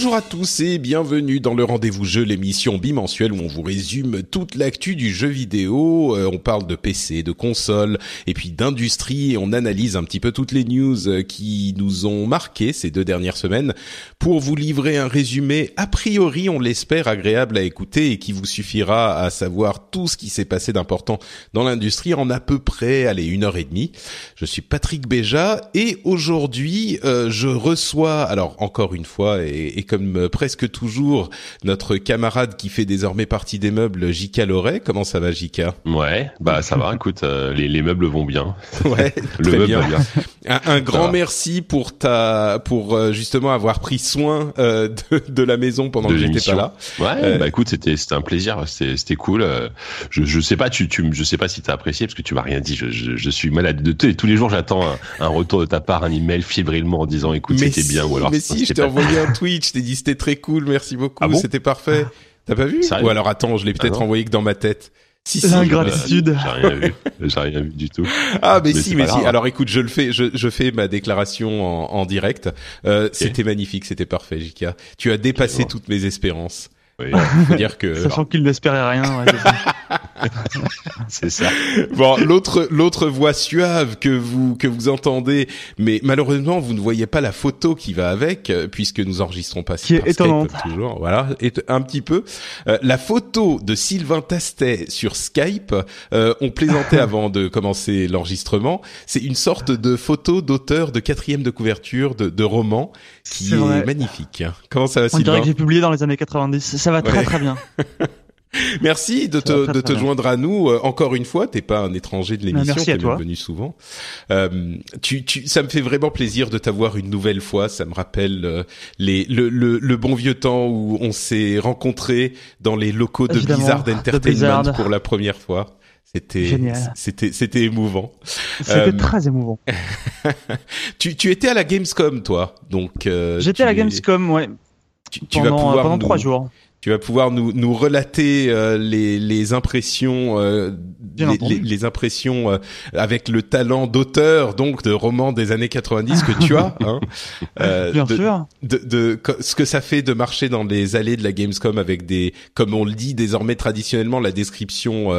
Bonjour à tous et bienvenue dans le rendez-vous jeu, l'émission bimensuelle où on vous résume toute l'actu du jeu vidéo. Euh, on parle de PC, de consoles et puis d'industrie et on analyse un petit peu toutes les news euh, qui nous ont marqué ces deux dernières semaines pour vous livrer un résumé a priori, on l'espère, agréable à écouter et qui vous suffira à savoir tout ce qui s'est passé d'important dans l'industrie en à peu près, allez, une heure et demie. Je suis Patrick Béja et aujourd'hui, euh, je reçois, alors encore une fois et et comme euh, presque toujours notre camarade qui fait désormais partie des meubles, Jika Loret. Comment ça va, Jika Ouais, bah ça va. Écoute, euh, les, les, meubles vont bien. Ouais, le meuble bien. Va bien. Un, un grand merci pour ta, pour euh, justement avoir pris soin euh, de, de, la maison pendant que j'étais pas là. Ouais, bah écoute, c'était c'était un plaisir, c'était cool. Je je sais pas, tu tu je sais pas si t'as apprécié parce que tu m'as rien dit. Je, je, je suis malade de tous les jours. J'attends un, un, retour de ta part, un email fébrilement en disant écoute c'était bien ou alors. Mais si, je t'ai envoyé un tweet dit c'était très cool, merci beaucoup, ah c'était parfait. T'as pas vu? Ou alors attends, je l'ai peut-être ah envoyé que dans ma tête. Si, si, L'ingratitude. J'ai rien vu. J'ai rien vu du tout. Ah, mais, si, mais si. Alors écoute, je le fais, je, je fais ma déclaration en, en direct. Euh, C'était magnifique, c'était parfait, Jika. Tu as dépassé toutes mes espérances. Oui. faut dire que. Sachant qu'il n'espérait rien. Ouais, c'est ça. Bon, l'autre l'autre voix suave que vous que vous entendez, mais malheureusement vous ne voyez pas la photo qui va avec euh, puisque nous enregistrons pas. Qui est étonnante. toujours, voilà, et un petit peu. Euh, la photo de Sylvain Tastet sur Skype, euh, on plaisantait avant de commencer l'enregistrement. C'est une sorte de photo d'auteur de quatrième de couverture de, de roman qui est, est magnifique. Comment ça va, on Sylvain? On dirait que j'ai publié dans les années 90. Ça va très ouais. très bien. Merci de te, de te joindre à nous euh, encore une fois. T'es pas un étranger de l'émission, t'es venu souvent. Euh, tu, tu, ça me fait vraiment plaisir de t'avoir une nouvelle fois. Ça me rappelle euh, les, le, le, le, bon vieux temps où on s'est rencontrés dans les locaux de Évidemment, Blizzard Entertainment Blizzard. pour la première fois. C'était, c'était, c'était émouvant. C'était euh, très émouvant. tu, tu étais à la Gamescom, toi, donc. euh, J'étais à la Gamescom, ouais. Tu, tu pendant, vas pouvoir pendant nous, trois jours tu vas pouvoir nous, nous relater euh, les, les impressions, euh, les, les, les, impressions euh, avec le talent d'auteur donc de romans des années 90 que tu as. Hein, Bien de, sûr. De, de, ce que ça fait de marcher dans les allées de la Gamescom avec des, comme on le dit désormais traditionnellement, la description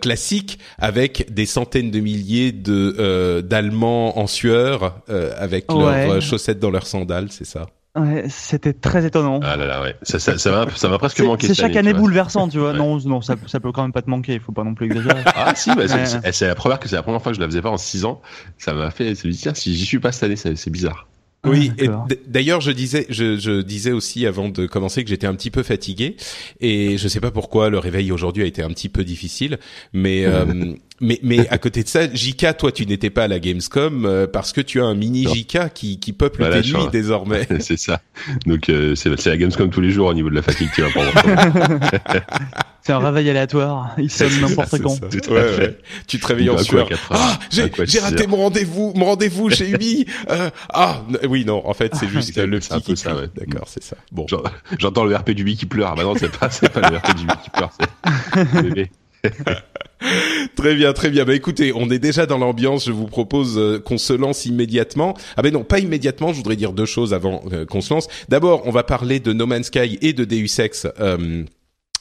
classique avec des centaines de milliers de d'Allemands en sueur avec ouais. leurs chaussettes dans leurs sandales, c'est ça. Ouais, c'était très étonnant. Ah là là, ouais. Ça, ça, ça m'a, ça m'a presque manqué. C'est chaque année, année bouleversant, tu vois. Ouais. Non, non, ça, ça peut quand même pas te manquer. Il faut pas non plus exagérer. Ah si, bah, c'est, la première que c'est la première fois que je la faisais pas en six ans. Ça m'a fait, c'est tiens, si j'y suis pas cette année, c'est, c'est bizarre. Oui, et d'ailleurs je disais, je, je, disais aussi avant de commencer que j'étais un petit peu fatigué et je sais pas pourquoi le réveil aujourd'hui a été un petit peu difficile, mais euh, mais mais à côté de ça, Jika, toi tu n'étais pas à la Gamescom euh, parce que tu as un mini Jika qui qui peuple Voilà, tes nuits désormais. c'est ça. Donc euh, c'est, la Gamescom tous les jours au niveau de la fatigue qui va prendre. C'est un réveil aléatoire. Il sonne n'importe quand. ça. Tout à Ouais, fait. ouais. Tu te réveilles en sueur. Ah, j'ai raté heures mon rendez-vous, mon rendez-vous chez Ubi. Euh, ah oui non, en fait c'est juste C'est- le petit peu qui ça, ouais. D'accord, c'est ça. Bon. J'en- J'entends le RP du Bi qui pleure. Ah bah non, c'est pas, c'est pas le RP du Bi qui pleure, c'est le bébé. Très bien, très bien. Bah écoutez, on est déjà dans l'ambiance. Je vous propose euh, qu'on se lance immédiatement. Ah ben non, pas immédiatement. Je voudrais dire deux choses avant euh, qu'on se lance. D'abord, on va parler de No Man's Sky et de Deus Ex. Euh,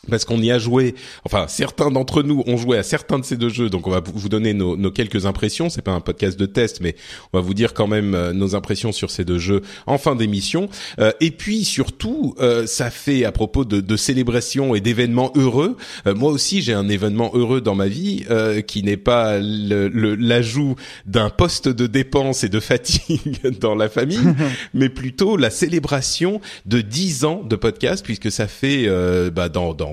parce qu'on y a joué. Enfin, certains d'entre nous ont joué à certains de ces deux jeux, donc on va vous donner nos, nos quelques impressions. C'est pas un podcast de test, mais on va vous dire quand même euh, nos impressions sur ces deux jeux en fin d'émission. Euh, et puis surtout, euh, ça fait à propos de, de célébrations et d'événements heureux. moi aussi, j'ai un événement heureux dans ma vie qui n'est pas l'ajout d'un poste de dépense et de fatigue dans la famille, mais plutôt la célébration de 10 ans de podcast, puisque ça fait bah, dans, dans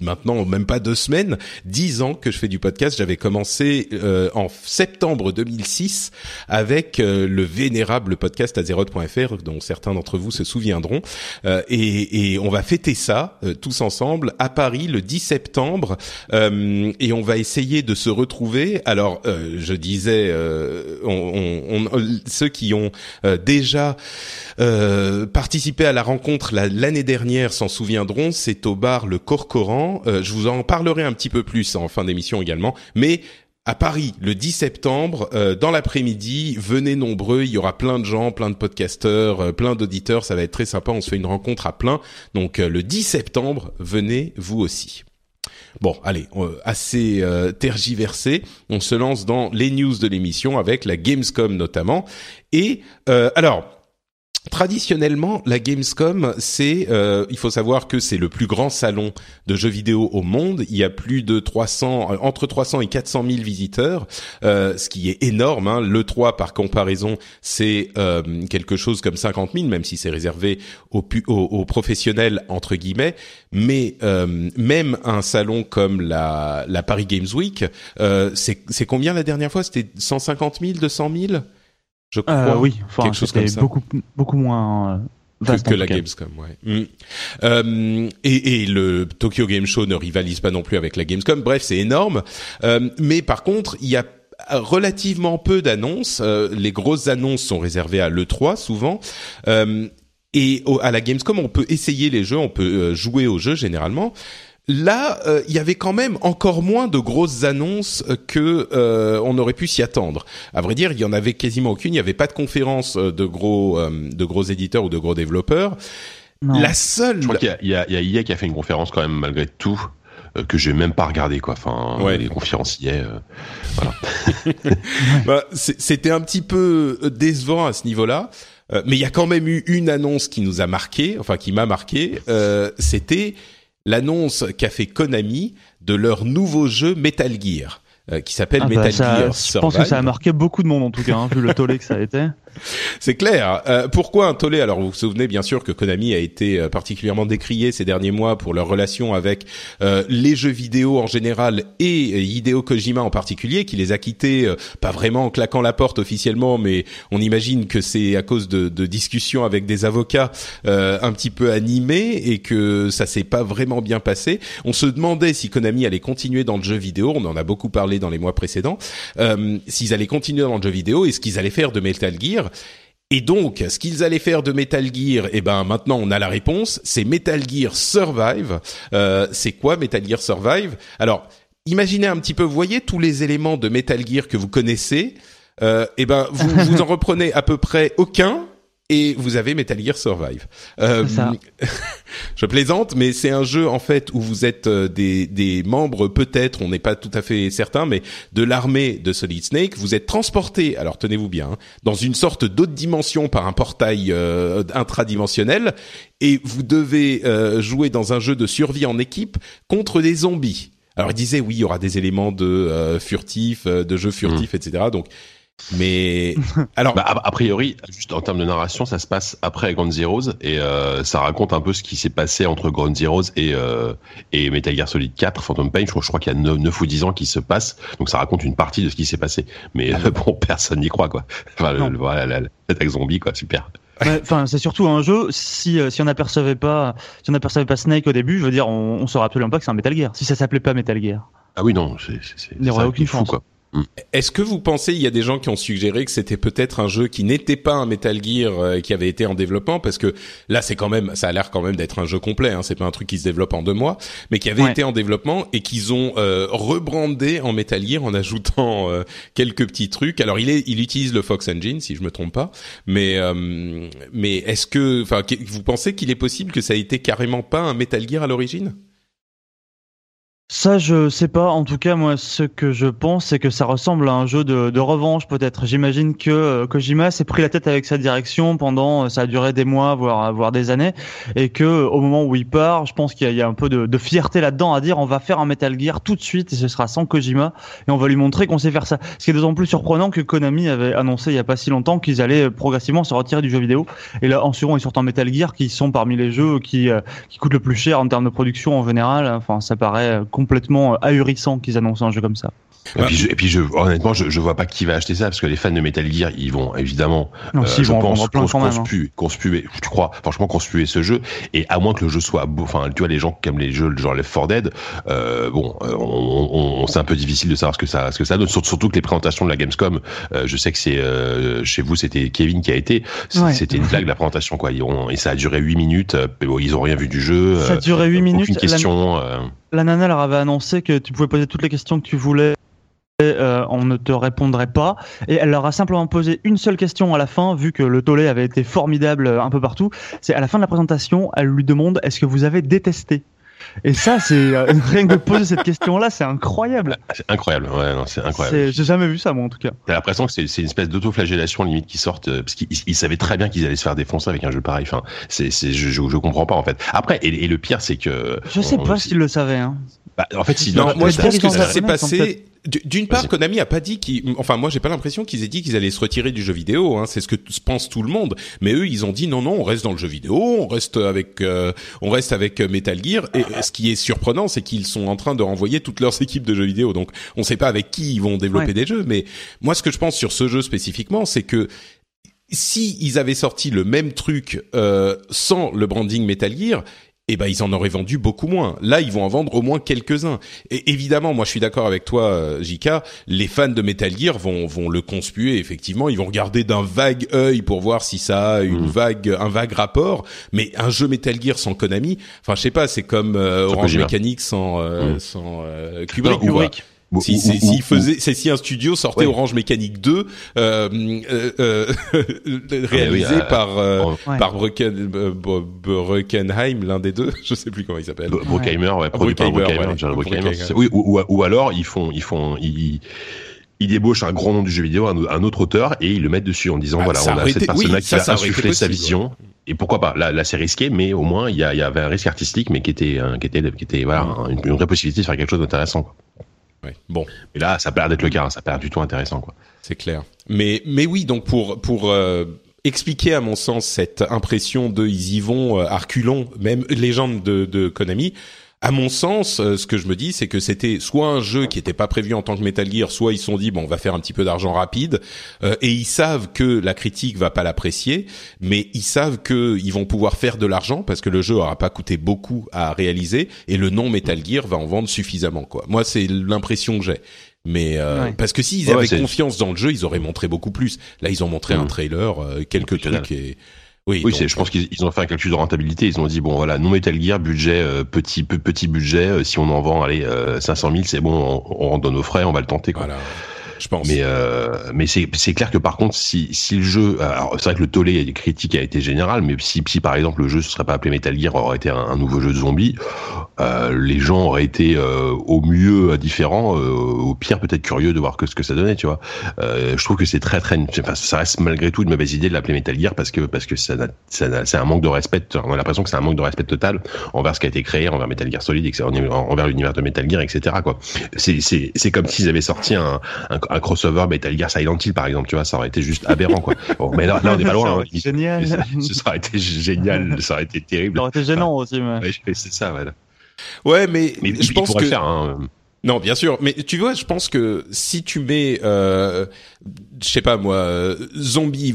maintenant même pas deux semaines, dix ans que je fais du podcast. J'avais commencé euh, en septembre 2006 avec euh, le vénérable podcast Azeroth.fr dont certains d'entre vous se souviendront. Euh, et, et, on va fêter ça tous ensemble à Paris le 10 septembre et on va essayer de se retrouver. Alors je disais, on, on, ceux qui ont déjà participé à la rencontre l'année dernière s'en souviendront. C'est au bar Le Corcoran euh, je vous en parlerai un petit peu plus en fin d'émission également. Mais à Paris le 10 septembre euh, dans l'après-midi. Venez nombreux, il y aura plein de gens, plein de podcasteurs, euh, plein d'auditeurs, ça va être très sympa, on se fait une rencontre à plein. Donc le 10 septembre, venez vous aussi. Bon, allez, assez tergiversé, on se lance dans les news de l'émission avec la Gamescom notamment. Et alors, Traditionnellement, la Gamescom, c'est, euh, il faut savoir que c'est le plus grand salon de jeux vidéo au monde. Il y a plus de 300, euh, entre 300 et 400 000 visiteurs, euh, ce qui est énorme. Hein. Le 3, par comparaison, c'est euh, quelque chose comme 50 000, même si c'est réservé aux, aux, professionnels entre guillemets. Mais euh, même un salon comme la, la Paris Games Week, c'est combien la dernière fois? C'était 150 000, 200 000 je crois. Euh, oui, enfin, quelque chose comme ça. Beaucoup, beaucoup moins. Euh, vaste que, la Gamescom, ouais. Mm. Euh, et, et, le Tokyo Game Show ne rivalise pas non plus avec la Gamescom. Bref, c'est énorme. Euh, mais par contre, il y a relativement peu d'annonces. Euh, les grosses annonces sont réservées à l'E3 souvent. et à la Gamescom, on peut essayer les jeux, on peut jouer aux jeux généralement. Là, euh, il y avait quand même encore moins de grosses annonces que euh, on aurait pu s'y attendre. À vrai dire, il y en avait quasiment aucune. Il n'y avait pas de conférence euh, de gros de gros éditeurs ou de gros développeurs. La seule. Je crois qu'il y a, il y, a, IA qui a fait une conférence quand même malgré tout que j'ai même pas regardé quoi. Enfin, ouais. les conférenciers, voilà. bah, C'était un petit peu décevant à ce niveau-là. mais il y a quand même eu une annonce qui nous a marqué, enfin qui m'a marqué. C'était l'annonce qu'a fait Konami de leur nouveau jeu Metal Gear. Euh, qui s'appelle ah bah Metal Gear Je pense que ça a marqué beaucoup de monde en tout cas, hein, vu le tollé que ça a été. C'est clair. Euh, pourquoi un tollé? Alors vous vous souvenez bien sûr que Konami a été euh, particulièrement décrié ces derniers mois pour leur relation avec euh, les jeux vidéo en général et Hideo Kojima en particulier, qui les a quittés pas vraiment en claquant la porte officiellement, mais on imagine que c'est à cause de, de, discussions avec des avocats un petit peu animés et que ça s'est pas vraiment bien passé. On se demandait si Konami allait continuer dans le jeu vidéo. On en a beaucoup parlé dans les mois précédents. S'ils allaient continuer dans le jeu vidéo et ce qu'ils allaient faire de Metal Gear. Et donc, ce qu'ils allaient faire de Metal Gear, eh ben maintenant on a la réponse. C'est Metal Gear Survive. Euh, c'est quoi Metal Gear Survive? Alors, imaginez un petit peu, vous voyez tous les éléments de Metal Gear que vous connaissez. Euh, eh ben vous vous en reprenez à peu près aucun et vous avez Metal Gear Survive. Euh, je plaisante, mais c'est un jeu en fait où vous êtes euh, des, des membres peut-être, on n'est pas tout à fait certain, mais de l'armée de Solid Snake. Vous êtes transporté, alors tenez-vous bien, hein, dans une sorte d'autre dimension par un portail euh, intradimensionnel, et vous devez euh, jouer dans un jeu de survie en équipe contre des zombies. Alors il disait oui, il y aura des éléments de furtif, de jeu furtif, mmh. etc. Donc mais alors, bah, a, priori, juste en termes de narration, ça se passe après Ground Zeroes et euh, ça raconte un peu ce qui s'est passé entre Ground Zeroes et euh, et Metal Gear Solid 4, Phantom Pain. Je crois, je crois qu'il y a 9, ou 10 ans qui se passe, donc ça raconte une partie de ce qui s'est passé. Mais euh, bon, personne n'y croit quoi. Enfin, le, voilà, l'attaque zombie quoi, super. Enfin, c'est surtout un jeu. Si si on n'apercevait pas, si on n'apercevait pas Snake au début, je veux dire, on, on saurait absolument pas que c'est un Metal Gear. Si ça s'appelait pas Metal Gear. Ah oui, non, c'est c'est. Il n'y aurait aucune chance. quoi. Mm. Est-ce que vous pensez, il y a des gens qui ont suggéré que c'était peut-être un jeu qui n'était pas un Metal Gear euh, qui avait été en développement? Parce que là c'est quand même, ça a l'air quand même d'être un jeu complet, hein, c'est pas un truc qui se développe en deux mois, mais qui avait été en développement et qu'ils ont euh, rebrandé en Metal Gear en ajoutant euh, quelques petits trucs. Alors il est, il utilise le Fox Engine si je me trompe pas, mais euh, mais est-ce que, enfin, vous pensez qu'il est possible que ça ait été carrément pas un Metal Gear à l'origine? Ça, je sais pas. En tout cas, moi, ce que je pense, c'est que ça ressemble à un jeu de, de revanche, peut-être. J'imagine que euh, Kojima s'est pris la tête avec sa direction pendant, euh, ça a duré des mois, voire, voire des années, et que au moment où il part, je pense qu'il y, y, a un peu de, de fierté là-dedans à dire, on va faire un Metal Gear tout de suite, et ce sera sans Kojima, et on va lui montrer qu'on sait faire ça. Ce qui est d'autant plus surprenant que Konami avait annoncé il y a pas si longtemps qu'ils allaient progressivement se retirer du jeu vidéo, et là, en second, ils sortent un Metal Gear qui sont parmi les jeux qui, euh, qui coûtent le plus cher en termes de production en général. Enfin, ça paraît complètement ahurissant qu'ils annoncent un jeu comme ça. Et puis, je, et puis je, honnêtement, je, je vois pas qui va acheter ça parce que les fans de Metal Gear, ils vont évidemment, non, euh, si, je vont pense, plein quand même, conspuer, conspuer, tu crois, franchement, conspuer ce jeu. Et à moins que le jeu soit beau, enfin, tu vois, les gens qui aiment les jeux genre Left 4 Dead, euh, bon, on, on, on c'est un peu difficile de savoir ce que ça, ce que ça donne. Surtout que les présentations de la Gamescom, euh, je sais que c'est euh, chez vous, c'était Kevin qui a été, c'était ouais. une blague la présentation quoi. Ils ont, et ça a duré 8 minutes. ils ont rien vu du jeu. Ça a duré 8 minutes. Aucune question. La, la nana leur avait annoncé que tu pouvais poser toutes les questions que tu voulais euh, on ne te répondrait pas. Et elle leur a simplement posé une seule question à la fin, vu que le tollé avait été formidable un peu partout. C'est à la fin de la présentation, elle lui demande est-ce que vous avez détesté? Et ça, c'est euh, rien que de poser cette question-là, c'est incroyable. C'est incroyable, ouais, non, c'est incroyable. J'ai jamais vu ça, moi, en tout cas. T'as l'impression que c'est une espèce d'autoflagellation limite qui sortent, euh, parce qu'ils savaient très bien qu'ils allaient se faire défoncer avec un jeu pareil. Enfin, c'est, je, je, je, comprends pas en fait. Après, et, et le pire, c'est que. Je sais on, pas s'ils le savaient. Hein. Bah, en fait, si non, moi je pense que ça s'est passé. D'une part, Konami a pas dit qu'ils, enfin moi j'ai pas l'impression qu'ils aient dit qu'ils allaient se retirer du jeu vidéo. Hein, c'est ce que pense tout le monde. Mais eux, ils ont dit non non, on reste dans le jeu vidéo, on reste avec, euh, on reste avec Metal Gear. Et ce qui est surprenant, c'est qu'ils sont en train de renvoyer toutes leurs équipes de jeux vidéo. Donc on sait pas avec qui ils vont développer ouais. des jeux. Mais moi, ce que je pense sur ce jeu spécifiquement, c'est que si ils avaient sorti le même truc euh, sans le branding Metal Gear, eh ben ils en auraient vendu beaucoup moins. Là, ils vont en vendre au moins quelques-uns. Et évidemment, moi je suis d'accord avec toi, Jika, les fans de Metal Gear vont vont le conspuer effectivement, ils vont regarder d'un vague œil pour voir si ça a une mmh. vague un vague rapport, mais un jeu Metal Gear sans Konami, enfin je sais pas, c'est comme euh, Orange Mécanique sans euh, mmh. sans euh, Kubrick. Kubrick. Si, si, si, faisait, c'est si un studio sortait ouais. Orange Mécanique 2, euh, euh, euh, réalisé oui, par ouais. par Brucken, Bruckenheim, l'un des deux, je sais plus comment il s'appelle. Bruckheimer, ouais, produit par Bruckheimer, Oui, ou, ou, ou alors ils font, ils font, ils, ils débauchent un grand nom du jeu vidéo, un, un, autre auteur, et ils le mettent dessus en disant ah, voilà, on a cette personne-là oui, qui va insuffler sa vision. Et pourquoi pas Là, là c'est risqué, mais au moins il y, a, il y avait un risque artistique, mais qui était, qui était, qui était voilà, une, une vraie possibilité de faire quelque chose d'intéressant. Ouais. Bon. Et là, ça perd d'être le cas, hein. ça perd du tout intéressant, quoi. C'est clair. Mais, mais oui, donc pour, pour, euh, expliquer à mon sens cette impression de ils y vont, euh, Arculon, même légende de, de Konami, à mon sens, euh, ce que je me dis, c'est que c'était soit un jeu qui n'était pas prévu en tant que Metal Gear, soit ils se sont dit bon, on va faire un petit peu d'argent rapide, euh, et ils savent que la critique va pas l'apprécier, mais ils savent que ils vont pouvoir faire de l'argent parce que le jeu aura pas coûté beaucoup à réaliser et le nom Metal Gear va en vendre suffisamment quoi. Moi, c'est l'impression que j'ai. Mais euh, ouais. parce que s'ils ouais, avaient confiance dans le jeu, ils auraient montré beaucoup plus. Là, ils ont montré mmh. un trailer, euh, quelques trucs et oui, oui donc, je pense qu'ils ont fait un calcul de rentabilité. Ils ont dit bon voilà, non Metal Gear, budget euh, petit petit budget. Euh, si on en vend allez euh, 500 000, c'est bon, on, on donne nos frais, on va le tenter. Quoi. Voilà je pense. Mais euh, mais c'est c'est clair que par contre si si le jeu alors c'est vrai que le tollé des critiques a été général mais si si par exemple le jeu se serait pas appelé Metal Gear aurait été un, nouveau jeu de zombies euh, les gens auraient été euh, au mieux différents euh, au pire peut-être curieux de voir que ce que ça donnait tu vois euh, je trouve que c'est très très enfin ça reste malgré tout une mauvaise idée de l'appeler Metal Gear parce que parce que ça ça c'est un manque de respect on a l'impression que c'est un manque de respect total envers ce qui a été créé envers Metal Gear Solid envers l'univers de Metal Gear etc quoi c'est c'est c'est comme s'ils avaient sorti un, un un crossover Metal Gear Silent Hill par exemple tu vois ça aurait été juste aberrant quoi bon, mais là, là on est pas loin hein. génial ça aurait été génial ça aurait été terrible ça aurait été gênant aussi mais... ouais, c'est ça voilà ouais mais, mais je pense que faire, hein. Non, bien sûr, mais tu vois, je pense que si tu mets, euh, je sais pas moi, Zombie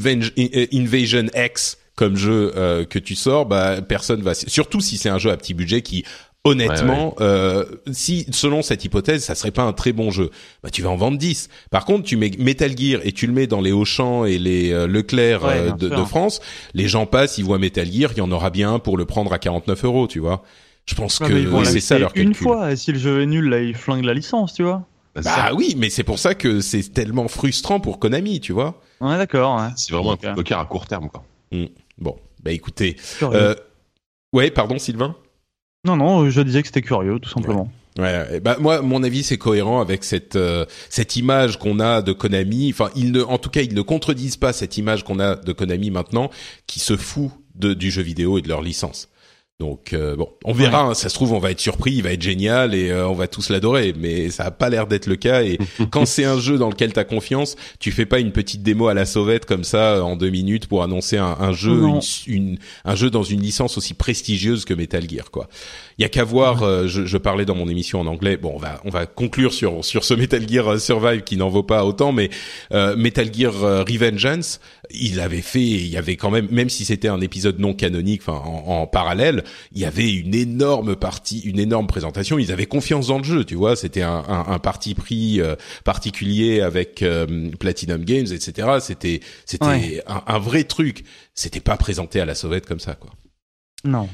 Invasion X comme jeu euh, que tu sors, bah personne va. Surtout si c'est un jeu à petit budget qui honnêtement, ouais, ouais. Euh, si selon cette hypothèse, ça serait pas un très bon jeu, bah tu vas en vendre 10. Par contre, tu mets Metal Gear et tu le mets dans les Auchan et les euh, Leclerc ouais, euh, de, de, France, les gens passent, ils voient Metal Gear, il y en aura bien un pour le prendre à 49 euros, tu vois. Je pense ouais, que c'est ça leur calcul. Une fois, et si le jeu est nul, là, ils flinguent la licence, tu vois. Bah, bah oui, mais c'est pour ça que c'est tellement frustrant pour Konami, tu vois. Ouais, d'accord. Ouais. C'est vraiment un poker à court terme, quoi. Mmh. Bon, bah écoutez. Euh... Ouais, pardon, Sylvain? Non, non, je disais que c'était curieux, tout simplement. Ouais, bah moi, mon avis, c'est cohérent avec cette euh, cette image qu'on a de Konami. Enfin, ils ne, en tout cas, ils ne contredisent pas cette image qu'on a de Konami maintenant, qui se fout de, du jeu vidéo et de leur licence. Donc euh, bon, on verra. Hein, ça se trouve, on va être surpris, il va être génial et euh, on va tous l'adorer. Mais ça a pas l'air d'être le cas. Et quand c'est un jeu dans lequel t'as confiance, tu fais pas une petite démo à la sauvette comme ça euh, en deux minutes pour annoncer un, un jeu, une, un jeu dans une licence aussi prestigieuse que Metal Gear, quoi. Il y a qu'à voir. je, je, parlais dans mon émission en anglais. Bon, on va on va conclure sur sur ce Metal Gear Survive qui n'en vaut pas autant, mais Metal Gear Revengeance, il avait fait. Il y avait quand même, même si c'était un épisode non canonique, enfin en, en parallèle il y avait une énorme partie, une énorme présentation. Ils avaient confiance dans le jeu, tu vois. C'était un, un, un, parti pris euh, particulier avec euh, Platinum Games, etc. C'était c'était un, un, vrai truc. C'était pas présenté à la sauvette comme ça, quoi. Non.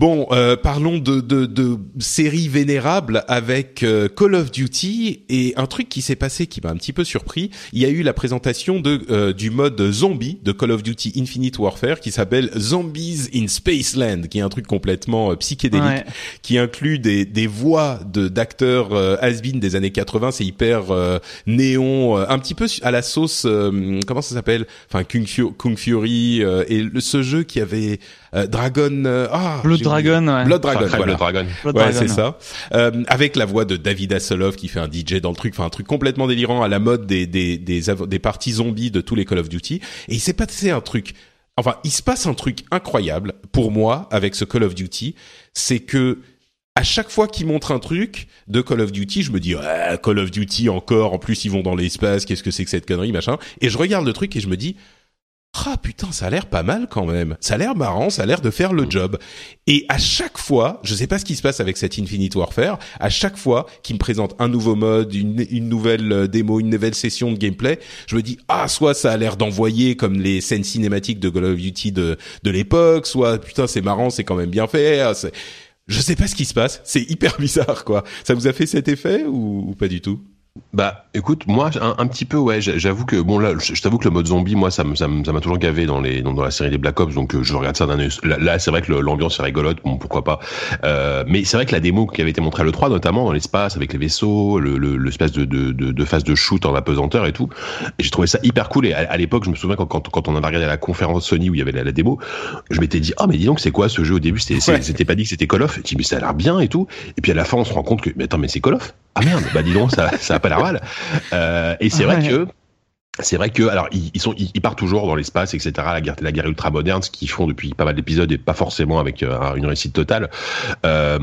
Bon, euh, parlons de, de, de séries vénérables avec euh, Call of Duty et un truc qui s'est passé qui m'a un petit peu surpris. Il y a eu la présentation de euh, du mode zombie de Call of Duty Infinite Warfare qui s'appelle Zombies in Spaceland, qui est un truc complètement psychédélique, qui inclut des, des voix de d'acteurs has des années 80. C'est hyper néon, un petit peu à la sauce comment ça s'appelle? Enfin Kung, Kung Fury et ce jeu qui avait euh, Dragon. Euh, ah, Blood Dragon. Ouais. Blood Dragon. voilà. Blood Dragon. ouais, c'est ça. Euh, avec la voix de David Hasselhoff qui fait un DJ dans le truc, enfin un truc complètement délirant à la mode des des des, des parties zombies de tous les Call of Duty. Et il s'est passé un truc. Enfin, il se passe un truc incroyable pour moi avec ce Call of Duty, c'est que à chaque fois qu'ils montrent un truc de Call of Duty, je me dis ouais, Call of Duty encore. En plus, ils vont dans l'espace. Qu'est-ce que c'est que cette connerie, machin Et je regarde le truc et je me dis ah putain, ça a l'air pas mal quand même. Ça a l'air marrant, ça a l'air de faire le job. Et à chaque fois, je sais pas ce qui se passe avec cette Infinite Warfare, à chaque fois qu'il me présente un nouveau mode, une, une, nouvelle euh, démo, une nouvelle session de gameplay, je me dis ah soit ça a l'air d'envoyer comme les scènes cinématiques de Call of Duty de de l'époque, soit putain c'est marrant, c'est quand même bien fait. Ah, je sais pas ce qui se passe, c'est hyper bizarre quoi. Ça vous a fait cet effet ou pas du tout? Bah, écoute, moi, un, petit peu, ouais. J'avoue que bon là, je, t'avoue que le mode zombie, moi, ça ça m'a toujours gavé dans les dans, la série des Black Ops, donc euh, je regarde ça d'un Là, c'est vrai que l'ambiance est rigolote, bon, pourquoi pas. Euh, mais c'est vrai que la démo qui avait été montrée à le 3, notamment dans l'espace avec les vaisseaux, le l'espace de, de, de, de, phase de shoot en apesanteur et tout, j'ai trouvé ça hyper cool. Et à, l'époque, je me souviens quand, quand, quand on avait regardé la conférence Sony où il y avait la, démo, je m'étais dit, oh mais dis donc, c'est quoi ce jeu au début C'était pas dit que c'était Call of. Je dis mais ça a l'air bien et tout. Et puis à la fin, on se rend compte que mais attends, mais c'est Call of. Ah merde, bah dis donc, ça, ça a pas l'air mal. Euh, et c'est vrai que c'est vrai que alors ils, sont ils, partent toujours dans l'espace etc la guerre la guerre ultra moderne ce qu'ils font depuis pas mal d'épisodes et pas forcément avec euh, une réussite totale. Euh,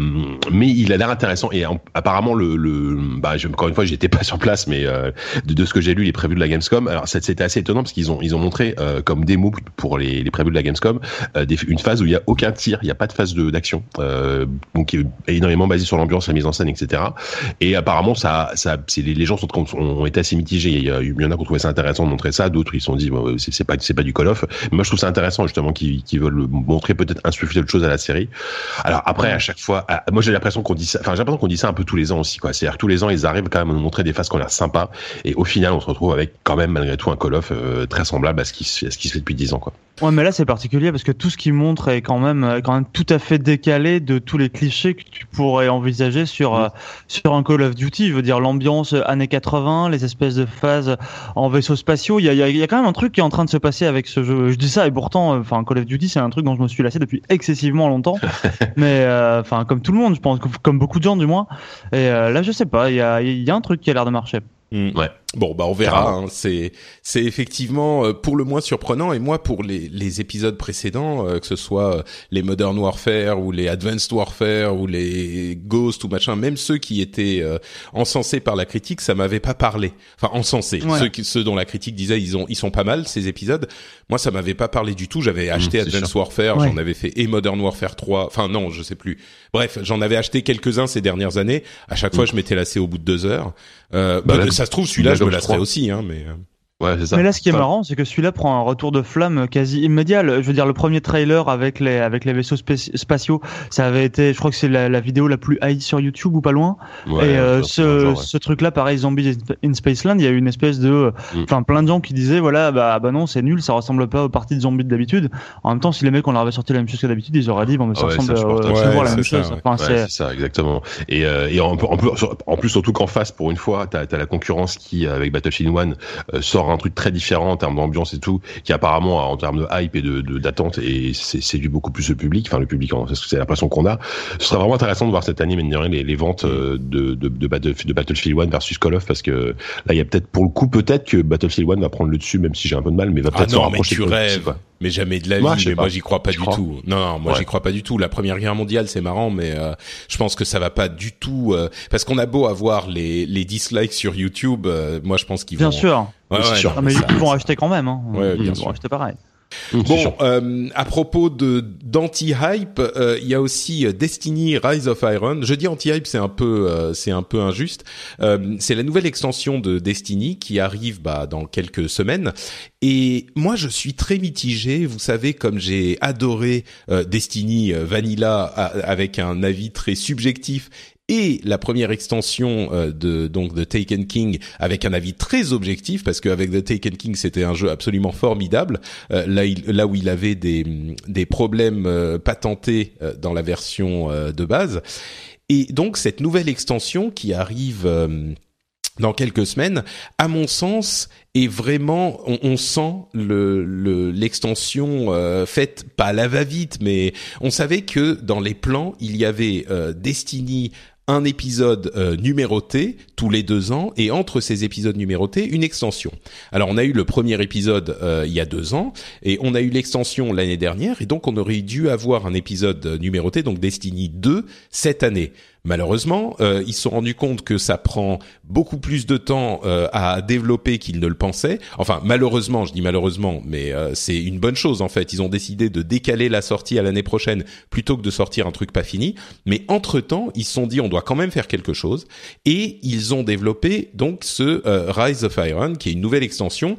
mais il a l'air intéressant et apparemment le, le bah encore une fois j'étais pas sur place mais euh, de, ce que j'ai lu les prévus de la Gamescom alors c'était assez étonnant parce qu'ils ont ils ont montré euh, comme démo pour les, les prévus de la Gamescom euh, des, une phase où il y a aucun tir il y a pas de phase de d'action donc énormément basé sur l'ambiance la mise en scène etc et apparemment ça ça les, les gens sont ont été assez mitigés il y, a, il y en a qui ont trouvé ça intéressant de montrer ça, d'autres ils se sont dit bon, c'est pas c'est pas du Call of. Moi je trouve ça intéressant justement qu'ils veulent montrer peut-être insuffler de choses à la série. Alors après à chaque fois, moi j'ai l'impression qu'on dit ça, enfin j'ai l'impression qu'on dit ça un peu tous les ans aussi quoi. C'est-à-dire tous les ans ils arrivent quand même à nous montrer des faces qui ont l'air sympas et au final on se retrouve avec quand même malgré tout un Call of euh, très semblable à ce qui à ce qui se fait depuis 10 ans quoi. Ouais mais là c'est particulier parce que tout ce qu'ils montrent est quand même quand même tout à fait décalé de tous les clichés que tu pourrais envisager sur mm. euh, sur un Call of Duty. Je veux dire l'ambiance années 80, les espèces de phases en vaisseau spatiaux. Il y a, y a, quand même un truc qui est en train de se passer avec ce jeu. Je dis ça et pourtant, euh, enfin, Call of Duty, c'est un truc dont je me suis lassé depuis excessivement longtemps. Mais euh, enfin, comme tout le monde, je pense, comme beaucoup de gens du moins. Et euh, là, je sais pas, il y a, y a un truc qui a l'air de marcher. Mm. Ouais. Bon, bah on verra. Hein. C'est c'est effectivement euh, pour le moins surprenant. Et moi, pour les les épisodes précédents, euh, que ce soit euh, les Modern Warfare ou les Advanced Warfare ou les Ghost ou machin, même ceux qui étaient encensés par la critique, ça m'avait pas parlé. Enfin, encensés. Ceux qui, ceux dont la critique disait ils ont ils sont pas mal ces épisodes. Moi, ça m'avait pas parlé du tout. J'avais mm, acheté Advanced Warfare, j'en avais fait et Modern Warfare 3. Enfin non, je sais plus. Bref, j'en avais acheté quelques uns ces dernières années. À chaque fois, mm. je m'étais lassé au bout de deux heures. Euh, bah, ça se trouve celui-là je me lasserai aussi, hein, mais. Euh. Ouais, c'est ça. Mais là, ce qui est marrant, c'est que celui-là prend un retour de flamme quasi immédiat. Je veux dire, le premier trailer avec les avec les vaisseaux spatiaux, ça avait été, je crois que c'est la, la, vidéo la plus haïe sur YouTube ou pas loin. Ouais, et euh, ce, ce truc-là, pareil, Zombies in Spaceland, il y a eu une espèce de, mm. enfin, plein de gens qui disaient, voilà, bah, bah non, c'est nul, ça ressemble pas aux parties de zombies d'habitude. En même temps, si les mecs on leur avait sorti la même chose que d'habitude, ils auraient dit, bon, mais ça ressemble à la même chose. Enfin, c'est ça, exactement. Et, euh, et en, en, plus, en plus, surtout qu'en face, pour une fois, t'as as la concurrence qui, avec Battlefield 1, euh, sort un truc très différent en termes d'ambiance et tout, qui apparemment en termes de hype et de d'attente et c'est séduit beaucoup plus le public, enfin le public, c'est l'impression qu'on a. Ce serait vraiment intéressant de voir cette année, les, les ventes euh, de, de, de, de, Battlefield 1 versus Call of parce que là il y a peut-être pour le coup peut-être que Battlefield 1 va prendre le dessus, même si j'ai un peu de mal, mais va peut-être ah non, mais tu rêves. Mais jamais de la vie. mais moi, j'y crois pas du tout. Non, non moi, j'y crois pas du tout. La Première Guerre mondiale, c'est marrant, mais euh, je pense que ça va pas du tout. Euh, parce qu'on a beau avoir les les dislikes sur YouTube, moi, je pense qu'ils vont. Bien sûr. Ouais, sûr. Ah, mais ils vont acheter quand même. Hein. Ouais, bien ils sûr. vont acheter pareil. Bon, euh, à propos de d'anti-hype, euh, il y a aussi euh, Destiny Rise of Iron. Je dis anti-hype, c'est un peu euh, c'est un peu injuste. c'est la nouvelle extension de Destiny qui arrive bah, dans quelques semaines. Et moi, je suis très mitigé. Vous savez, comme j'ai adoré Destiny Vanilla avec un avis très subjectif et la première extension euh, de donc de Taken King avec un avis très objectif parce qu'avec The Taken King c'était un jeu absolument formidable. Euh, là il, là où il avait des des problèmes euh, patentés dans la version de base. Et donc cette nouvelle extension qui arrive dans quelques semaines, à mon sens, est vraiment, on, on sent le l'extension faite pas à la va-vite, mais on savait que dans les plans il y avait Destiny un épisode euh, numéroté tous les deux ans et entre ces épisodes numérotés une extension. Alors on a eu le premier épisode euh, il y a deux ans et on a eu l'extension l'année dernière et donc on aurait dû avoir un épisode numéroté donc Destiny 2 cette année. Malheureusement, euh, ils se sont rendus compte que ça prend beaucoup plus de temps euh, à développer qu'ils ne le pensaient. Enfin, malheureusement, je dis malheureusement, mais euh, c'est une bonne chose en fait. Ils ont décidé de décaler la sortie à l'année prochaine plutôt que de sortir un truc pas fini. Mais entre-temps, ils se sont dit on doit quand même faire quelque chose et ils ont développé donc ce Rise of Iron qui est une nouvelle extension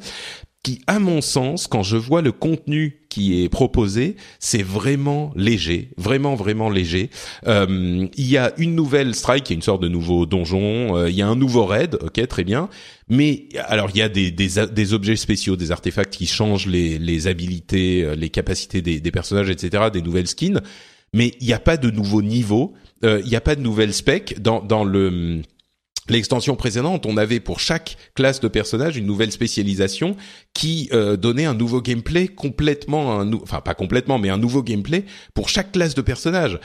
qui, à mon sens, quand je vois le contenu qui est proposé, c'est vraiment léger, vraiment vraiment léger. Euh, il y a une nouvelle strike, qui est une sorte de nouveau donjon. Euh, il y a un nouveau raid, ok, très bien. Mais alors il y a des, des, des objets spéciaux, des artefacts qui changent les, les habilités, euh, les capacités des, des personnages, etc. Des nouvelles skins. Mais il n'y a pas de nouveau niveau. Euh, il n'y a pas de nouvelles specs dans dans le L'extension précédente, on avait pour chaque classe de personnage une nouvelle spécialisation qui euh, donnait un nouveau gameplay complètement, un enfin pas complètement, mais un nouveau gameplay pour chaque classe de personnage.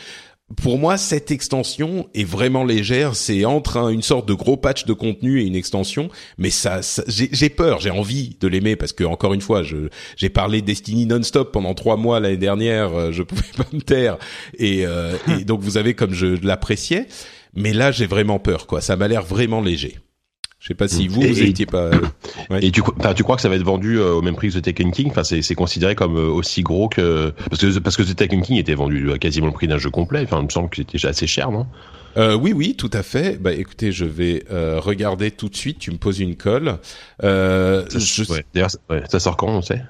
Pour moi, cette extension est vraiment légère. C'est entre une sorte de gros patch de contenu et une extension, mais ça, j'ai peur, j'ai envie de l'aimer parce que encore une fois, j'ai parlé Destiny non-stop pendant trois mois l'année dernière. Euh, je pouvais pas me taire et, euh, et donc vous avez comme je l'appréciais. Mais là, j'ai vraiment peur, quoi. Ça m'a l'air vraiment léger. Je sais pas si vous, vous étiez pas. Et tu, tu crois que ça va être vendu euh, au même prix que The Taken King? Enfin, c'est considéré comme euh, aussi gros que parce que parce que The Taken King était vendu à quasiment le prix d'un jeu complet. Enfin, il me semble que c'était assez cher, non? Euh, oui, oui, tout à fait. Bah, écoutez, je vais euh, regarder tout de suite. Tu me poses une colle. Euh, je... ouais. D'ailleurs, ça sort quand, on sait?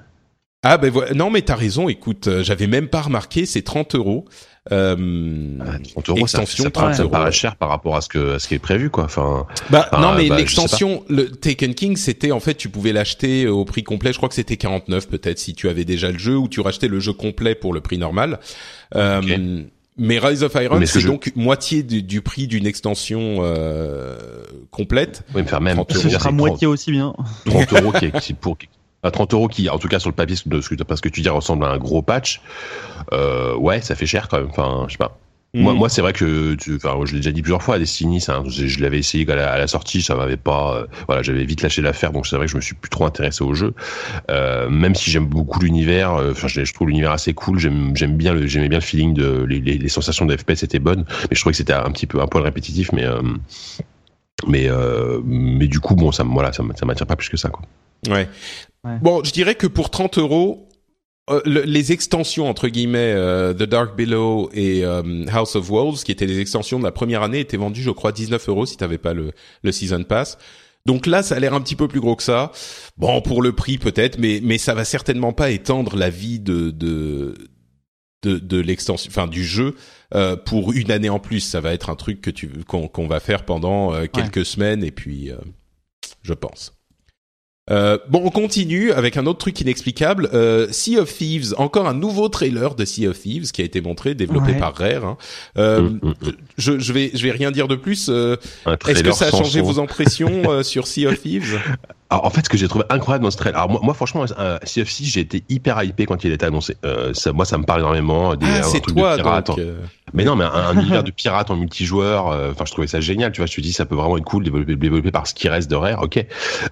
Ah ben voilà. non, mais t'as raison. Écoute, j'avais même pas remarqué. C'est 30 euros. Euh, 30 euros, extension, ça, ça, ça paraît cher par rapport à ce que à ce qui est prévu, quoi. Enfin. Bah non, mais bah, l'extension, le Taken King, c'était en fait, tu pouvais l'acheter au prix complet. Je crois que c'était 49 peut-être si tu avais déjà le jeu ou tu rachetais le jeu complet pour le prix normal. Euh, Mais Rise of Iron, c'est donc moitié du, prix d'une extension euh, complète. Oui, me faire même. Ce sera moitié aussi bien. 30 euros qui est, pour à 30 euros qui, en tout cas sur le papier, de ce que, parce que tu dis, ressemble à un gros patch. Euh, ouais, ça fait cher quand même. Enfin, je sais pas. Moi, mm. moi c'est vrai que, tu, enfin, je l'ai déjà dit plusieurs fois, Destiny, ça, je, je l'avais essayé à la, à la, sortie, ça m'avait pas, euh, voilà, j'avais vite lâché l'affaire, donc c'est vrai que je me suis plus trop intéressé au jeu. Euh, même si j'aime beaucoup l'univers, enfin, je, je, trouve l'univers assez cool, j'aime, bien j'aimais bien le feeling de, les, les, les sensations de FPS étaient bonnes, mais je trouvais que c'était un petit peu un poil répétitif, mais, mais, mais du coup, bon, ça, voilà, ça, ça m'attire pas plus que ça, quoi. Ouais. Bon, je dirais que pour 30 euros, euh, les extensions entre guillemets euh, The Dark Below et euh, House of Wolves, qui étaient les extensions de la première année, étaient vendues, je crois, 19 euros si t'avais pas le, le season pass. Donc là, ça a l'air un petit peu plus gros que ça. Bon, pour le prix peut-être, mais mais ça va certainement pas étendre la vie de de de, de l'extension, enfin du jeu euh, pour une année en plus. Ça va être un truc que tu qu'on qu'on va faire pendant euh, quelques semaines et puis euh, je pense. Euh, bon, on continue avec un autre truc inexplicable. Euh, sea of Thieves, encore un nouveau trailer de Sea of Thieves qui a été montré, développé Ouais. par Rare. hein. Euh, Mm, mm, mm. je, je vais, je vais rien dire de plus. Euh, Est-ce que trailer ça a changé son. vos impressions euh, sur Sea of Thieves? Alors, en fait, ce que j'ai trouvé incroyable dans ce trailer, alors moi, moi franchement, euh, Sea of Thieves, j'ai été hyper hypé quand il était annoncé. Euh, ça, moi, ça me parle énormément. Des, Ah, c'est toi de pirate. donc. en- euh, Mais non, mais un, un univers de pirate en multijoueur. euh, Enfin, je trouvais ça génial. Tu vois, je te dis, ça peut vraiment être cool, développé, développé par ce qui reste de Rare. Ok.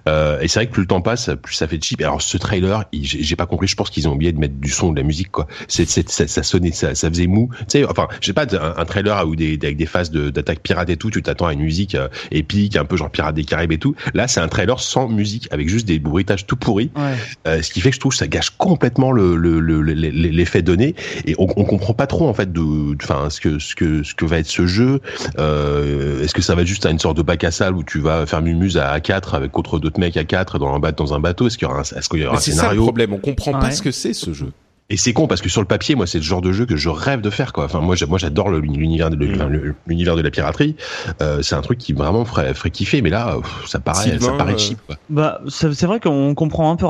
Euh, et c'est vrai que plus le temps passe, plus ça fait cheap. Et alors, ce trailer, il- j'ai pas compris. Je pense qu'ils ont oublié de mettre du son, de la musique, quoi. C'est, ça, ça sonnait, ça, ça faisait mou. Tu sais, enfin, je sais pas, un, un trailer où des, avec des phases de, d'attaque pirate et tout, tu t'attends à une musique euh, épique, un peu genre Pirates des Caraïbes et tout. Là, c'est un trailer sans musique, avec juste des bruitages tout pourris. Ouais. Euh, ce qui fait que je trouve que ça gâche complètement le le- le- le- l'effet donné et on, on comprend pas trop en fait de enfin ce que ce que ce que va être ce jeu euh, est-ce que ça va être juste à une sorte de bac à sable où tu vas faire mumuse à 4 avec contre d'autres mecs à 4 dans un bateau dans un bateau? Est-ce qu'il y aura un, est-ce qu'il y aura un c'est ça le scénario? problème. On comprend pas ce que c'est ce jeu. et c'est con parce que sur le papier moi c'est le genre de jeu que je rêve de faire quoi enfin moi moi j'adore le- l'univers de l'univers de la piraterie euh, c'est un truc qui vraiment ferait, ferait kiffer mais là pff, ça paraît Sylvain, ça paraît euh, cheap quoi. Bah, c'est c'est vrai qu'on comprend un peu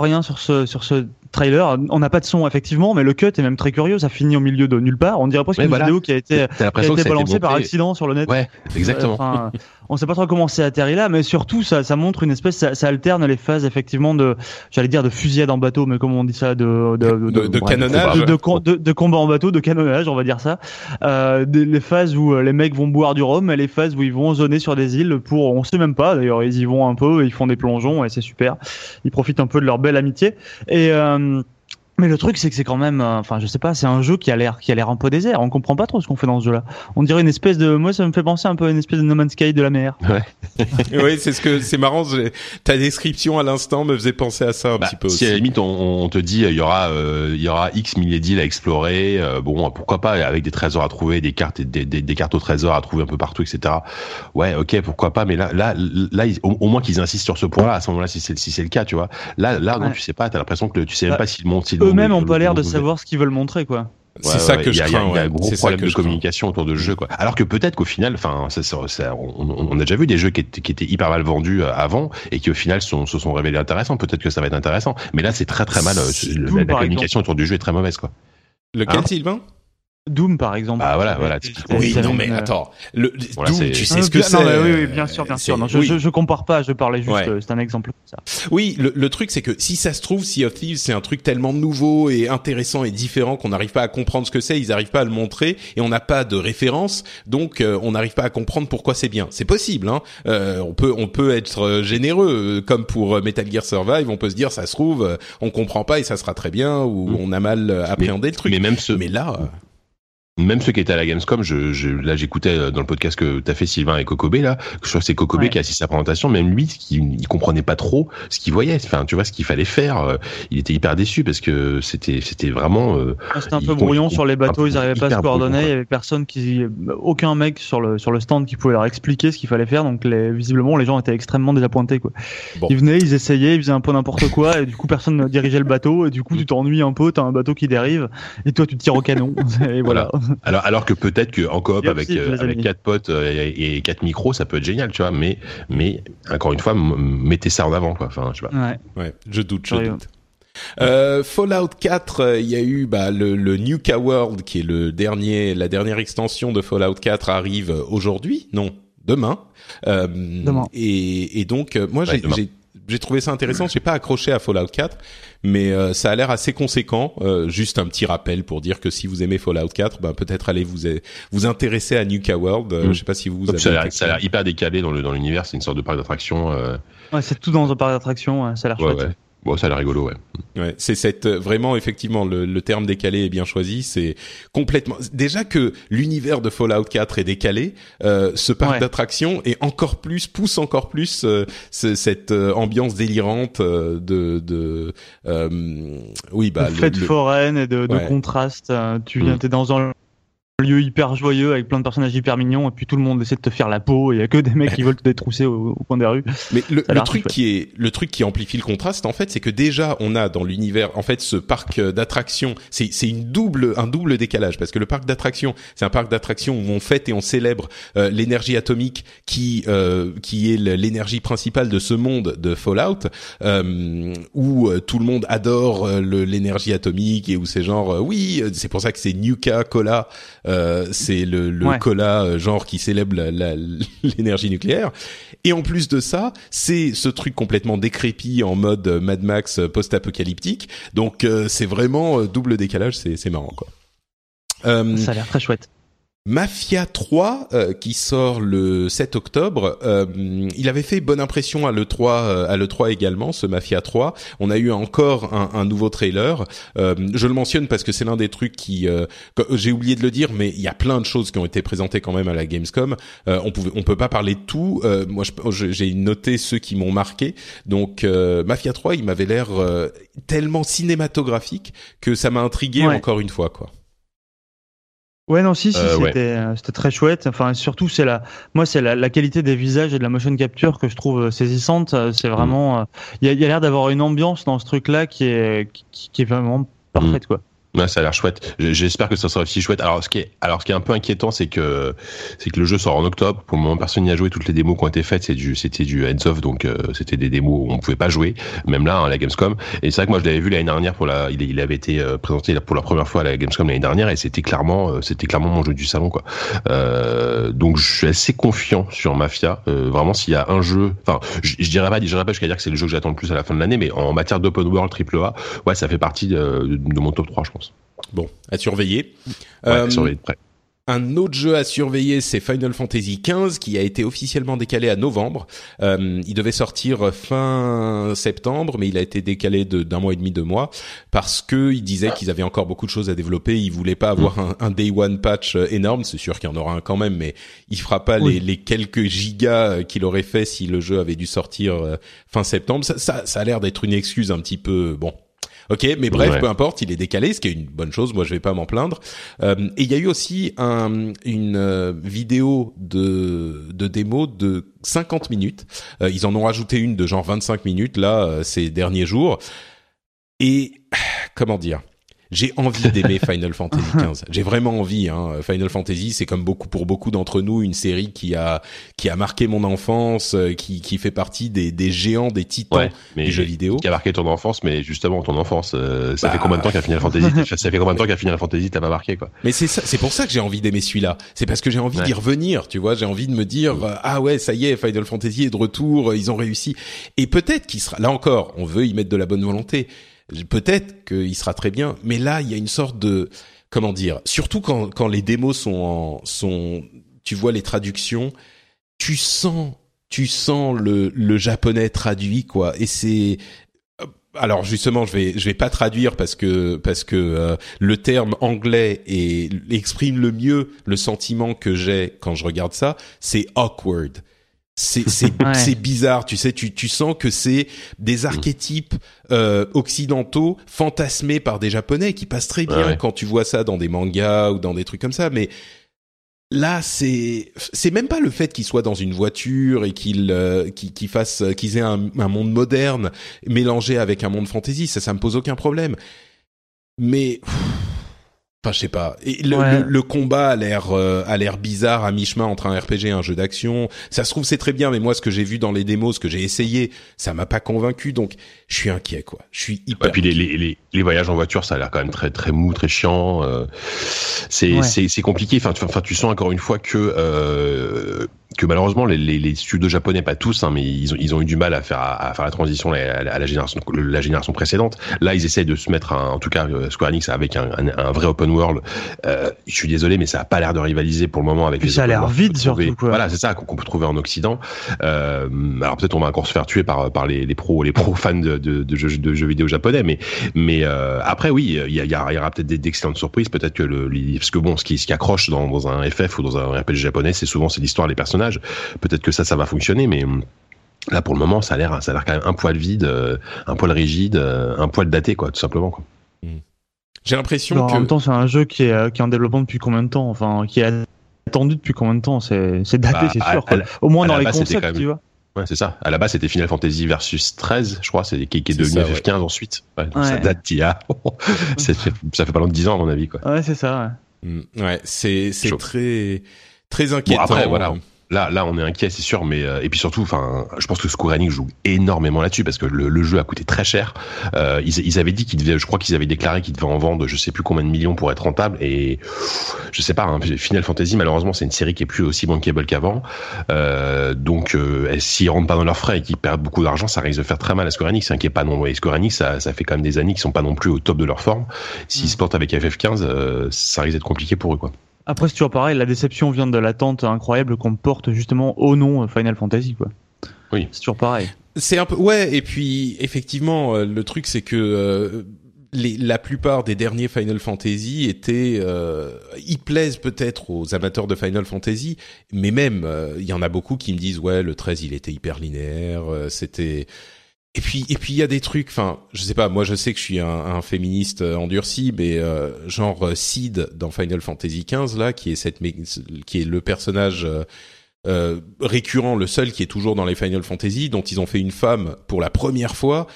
rien sur ce sur ce trailer. On n'a pas de son effectivement, mais le cut est même très curieux. Ça finit au milieu de nulle part. On dirait presque Ouais, une voilà. vidéo qui a été qui a été ça a été balancée par accident sur le net. ouais exactement Enfin, on sait pas trop comment c'est atterri là, mais surtout ça, ça montre une espèce, ça, ça alterne les phases effectivement de, j'allais dire de fusillade en bateau, mais comment on dit ça, de de, De- de bref, canonnage. de, de, com- de- de combat en bateau, de canonnage, on va dire ça. Euh, des- les phases où euh, les mecs vont boire du rhum, et les phases où ils vont zoner sur des îles pour, on sait même pas. D'ailleurs, ils y vont un peu, ils font des plongeons et c'est super. Ils profitent un peu de leur belle amitié et euh, Um, mais le truc, c'est que c'est quand même, euh, enfin, je sais pas, c'est un jeu qui a l'air, qui a l'air un peu désert. On comprend pas trop ce qu'on fait dans ce jeu-là. On dirait une espèce de, moi, ça me fait penser un peu à une espèce de No Man's Sky de la mer. oui, c'est ce que c'est marrant. Ta description à l'instant me faisait penser à ça un Bah, petit peu si à la aussi. limite on, on te dit il y aura euh, il y aura X milliers d'îles à explorer, euh, bon pourquoi pas avec des trésors à trouver, des cartes des, des, des cartes au trésor à trouver un peu partout etc. Ouais ok pourquoi pas mais là là là ils- au, au moins qu'ils insistent sur ce point-là à ce moment-là si c'est si c'est le cas tu vois là là non Ouais. tu sais pas t'as l'impression que le- tu sais même Bah, pas s'ils montent s'ils vont- Eux-mêmes ont le- pas l'air de savoir ce qu'ils veulent montrer, quoi. C'est Ouais, ça ouais, que il y je a- il y a- crains. Il y a un gros problème de communication autour de ce jeu, quoi. Alors que peut-être qu'au final, enfin, ça, ça- ça- on, a déjà vu des jeux qui étaient, qui étaient hyper mal vendus euh, avant et qui au final sont, se sont révélés intéressants. Peut-être que ça va être intéressant. Mais là, c'est très très mal. euh, la, communication autour du jeu est très mauvaise, quoi. Lequel, Hein Sylvain? Doom, par exemple. Bah voilà, voilà. Oui, non mais attends. Le, Voilà, Doom, c'est- tu sais Ah, ce que c'est. oui, oui, bien sûr, bien sûr. Non, je, oui. je, je compare pas, je parlais juste, Ouais. euh, c'est un exemple. Ça. Oui, le, le truc c'est que si ça se trouve, Sea of Thieves c'est un truc tellement nouveau et intéressant et différent qu'on n'arrive pas à comprendre ce que c'est, ils n'arrivent pas à le montrer et on n'a pas de référence, donc euh, on n'arrive pas à comprendre pourquoi c'est bien. C'est possible, hein. Euh, on peut on peut être euh, généreux, euh, comme pour euh, Metal Gear Survive, on peut se dire ça se trouve euh, on comprend pas et ça sera très bien ou Mm. on a mal euh, appréhendé le truc. Mais même ce, Mais là, euh, même ceux qui étaient à la Gamescom, je, je, là j'écoutais euh, dans le podcast que t'as fait Sylvain et Kokobé là, je crois que c'est Kokobé Ouais. qui a assisté à la présentation, même lui, qui, il comprenait pas trop ce qu'il voyait, enfin tu vois ce qu'il fallait faire, euh, il était hyper déçu parce que c'était c'était vraiment euh, Ah, C'était un peu brouillon sur les bateaux, ils arrivaient pas à se coordonner, brouillon, il y avait personne qui, aucun mec sur le, sur le stand qui pouvait leur expliquer ce qu'il fallait faire, donc les, visiblement les gens étaient extrêmement désappointés, quoi. Bon. Ils venaient, ils essayaient, ils faisaient un peu n'importe quoi, et du coup personne ne dirigeait le bateau, et du coup tu t'ennuies un peu, t'as un bateau qui dérive, et toi tu te tires au canon, et voilà. Alors, alors que peut-être que en coop avec aussi, euh, avec quatre potes euh, et, et quatre micros, ça peut être génial, tu vois. Mais mais encore une fois, mettez ça en avant, quoi. Enfin, je sais pas. Ouais. ouais, je doute, je doute. Euh, Fallout 4, euh, il y a eu bah, le, le Nuka World qui est le dernier, la dernière extension de Fallout 4 arrive aujourd'hui, non, demain. Euh, Demain. Et, et donc moi Ouais, j'ai demain. J'ai trouvé ça intéressant. J'ai pas accroché à Fallout 4, mais euh, ça a l'air assez conséquent. Euh, juste un petit rappel pour dire que si vous aimez Fallout 4, ben peut-être allez vous vous intéresser à Nuka World. Euh, Mm. Je sais pas si vous Ça avez. a l'air- ça a l'air hyper décalé dans le dans l'univers. C'est une sorte de parc d'attraction. Euh, Ouais, c'est tout dans un parc d'attraction, ouais, ça a l'air ouais, chouette. ouais. Bon, ça a l'air rigolo, ouais. Ouais, c'est cette euh, vraiment effectivement le, le terme décalé est bien choisi. C'est complètement déjà que l'univers de Fallout 4 est décalé. Euh, ce parc Ouais. d'attractions est encore plus pousse encore plus euh, ce- cette euh, ambiance délirante euh, de de euh, oui bah de le- fête le- foraine et de, de contraste. Tu viens, Mm. t'es dans un lieu hyper joyeux avec plein de personnages hyper mignons et puis tout le monde essaie de te faire la peau et il y a que des mecs qui veulent te détrousser au, au coin des rues. Mais le, le truc qui est le truc qui amplifie le contraste en fait, c'est que déjà on a dans l'univers en fait ce parc d'attractions, c'est c'est une double un double décalage parce que le parc d'attractions, c'est un parc d'attractions où on fête et on célèbre euh, l'énergie atomique qui euh, qui est l'énergie principale de ce monde de Fallout euh, où euh, tout le monde adore l'énergie atomique et où c'est genre oui, c'est pour ça que c'est Nuka Cola euh, c'est le, le cola euh, genre qui célèbre l'énergie nucléaire. Et en plus de ça, c'est ce truc complètement décrépit en mode Mad Max post-apocalyptique. Donc c'est vraiment double décalage, c'est marrant quoi. ça a l'air très chouette. Mafia 3 euh, qui sort le 7 octobre, euh, il avait fait bonne impression à l'E3 euh, à l'E3 également ce Mafia 3. On a eu encore un, un nouveau trailer. je le mentionne parce que c'est l'un des trucs qui j'ai oublié de le dire mais il y a plein de choses qui ont été présentées quand même à la Gamescom. on pouvait on peut pas parler de tout. moi j'ai noté ceux qui m'ont marqué. Donc Mafia 3, il m'avait l'air tellement cinématographique que ça m'a intrigué encore une fois quoi. Ouais, non, si, si, euh, c'était, euh, c'était très chouette. Enfin, surtout, c'est la, moi, c'est la, la, qualité des visages et de la motion capture que je trouve euh, saisissante. C'est vraiment, il y a, y a l'air d'avoir une ambiance dans ce truc-là qui est, qui, qui est vraiment parfaite, mm. quoi. Ouais, ça a l'air chouette. J'espère que ça sera aussi chouette. Alors, ce qui est, alors, ce qui est un peu inquiétant, c'est que, c'est que le jeu sort en octobre. Pour le moment, personne n'y a joué. Toutes les démos qui ont été faites, c'est du, c'était du hands off, donc euh, c'était des démos où on pouvait pas jouer, même là, hein, la Gamescom. Et c'est vrai que moi, je l'avais vu l'année dernière pour la, il, avait été euh, présenté pour la première fois à la Gamescom l'année dernière, et c'était clairement, euh, c'était clairement mon jeu du salon, quoi. donc, je suis assez confiant sur Mafia. vraiment, s'il y a un jeu, enfin, je, dirais pas, je dirais pas jusqu'à dire que c'est le jeu que j'attends le plus à la fin de l'année, mais en matière d'open world triple A, ouais, ça fait partie de, de mon top 3, je pense. Bon, à surveiller. Euh, surveiller de près. Un autre jeu à surveiller, c'est Final Fantasy XV qui a été officiellement décalé à novembre. Euh, il devait sortir fin septembre, mais il a été décalé d'un mois et demi, deux mois, parce que ils disaient qu'ils avaient encore beaucoup de choses à développer. Ils voulaient pas avoir un, un day one patch euh, énorme. C'est sûr qu'il y en aura un quand même, mais il fera pas les, les, quelques gigas euh, qu'il aurait fait si le jeu avait dû sortir fin septembre. Ça, ça, ça a l'air d'être une excuse un petit peu bon Ok, mais bref, peu importe, il est décalé, ce qui est une bonne chose. Moi, je vais pas m'en plaindre. Euh, et il y a eu aussi un, une euh, vidéo de, de démo de 50 minutes. Euh, ils en ont rajouté une de genre 25 minutes là ces derniers jours. Et comment dire? J'ai envie d'aimer Final Fantasy XV. J'ai vraiment envie. Hein. Final Fantasy, c'est comme beaucoup pour beaucoup d'entre nous une série qui a qui a marqué mon enfance, euh, qui qui fait partie des des géants, des titans des jeux vidéo. Qui a marqué ton enfance, mais justement ton enfance, euh, ça fait bah. combien de temps qu'à Final Fantasy Ça fait combien de temps qu'à Final Fantasy t'as pas marqué quoi? Mais c'est c'est pour ça que j'ai envie d'aimer celui-là. C'est parce que j'ai envie d'y revenir. Tu vois, j'ai envie de me dire mm. euh, ah ouais, ça y est, Final Fantasy est de retour, ils ont réussi. Et peut-être qu'il sera là encore. On veut y mettre de la bonne volonté peut-être qu'il sera très bien, mais là, il y a une sorte de comment dire, surtout quand quand les démos sont sont, tu vois les traductions, tu sens tu sens le le japonais traduit quoi, et c'est euh, alors justement, je vais je vais pas traduire parce que parce que euh, le terme anglais exprime le mieux le sentiment que j'ai quand je regarde ça, c'est awkward c'est c'est c'est bizarre tu sais tu tu sens que c'est des mm. archétypes euh, occidentaux fantasmés par des japonais qui passent très bien quand tu vois ça dans des mangas ou dans des trucs comme ça mais là c'est c'est même pas le fait qu'ils soient dans une voiture et qu'ils euh, qu'ils fassent qu'ils aient un, un, monde moderne mélangé avec un monde fantasy ça ça me pose aucun problème. Mais Enfin, je sais pas. Et le, le, combat a l'air euh, a l'air bizarre à mi-chemin entre un RPG et un jeu d'action. Ça se trouve c'est très bien, mais moi ce que j'ai vu dans les démos, ce que j'ai essayé, ça m'a pas convaincu. Donc je suis inquiet quoi. Je suis hyper. Et puis les, les, les, voyages en voiture, ça a l'air quand même très très mou, très chiant. Euh, c'est c'est c'est compliqué. Enfin tu, enfin tu sens encore une fois que euh, que malheureusement les, les, les, studios japonais, pas tous, hein, mais ils ont, ils ont eu du mal à faire à, faire la transition à, la, génération la génération précédente. Là, ils essayent de se mettre, en tout cas euh, Square Enix avec un, un, vrai open world. Euh, je suis désolé, mais ça a pas l'air de rivaliser pour le moment avec. les ça a l'air vide surtout. Quoi. Voilà, c'est ça qu'on peut trouver en Occident. Euh, alors peut-être on va encore se faire tuer par par les, les pros les pros fans de, de, de, jeux, de jeux vidéo japonais, mais mais euh, après oui, il y, y, aura peut-être d'excellentes surprises. Peut-être que le parce que bon, ce qui ce qui accroche dans, dans un FF ou dans un RPG japonais, c'est souvent c'est l'histoire, les personnages Peut-être que ça, ça va fonctionner, mais hum, là pour le moment, ça a l'air, ça a l'air quand même un poil vide, euh, un poil rigide, euh, un poil daté, quoi, tout simplement. Quoi. Mmh. J'ai l'impression que En même temps, c'est un jeu qui est, euh, qui est en développement depuis combien de temps? Enfin, qui est attendu depuis combien de temps? C'est c'est daté, Bah, c'est à- sûr. à quoi. la- Au moins dans les concepts, quand même- tu vois. Ouais, c'est ça. À la base, c'était Final Fantasy versus 13, je crois, c'est qui, qui est C'est devenu ça, FF15 ensuite. Ouais, donc Ça date d'il y a. ça, fait, ça fait pas loin de 10 ans, à mon avis, quoi. Ouais, c'est ça. Ouais. Mm, ouais, c'est très très inquiétant. après, voilà. Là, là, on est inquiet, c'est sûr, mais euh, et puis surtout, enfin, je pense que Square Enix joue énormément là-dessus parce que le, le jeu a coûté très cher. Euh, ils, ils avaient dit qu'ils devaient, je crois qu'ils avaient déclaré qu'ils devaient en vendre, je sais plus combien de millions pour être rentable. Et je sais pas, hein, Final Fantasy, malheureusement, c'est une série qui est plus aussi bankable qu'avant. Euh, donc, euh, s'ils rentrent pas dans leurs frais et qu'ils perdent beaucoup d'argent, ça risque de faire très mal à Square Enix, hein, qui est pas non. Et Square Enix, ça, ça fait quand même des années qu'ils sont pas non plus au top de leur forme. S'ils Mm. se plantent avec FF15, euh, ça risque d'être compliqué pour eux, quoi. Après, c'est toujours pareil, la déception vient de l'attente incroyable qu'on porte justement au nom Final Fantasy, quoi. Oui. C'est toujours pareil. C'est un peu ouais et puis effectivement euh, le truc c'est que euh, les, la plupart des derniers Final Fantasy étaient euh, ils plaisent peut-être aux amateurs de Final Fantasy mais même euh, il y en a beaucoup qui me disent ouais le 13 il était hyper linéaire euh, c'était et puis et puis il y a des trucs enfin je sais pas moi je sais que je suis un, un féministe euh, endurci mais euh, genre euh, Sid dans Final Fantasy 15 là qui est cette qui est le personnage euh, euh, récurrent, le seul qui est toujours dans les Final Fantasy, dont ils ont fait une femme pour la première fois,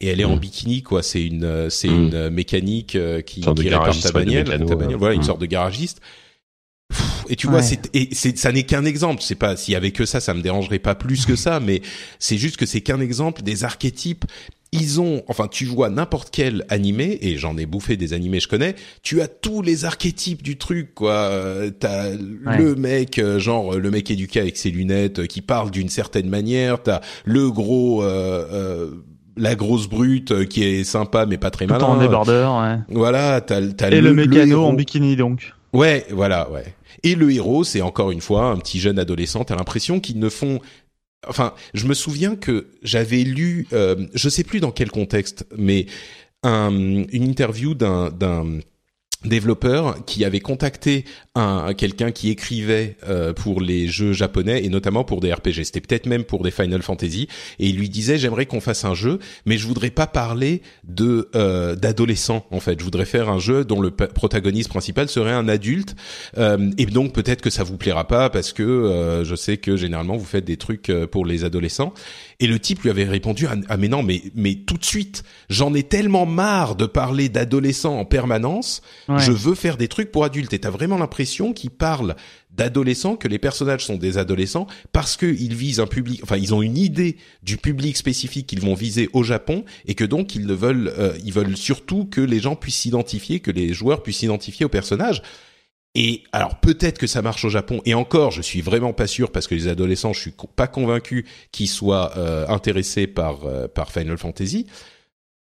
et elle est en Mm. bikini, quoi. C'est une, c'est Mm. une mécanique qui, qui répare ta bagnole, ta. Voilà, une sorte de garagiste. Et tu Ouais. vois, c'est, et c'est, ça n'est qu'un exemple. C'est pas, s'il y avait que ça, ça me dérangerait pas plus que ça, mais c'est juste que c'est qu'un exemple des archétypes. Ils ont, enfin, tu vois n'importe quel animé, et j'en ai bouffé des animés, je connais, tu as tous les archétypes du truc, quoi. Euh, T'as le mec, euh, genre, euh, le mec éduqué avec ses lunettes, qui parle d'une certaine manière, t'as le gros, euh, euh, la grosse brute qui est sympa mais pas très Tout malin. en débardeur, ouais. Voilà, t'as, t'as Et le, mécano héros. en bikini, donc. Ouais, voilà, ouais. Et le héros, c'est encore une fois un petit jeune adolescent. T'as l'impression qu'ils ne font. Enfin, je me souviens que j'avais lu, euh, je sais plus dans quel contexte, mais un, une interview d'un d'un développeur qui avait contacté un quelqu'un qui écrivait euh, pour les jeux japonais et notamment pour des RPG. C'était peut-être même pour des Final Fantasy et il lui disait j'aimerais qu'on fasse un jeu, mais je voudrais pas parler de euh, d'adolescents en fait. Je voudrais faire un jeu dont le protagoniste principal serait un adulte euh, et donc peut-être que ça vous plaira pas parce que euh, je sais que généralement vous faites des trucs euh, pour les adolescents. Et le type lui avait répondu ah, mais non mais mais tout de suite j'en ai tellement marre de parler d'adolescents en permanence Ouais. je veux faire des trucs pour adultes. Et t'as vraiment l'impression qu'ils parlent d'adolescents, que les personnages sont des adolescents, parce qu'ils visent un public, enfin ils ont une idée du public spécifique qu'ils vont viser au Japon, et que donc ils ne veulent, euh, ils veulent surtout que les gens puissent s'identifier, que les joueurs puissent s'identifier aux personnages. Et alors peut-être que ça marche au Japon. Et encore, je suis vraiment pas sûr parce que les adolescents, je suis pas convaincu qu'ils soient euh, intéressés par euh, par Final Fantasy.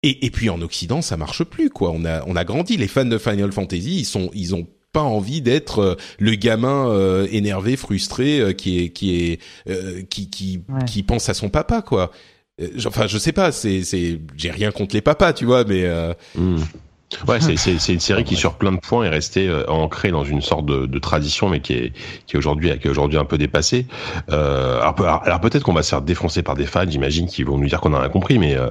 Et, et puis en Occident, ça marche plus quoi. On a on a grandi. Les fans de Final Fantasy, ils sont ils ont pas envie d'être euh, le gamin euh, énervé, frustré, euh, qui est qui est euh, qui qui Ouais. qui pense à son papa quoi. Euh, Enfin, je sais pas. C'est c'est j'ai rien contre les papas, tu vois, mais euh, Hmm. Ouais, c'est une série qui sur plein de points est restée euh, ancrée dans une sorte de, de tradition, mais qui est qui est aujourd'hui qui est aujourd'hui un peu dépassée. Euh, alors, peut- alors peut-être qu'on va se faire défoncer par des fans, j'imagine, qui vont nous dire qu'on a rien compris, mais euh,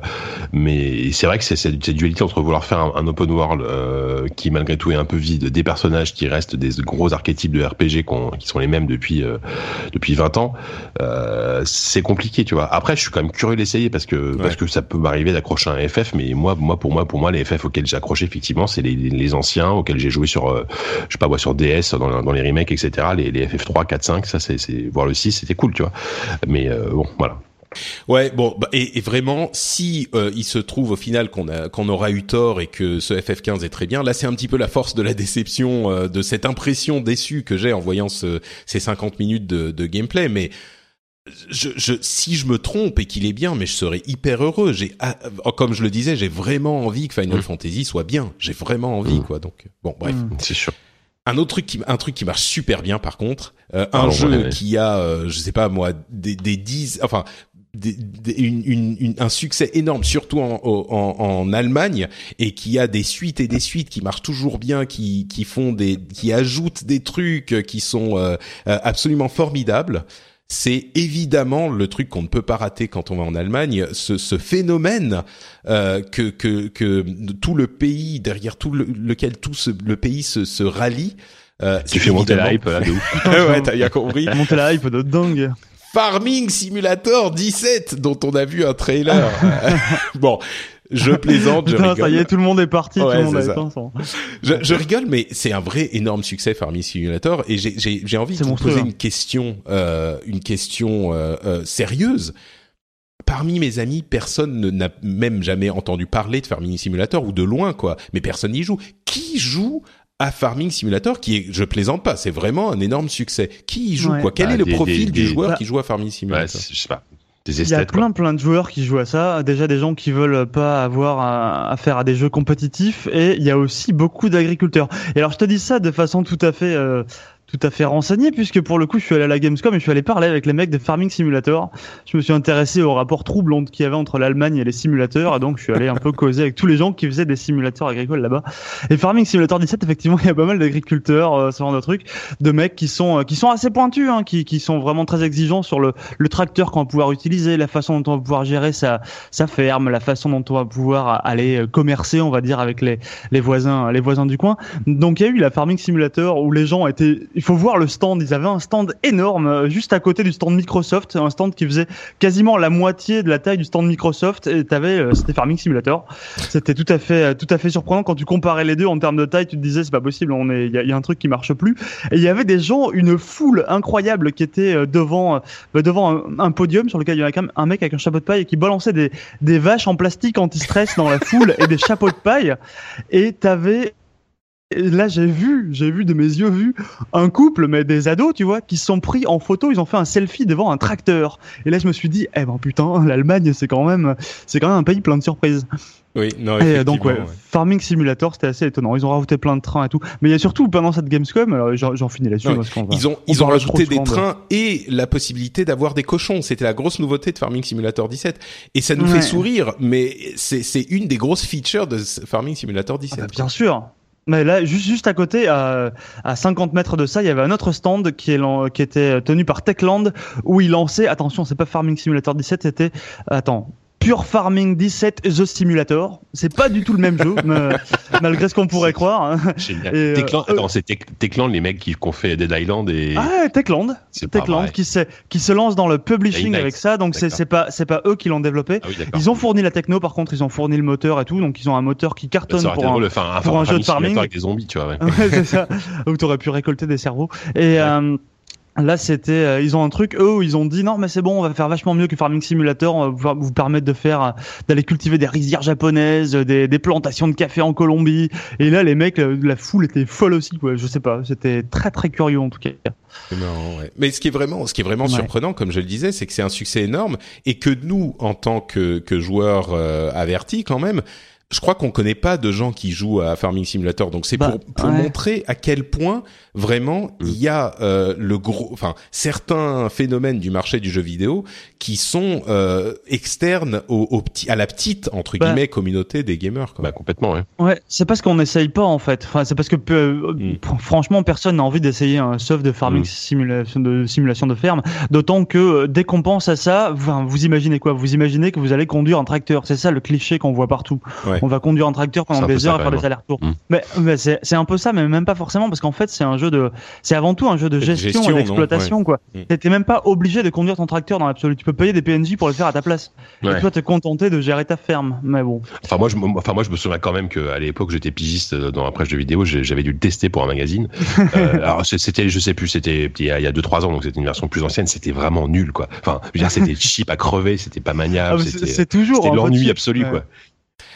mais c'est vrai que c'est cette, cette dualité entre vouloir faire un, un open world euh, qui malgré tout est un peu vide, des personnages qui restent des gros archétypes de RPG qu'on- qui sont les mêmes depuis euh, depuis 20 ans, euh, c'est compliqué, tu vois. Après, je suis quand même curieux d'essayer parce que parce que ça peut m'arriver d'accrocher un FF, mais moi moi pour moi pour moi les FF auxquels j'ai accroché effectivement, c'est les, les anciens auxquels j'ai joué sur euh, je sais pas moi sur DS dans, dans les remakes etc. Les, les FF 3, 4, 5, ça c'est voir le 6 c'était cool, tu vois. Mais euh, bon voilà. Ouais, bon, bah, et, et vraiment, si euh, il se trouve au final qu'on a qu'on aura eu tort et que ce FF15 est très bien, là c'est un petit peu la force de la déception, euh, de cette impression déçue que j'ai en voyant ce, ces 50 minutes de, de gameplay. Mais je, je, si je me trompe et qu'il est bien, mais je serais hyper heureux. J'ai, ah, comme je le disais, j'ai vraiment envie que Final Mm. Fantasy soit bien. J'ai vraiment envie, Mm. quoi. Donc bon, bref. Mm. C'est sûr. Un autre truc qui, un truc qui marche super bien par contre, euh, un jeu ouais, ouais. qui a, euh, je sais pas moi, des, des dix, enfin, des, des- une, une- une- un succès énorme, surtout en, en, en Allemagne, et qui a des suites et des suites qui marchent toujours bien, qui, qui font des, qui ajoutent des trucs qui sont euh, euh, absolument formidables. C'est évidemment le truc qu'on ne peut pas rater quand on va en Allemagne, ce, ce phénomène euh, que, que, que tout le pays derrière tout le, lequel tout ce, le pays se, se rallie. Euh, tu fais monter la hype là de ouf. ouais, t'as bien compris. monter la hype de dingue. Farming Simulator 17 dont on a vu un trailer. bon, je plaisante, je Putain, rigole. ça y est, tout le monde est parti, Ouais, tout le monde c'est a ça. éteint son- Je, je rigole, mais c'est un vrai énorme succès Farming Simulator et j'ai- j'ai j'ai envie de vous poser hein. une question, euh, une question euh, euh, sérieuse. Parmi mes amis, personne ne- n'a même jamais entendu parler de Farming Simulator ou de loin quoi, mais personne n'y joue. Qui joue à Farming Simulator qui est, je plaisante pas, c'est vraiment un énorme succès. Qui y joue Ouais. quoi? Quel Bah, est le des- profil des- du des- joueur bah, qui joue à Farming Simulator? je sais pas. Des Il y a quoi. plein plein de joueurs qui jouent à ça. Déjà des gens qui veulent pas avoir à, à faire à des jeux compétitifs et il y a aussi beaucoup d'agriculteurs. Et alors je te dis ça de façon tout à fait euh, tout à fait renseignée puisque pour le coup je suis allé à la Gamescom et je suis allé parler avec les mecs de Farming Simulator. Je me suis intéressé au rapport troublant qu'il y avait entre l'Allemagne et les simulateurs et donc je suis allé un peu causer avec tous les gens qui faisaient des simulateurs agricoles là-bas. Et Farming Simulator 17 effectivement il y a pas mal d'agriculteurs, euh, ce genre de trucs, de mecs qui sont euh, qui sont assez pointus, hein, qui qui sont vraiment très exigeants sur le le tracteur qu'on va pouvoir utiliser, la façon dont on va pouvoir gérer sa, sa ferme, la façon dont on va pouvoir aller euh, commercer, on va dire, avec les, les voisins, les voisins du coin. Donc il y a eu la Farming Simulator où les gens étaient, il faut voir le stand, ils avaient un stand énorme euh, juste à côté du stand Microsoft, un stand qui faisait quasiment la moitié de la taille du stand Microsoft et t'avais, euh, c'était Farming Simulator. C'était tout à fait, tout à fait surprenant quand tu comparais les deux en termes de taille, tu te disais c'est pas possible, on est, il y y a un truc qui marche plus. Et il y avait des gens, une foule incroyable qui était euh, devant, euh, bah, devant un, un podium sur lequel il y avait quand même un mec avec un chapeau de paille et qui balançait des, des vaches en plastique anti-stress dans la foule et des chapeaux de paille. Et t'avais et là, j'ai vu, j'ai vu de mes yeux vu un couple, mais des ados, tu vois, qui se sont pris en photo, ils ont fait un selfie devant un tracteur. Et là, je me suis dit, eh ben putain, l'Allemagne, c'est quand même, c'est quand même un pays plein de surprises. Oui, non, Et donc ouais. Farming Simulator, c'était assez étonnant. Ils ont rajouté plein de trains et tout. Mais il y a surtout pendant cette Gamescom, alors j'en finis là-dessus. Ils ont, on ils ont rajouté des de- trains et la possibilité d'avoir des cochons. C'était la grosse nouveauté de Farming Simulator 17. Et ça nous Ouais. fait sourire, mais c'est, c'est une des grosses features de Farming Simulator Ah 17. bah, bien sûr. Mais là, juste, à côté, à, à 50 mètres de ça, il y avait un autre stand qui était tenu par Techland, où il lançait, attention, c'est pas Farming Simulator 17, c'était, attends, Pure Farming 17 The Simulator. C'est pas du tout le même jeu, mais- malgré ce qu'on pourrait croire. hein. Génial. Et, euh, Techland, eux- attends, c'est Tech- Techland, les mecs qui ont fait Dead Island et. Ah, Techland. Techland qui se, qui se lance dans le publishing avec ça, donc c'est pas, pas eux qui l'ont développé. Ah oui. Ils ont fourni la techno, par contre, ils ont fourni le moteur et tout, donc ils ont un moteur qui cartonne pour un, drôle de faire un, pour un jeu de Farming avec des zombies, tu vois. ouais. Ouais, c'est ça. Où t'aurais pu récolter des cerveaux. Et euh, là, c'était, euh, ils ont un truc, eux, où ils ont dit non, mais c'est bon, on va faire vachement mieux que Farming Simulator. On va vous permettre de faire, euh, d'aller cultiver des rizières japonaises, euh, des, des plantations de café en Colombie. Et là, les mecs, euh, la foule était folle aussi, quoi. Je sais pas. C'était très très curieux en tout cas. Marrant, ouais. Mais ce qui est vraiment, ce qui est vraiment Ouais. surprenant, comme je le disais, c'est que c'est un succès énorme et que nous, en tant que, que joueurs euh, avertis, quand même, je crois qu'on connaît pas de gens qui jouent à Farming Simulator. Donc c'est Bah, pour, pour ouais. montrer à quel point vraiment il y a euh, le gros, enfin certains phénomènes du marché du jeu vidéo qui sont euh, externes au, au petit, à la petite entre Bah. guillemets communauté des gamers. Quoi. Bah, complètement, ouais. Ouais, c'est parce qu'on n'essaye pas en fait. Enfin, c'est parce que euh, Mm. fr- franchement, personne n'a envie d'essayer un soft de farming Mm. simulation de simulation de ferme. D'autant que euh, dès qu'on pense à ça, vous, imaginez quoi? Vous imaginez que vous allez conduire un tracteur. C'est ça le cliché qu'on voit partout. Ouais. On va conduire un tracteur pendant des heures à quand faire des allers-retours. Mm. Mais, mais c'est c'est un peu ça, mais même pas forcément parce qu'en fait c'est un jeu de, c'est avant tout un jeu de gestion, gestion, et d'exploitation quoi. Mm. T'es même pas obligé de conduire ton tracteur dans l'absolu. Tu peux payer des PNJ pour le faire à ta place. Ouais. Et toi te contenter de gérer ta ferme. Mais bon. Enfin moi, je, me- enfin moi je me souviens quand même qu'à l'époque j'étais pigiste dans la presse de vidéo, j'avais dû le tester pour un magazine. Euh, alors c'était, je sais plus, c'était il y a, il y a deux trois ans, donc c'était une version plus ancienne, c'était vraiment nul quoi. Enfin, je veux dire c'était cheap à crever, c'était pas Ah, maniable, mais c'est toujours c'était un l'ennui absolu Ouais. quoi.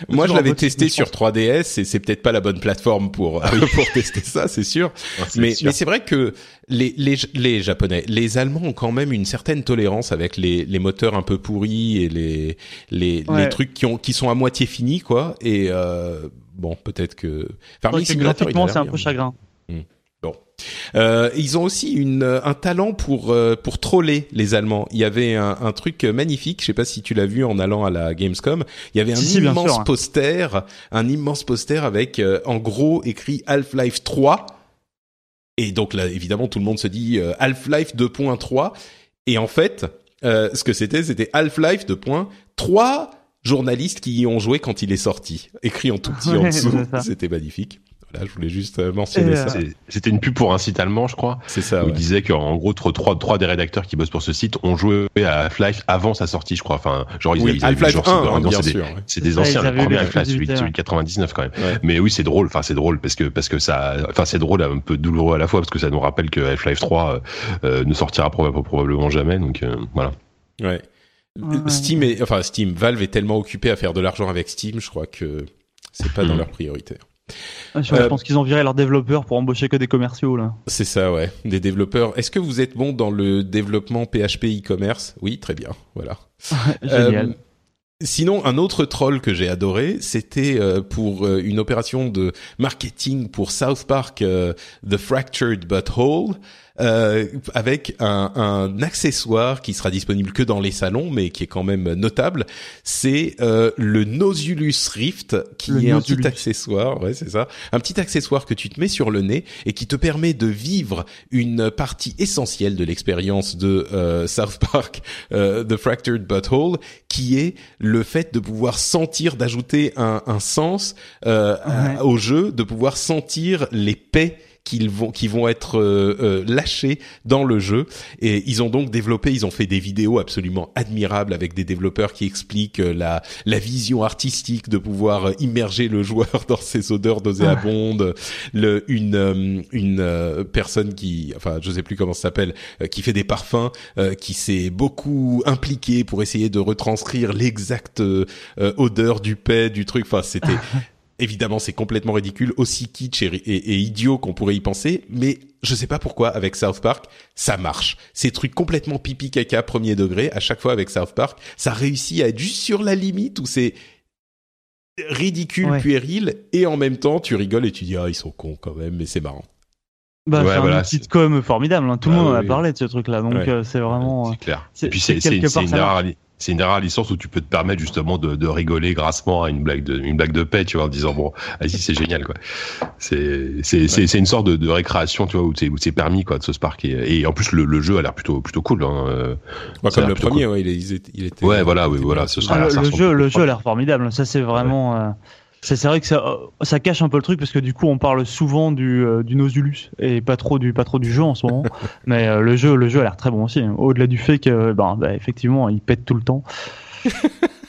Moi, je l'avais testé sur 3DS et c'est peut-être pas la bonne plateforme pour pour tester ça, c'est sûr. Ouais, c'est Mais, sûr. mais c'est vrai que les, les, les Japonais, les Allemands ont quand même une certaine tolérance avec les, les moteurs un peu pourris et les, les, Ouais. les trucs qui, ont, qui sont à moitié finis, quoi. Et euh, bon, peut-être que... Il a graphiquement, c'est un peu chagrin. Euh, ils ont aussi une, un talent pour euh, pour troller les Allemands. Il y avait un, un truc magnifique. Je sais pas si tu l'as vu en allant à la Gamescom. Il y avait un Si, immense sûr, hein. poster, un immense poster avec euh, en gros écrit Half-Life 3. Et donc là, évidemment, tout le monde se dit euh, Half-Life 2.3. Et en fait, euh, ce que c'était, c'était Half-Life de point trois journalistes qui y ont joué quand il est sorti, écrit en tout petit en dessous. C'était magnifique. Voilà, je voulais juste euh, mentionner ça. euh, C'était une pub pour un site allemand, je crois. C'est ça. où ouais. il disait qu'en gros, trois, des rédacteurs qui bossent pour ce site ont joué à Half-Life avant sa sortie, je crois. Enfin, genre, ils Oui, ils avaient- Half-Life genre, 1, c'est- hein, bien c'est des- sûr. ouais. C'est des anciens, le premier Half-Life, celui, de 99 quand même. Ouais. Mais oui, c'est drôle. Enfin, c'est drôle parce que parce que ça, enfin, c'est drôle, un peu douloureux à la fois parce que ça nous rappelle que Half-Life 3 euh, ne sortira proba- probablement jamais. Donc euh, voilà. Ouais. Ouais. Steam est, enfin Steam, Valve est tellement occupé à faire de l'argent avec Steam, je crois que c'est pas dans Mhm. leur priorité. Je, je Euh, pense qu'ils ont viré leurs développeurs pour embaucher que des commerciaux là. C'est ça, ouais. Des développeurs. Est-ce que vous êtes bon dans le développement PHP e-commerce? Oui, très bien. Voilà. Génial. Euh, Sinon, un autre troll que j'ai adoré, c'était euh, pour une opération de marketing pour South Park, The Fractured But Whole, euh, avec un, un accessoire qui sera disponible que dans les salons, mais qui est quand même notable. C'est euh, le Nosulus Rift, qui Le est un petit accessoire, ouais, c'est ça, un petit accessoire que tu te mets sur le nez et qui te permet de vivre une partie essentielle de l'expérience de euh, South Park, euh, The Fractured But Whole, qui est le fait de pouvoir sentir, d'ajouter un, un sens euh, à- Ouais. au jeu, de pouvoir sentir les paix qu'ils vont qui vont être euh, euh, lâchés dans le jeu. Et ils ont donc développé ils ont fait des vidéos absolument admirables avec des développeurs qui expliquent euh, la la vision artistique de pouvoir euh, immerger le joueur dans ces odeurs nauséabondes. Le une une personne qui enfin je sais plus comment ça s'appelle qui fait des parfums qui s'est beaucoup impliqué pour essayer de retranscrire l'exacte odeur du paix du truc. Enfin c'était Évidemment, c'est complètement ridicule, aussi kitsch et, et- et idiot qu'on pourrait y penser, mais je sais pas pourquoi avec South Park, ça marche. Ces trucs complètement pipi caca premier degré, à chaque fois avec South Park, ça réussit à être juste sur la limite où c'est ridicule, Ouais. puéril, et en même temps, tu rigoles et tu dis, ah, ils sont cons quand même, mais c'est marrant. Bah, Ouais, c'est voilà, un outil de c'est- com formidable. hein. Tout le Bah monde en a oui. parlé de ce truc-là, donc Ouais. euh, c'est vraiment. C'est clair. Et puis c'est quelque une, part, c'est une rare licence où tu peux te permettre justement de, de rigoler grassement à une blague de une blague de paix, tu vois, en disant bon, vas-y c'est génial quoi. C'est c'est c'est c'est une sorte de, de récréation, tu vois, où c'est où c'est permis quoi de ce Spark et, en plus le, le jeu a l'air plutôt plutôt cool. Hein. euh. Comme le premier, ouais, il, est- il était-. Ouais, voilà, oui, voilà, ce sera- Ah, le, jeu, le jeu a l'air formidable. Ça, c'est vraiment. euh, c'est vrai que ça, ça cache un peu le truc parce que du coup, on parle souvent du, euh, du Nosulus et pas trop du, pas trop du jeu en ce moment. Mais euh, le jeu, le jeu a l'air très bon aussi. hein. Au-delà du fait que, ben, bah, effectivement, il pète tout le temps.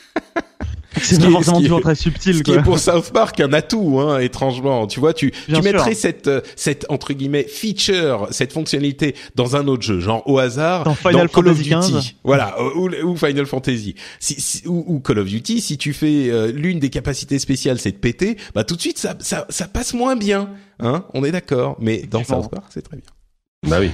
Ce c'est qui pas forcément ce qui toujours très Ce subtil. qui Quoi. est pour South Park un atout, hein, étrangement. Tu vois, tu, Bien tu sûr. mettrais cette, euh, cette, entre guillemets, feature, cette fonctionnalité dans un autre jeu, genre au hasard, Dans Final Call of Fantasy Duty. 15. Voilà, ou, ou Final Fantasy. Si, si- ou, ou Call of Duty, si tu fais euh, l'une des capacités spéciales, c'est de péter, bah tout de suite, ça, ça, ça passe moins bien. Hein, on est d'accord. Mais dans. South Park, c'est très bien. Bah oui.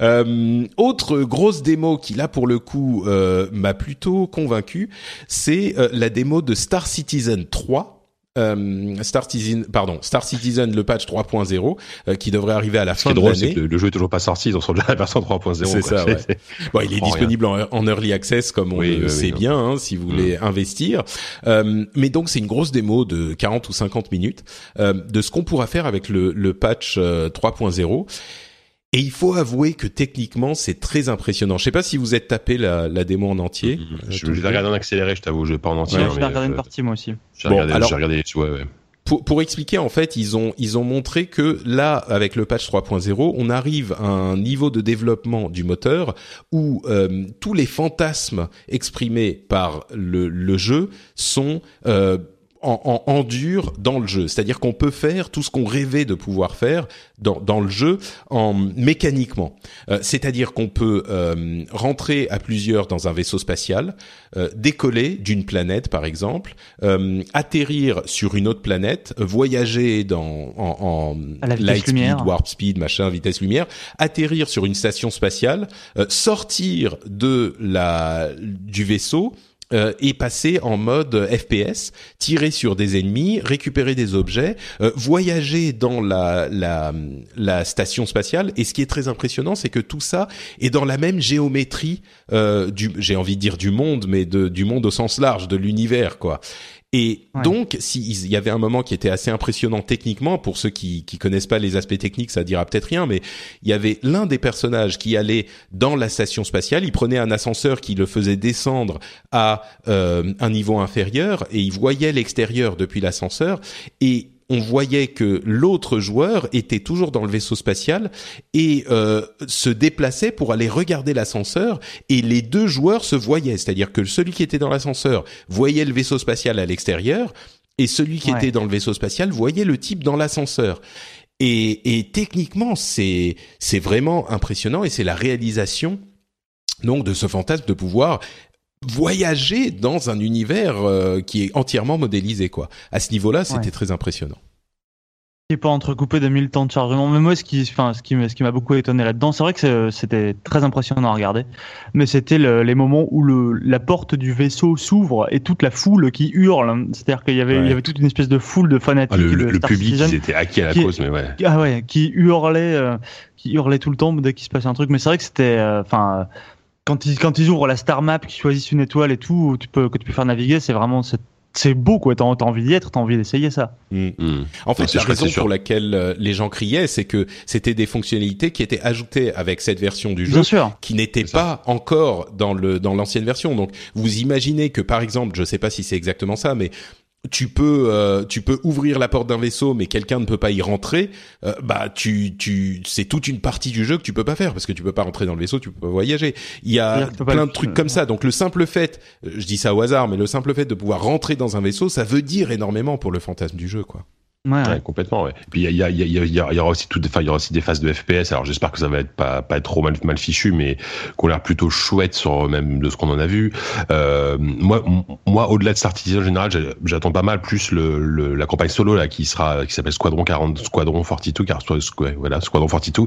Euh, autre grosse démo qui là pour le coup euh, m'a plutôt convaincu, c'est euh, la démo de Star Citizen 3. Euh, Star Citizen, pardon, Star Citizen le patch 3.0 euh, qui devrait arriver à la Ce qui fin est de drôle, c'est l'année. que le, le jeu est toujours pas sorti, ils en sont déjà à la version 3.0. C'est ça, ouais. Bon, il est disponible en, en early access comme on Oui, le oui, sait oui, bien hein, si vous voulez investir. Euh, mais donc c'est une grosse démo de 40 ou 50 minutes euh, de ce qu'on pourra faire avec le, le patch euh, 3.0. Et il faut avouer que techniquement c'est très impressionnant. Je sais pas si vous êtes tapé la, la démo en entier. Euh, Je, tous je les l'ai regardé en accéléré, je t'avoue, je vais pas en entier. Ouais, je vais regarder euh, une partie moi aussi. J'ai Bon, regardé, alors- j'ai regardé les ouais, ouais. pour, pour expliquer, en fait, ils ont ils ont montré que là, avec le patch 3.0, on arrive à un niveau de développement du moteur où euh, tous les fantasmes exprimés par le, le jeu sont euh, en, en, en dur dans le jeu. C'est-à-dire qu'on peut faire tout ce qu'on rêvait de pouvoir faire dans, dans le jeu en mécaniquement. Euh, C'est-à-dire qu'on peut euh, rentrer à plusieurs dans un vaisseau spatial, euh, décoller d'une planète par exemple, euh, atterrir sur une autre planète, voyager dans en, en light speed, warp speed, machin, vitesse lumière, atterrir sur une station spatiale, euh, sortir de la du vaisseau euh, et passer en mode FPS, tirer sur des ennemis, récupérer des objets, euh, voyager dans la, la la station spatiale. Et ce qui est très impressionnant, c'est que tout ça est dans la même géométrie euh, du, j'ai envie de dire du monde, mais de, du monde au sens large, de l'univers, quoi. Et donc, s'il y avait un moment qui était assez impressionnant techniquement, pour ceux qui, qui connaissent pas les aspects techniques, ça dira peut-être rien, mais il y avait l'un des personnages qui allait dans la station spatiale, il prenait un ascenseur qui le faisait descendre à euh, un niveau inférieur, et il voyait l'extérieur depuis l'ascenseur, et on voyait que l'autre joueur était toujours dans le vaisseau spatial et euh, se déplaçait pour aller regarder l'ascenseur et les deux joueurs se voyaient, c'est-à-dire que celui qui était dans l'ascenseur voyait le vaisseau spatial à l'extérieur et celui qui était dans le vaisseau spatial voyait le type dans l'ascenseur. Et, et techniquement, c'est c'est vraiment impressionnant et c'est la réalisation donc de ce fantasme de pouvoir voyager dans un univers euh, qui est entièrement modélisé quoi. À ce niveau-là, c'était très impressionnant. Et pas entrecoupé de mille temps de chargement. Mais moi, ce qui, enfin, ce qui, ce qui m'a beaucoup étonné là-dedans, c'est vrai que c'était très impressionnant à regarder. Mais c'était le, les moments où le, la porte du vaisseau s'ouvre et toute la foule qui hurle. C'est-à-dire qu'il y avait, il y avait toute une espèce de foule de fanatiques. Ah, le, le public, ils étaient acquis à la cause, mais ouais. Ah ouais, qui hurlait, euh, qui hurlait tout le temps dès qu'il se passait un truc. Mais c'est vrai que c'était, euh, enfin quand ils quand ils ouvrent la star map, qu'ils choisissent une étoile et tout, tu peux que tu peux faire naviguer, c'est vraiment c'est beau quoi. T'as envie d'y être, t'as envie d'essayer ça. Mm. Mm. En fait, la raison pour laquelle euh, les gens criaient, c'est que c'était des fonctionnalités qui étaient ajoutées avec cette version du jeu, qui n'étaient pas encore dans le dans l'ancienne version. Donc, vous imaginez que par exemple, je sais pas si c'est exactement ça, mais tu peux euh, tu peux ouvrir la porte d'un vaisseau mais quelqu'un ne peut pas y rentrer euh, bah tu tu c'est toute une partie du jeu que tu peux pas faire parce que tu peux pas rentrer dans le vaisseau tu peux pas voyager. Il y a plein de trucs comme ça. Donc le simple fait euh, je dis ça au hasard mais le simple fait de pouvoir rentrer dans un vaisseau ça veut dire énormément pour le fantasme du jeu quoi Ouais, complètement. Ouais. Puis il y, y, y, y, aura aussi tout, enfin il y aura aussi des phases de FPS. Alors j'espère que ça va être pas pas être trop mal mal fichu, mais qu'on a l'air plutôt chouette sur même de ce qu'on en a vu. Euh, moi, moi, au-delà de Star Citizen en général, j'attends pas mal plus le, le, la campagne solo là qui sera qui s'appelle Squadron 40, Squadron 42, car voilà Squadron 42,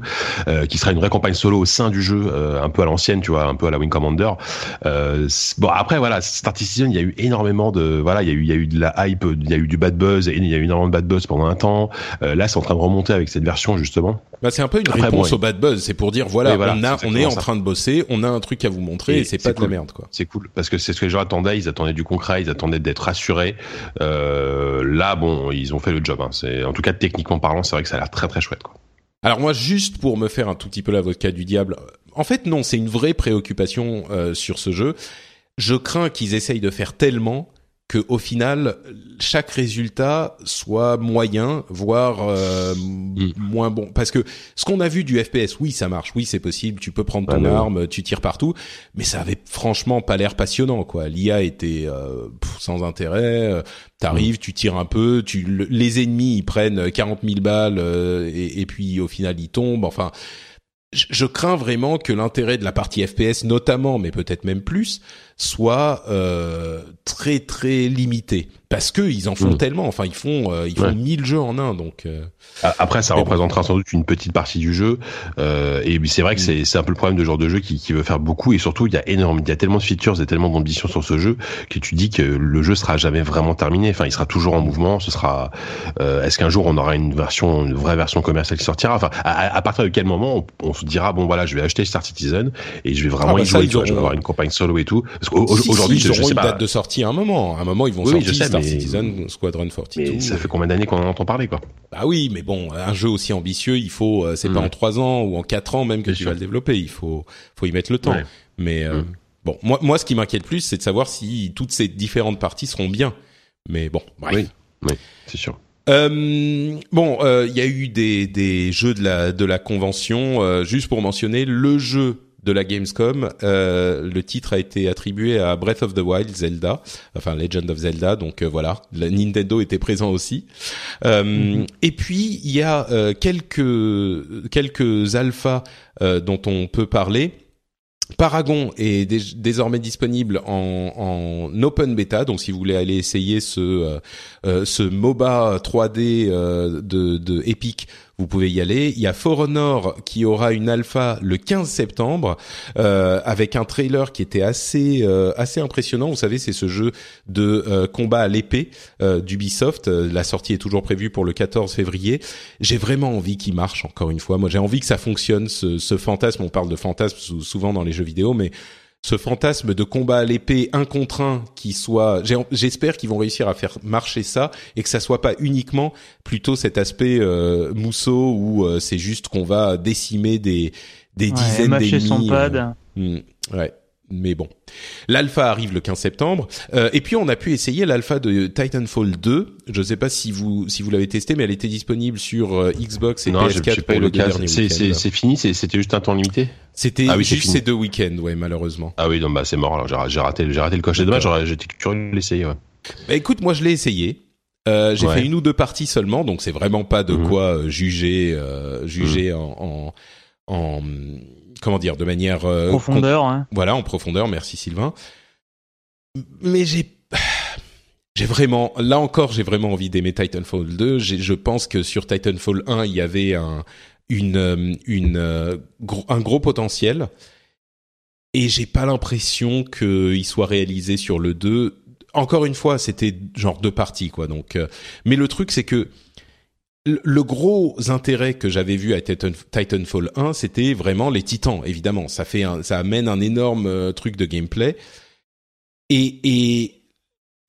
euh, qui sera une vraie campagne solo au sein du jeu, euh, un peu à l'ancienne, tu vois, un peu à la Wing Commander. Euh, bon après voilà, Star Citizen, il y a eu énormément de voilà, il y a eu il y a eu de la hype, il y a eu du bad buzz et il y a eu énormément de bad buzz pendant un temps. Euh, là, c'est en train de remonter avec cette version justement. Bah, c'est un peu une réponse au bad buzz. C'est pour dire voilà, on a, on est en train de bosser, on a un truc à vous montrer et, c'est pas de la merde quoi. C'est cool parce que c'est ce que les gens attendaient. Ils attendaient du concret, ils attendaient d'être rassurés. Euh, là, bon, ils ont fait le job. Hein. C'est en tout cas techniquement parlant, c'est vrai que ça a l'air très très chouette quoi. Alors moi, juste pour me faire un tout petit peu l'avocat du diable, en fait non, c'est une vraie préoccupation euh, sur ce jeu. Je crains qu'ils essayent de faire tellement que au final chaque résultat soit moyen voire euh, mm. moins bon. Parce que ce qu'on a vu du FPS oui ça marche oui c'est possible tu peux prendre ton arme tu tires partout mais ça avait franchement pas l'air passionnant quoi. l'IA était euh, sans intérêt euh, t'arrives tu tires un peu tu les ennemis ils prennent 40 000 balles et, et puis au final ils tombent enfin je crains vraiment que l'intérêt de la partie FPS notamment mais peut-être même plus soit euh, très très limité parce que ils en font mm. tellement. Enfin, ils font euh, ils font 1000 jeux en un. Donc euh, après, ça représentera sans doute une petite partie du jeu. Euh, et c'est vrai que c'est c'est un peu le problème de genre de jeu qui, qui veut faire beaucoup. Et surtout, il y a énormément, il y a tellement de features et tellement d'ambition sur ce jeu que tu dis que le jeu sera jamais vraiment terminé. Enfin, il sera toujours en mouvement. Ce sera. Euh, est-ce qu'un jour on aura une version, une vraie version commerciale qui sortira? Enfin, à, à, partir de quel moment on, on, se dira bon voilà, je vais acheter Star Citizen et je vais vraiment ah bah y jouer. je vais avoir une campagne solo et tout. Parce qu'aujourd'hui, ils auront une date de sortie à un moment. À un moment, ils vont sortir Star Citizen Squadron 42. Mais ça fait combien d'années qu'on en entend parler, quoi Bah oui, mais bon, un jeu aussi ambitieux, il faut, euh, c'est pas en trois ans ou en quatre ans même que tu vas le développer. Il faut, faut y mettre le temps. Mais euh, mm. bon, moi, moi, ce qui m'inquiète plus, c'est de savoir si toutes ces différentes parties seront bien. Mais bon, bref. Oui, oui c'est sûr. Euh, bon, il euh, y a eu des, des jeux de la de la convention. Euh, juste pour mentionner, le jeu de la Gamescom. Euh, le titre a été attribué à Breath of the Wild, Zelda, enfin Legend of Zelda. Donc euh, voilà, la Nintendo était présent aussi. Euh, mm-hmm. Et puis il y a quelques quelques alphas dont on peut parler. Paragon est désormais disponible en, en, open beta, donc si vous voulez aller essayer ce ce MOBA 3D de, de Epic, vous pouvez y aller. Il y a For Honor qui aura une alpha le 15 septembre euh, avec un trailer qui était assez euh, assez impressionnant. Vous savez, c'est ce jeu de euh, combat à l'épée euh, d'Ubisoft. La sortie est toujours prévue pour le 14 février. J'ai vraiment envie qu'il marche. Encore une fois, moi j'ai envie que ça fonctionne. Ce, ce fantasme, on parle de fantasme souvent dans les jeux vidéo, mais ce fantasme de combat à l'épée un contre un qui soit j'espère qu'ils vont réussir à faire marcher ça et que ça soit pas uniquement plutôt cet aspect euh, mousseau où euh, c'est juste qu'on va décimer des des dizaines d'ennemis. son pad. Hmm, ouais mais bon. L'alpha arrive le 15 septembre euh, et puis on a pu essayer l'alpha de Titanfall 2. Je ne sais pas si vous si vous l'avez testé mais elle était disponible sur euh, Xbox et non, PS4 pas eu le cas. C'est fini, c'était juste un temps limité. C'était ah juste ces deux week-ends, ouais, malheureusement. Ah oui, donc bah c'est mort. Alors j'ai raté, j'ai raté le coche. C'est dommage. J'étais curieux de l'essayer. Ouais. Bah écoute, moi je l'ai essayé. Euh, j'ai fait une ou deux parties seulement, donc c'est vraiment pas de mhm. quoi euh, juger, euh, juger mhm. en, en, en comment dire, de manière euh, profondeur. Hein. Voilà, en profondeur. Merci Sylvain. Mais j'ai j'ai vraiment, là encore, j'ai vraiment envie d'aimer Titanfall 2. Je pense que sur Titanfall 1, il y avait un, une, euh, une, euh, un gros potentiel. Et j'ai pas l'impression qu'il soit réalisé sur le 2. Encore une fois, c'était genre deux parties, quoi. Donc, mais le truc, c'est que le gros intérêt que j'avais vu à Titanfall 1, c'était vraiment les titans, évidemment. Ça fait ça amène un énorme euh, truc de gameplay. Et, et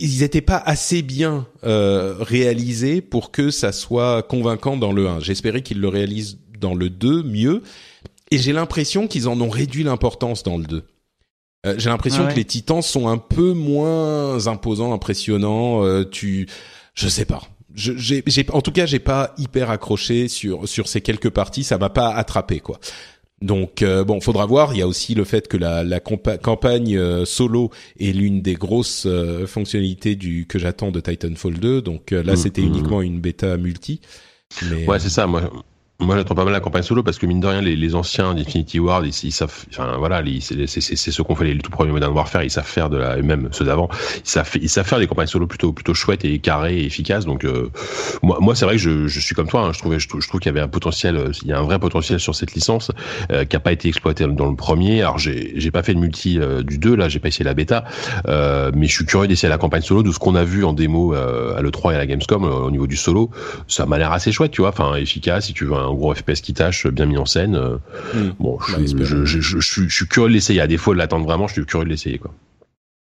ils n'étaient pas assez bien euh, réalisés pour que ça soit convaincant dans le 1. J'espérais qu'ils le réalisent dans le 2 mieux. Et j'ai l'impression qu'ils en ont réduit l'importance dans le 2. Euh, j'ai l'impression ah que les titans sont un peu moins imposants, impressionnants. Euh, tu, je sais pas j'ai, en tout cas, j'ai pas hyper accroché sur sur ces quelques parties. Ça m'a pas attrapé quoi. Donc euh, bon, faudra voir. Il y a aussi le fait que la, la campagne euh, solo est l'une des grosses euh, fonctionnalités du que j'attends de Titanfall 2. Donc là, mm, c'était mm, uniquement mm. une bêta multi. Mais, ouais, c'est ça. Moi, moi, j'attends pas mal la campagne solo parce que mine de rien, les, les anciens d'Infinity Ward, ils, ils, savent, enfin voilà, c'est ceux qu'on fait les, tout premiers Modern Warfare, ils savent faire de la, même ceux d'avant, ils savent, ils savent faire des campagnes solo plutôt, plutôt chouettes et carrées et efficaces. Donc euh, moi, moi c'est vrai que je, je suis comme toi, hein, je trouvais, je, trouve, qu'il y avait un potentiel, euh, il y a un vrai potentiel sur cette licence euh, qui a pas été exploité dans le premier. Alors j'ai, j'ai pas fait le multi euh, du 2 là, j'ai pas essayé la bêta, mais je suis curieux d'essayer la campagne solo de ce qu'on a vu en démo à le 3 et à la Gamescom au niveau du solo. Ça m'a l'air assez chouette, tu vois, enfin efficace si tu veux gros FPS qui tâche, bien mis en scène. Euh, hmm. Bon, je, je, je, je, je, suis curieux de l'essayer. À défaut de l'attendre vraiment, je suis curieux de l'essayer, quoi.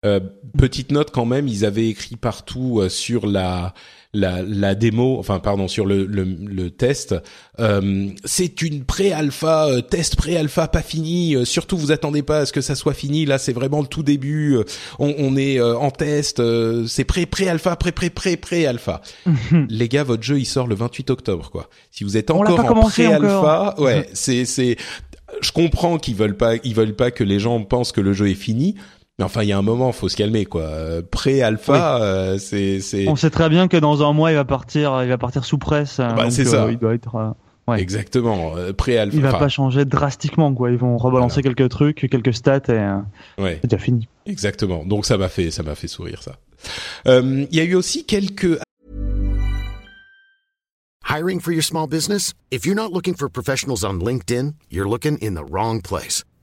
Euh, petite note quand même, ils avaient écrit partout euh, sur la la, la démo, enfin pardon, sur le, le, le test, euh, c'est une pré-alpha, euh, test pré-alpha pas fini. Euh, surtout, vous attendez pas à ce que ça soit fini. Là, c'est vraiment le tout début. On, on est en test. c'est pré pré-alpha, pré pré pré pré-alpha. Les gars, votre jeu il sort le 28 octobre, quoi. Si vous êtes encore en pré-alpha, ouais, c'est c'est. Je comprends qu'ils veulent pas, ils veulent pas que les gens pensent que le jeu est fini. Mais enfin, il y a un moment, faut se calmer, quoi. Pré-alpha, euh, c'est, c'est. On sait très bien que dans un mois, il va partir, il va partir sous presse. Bah, c'est ça. Euh, il doit être. Euh, ouais. Exactement. Pré-alpha. Il va pas changer drastiquement, quoi. Ils vont rebalancer quelques trucs, quelques stats et ouais. c'est déjà fini. Exactement. Donc ça m'a fait, ça m'a fait sourire, ça. Il y a eu aussi quelques. Hiring for your small business? If you're not looking for professionals on LinkedIn, you're looking in the wrong place.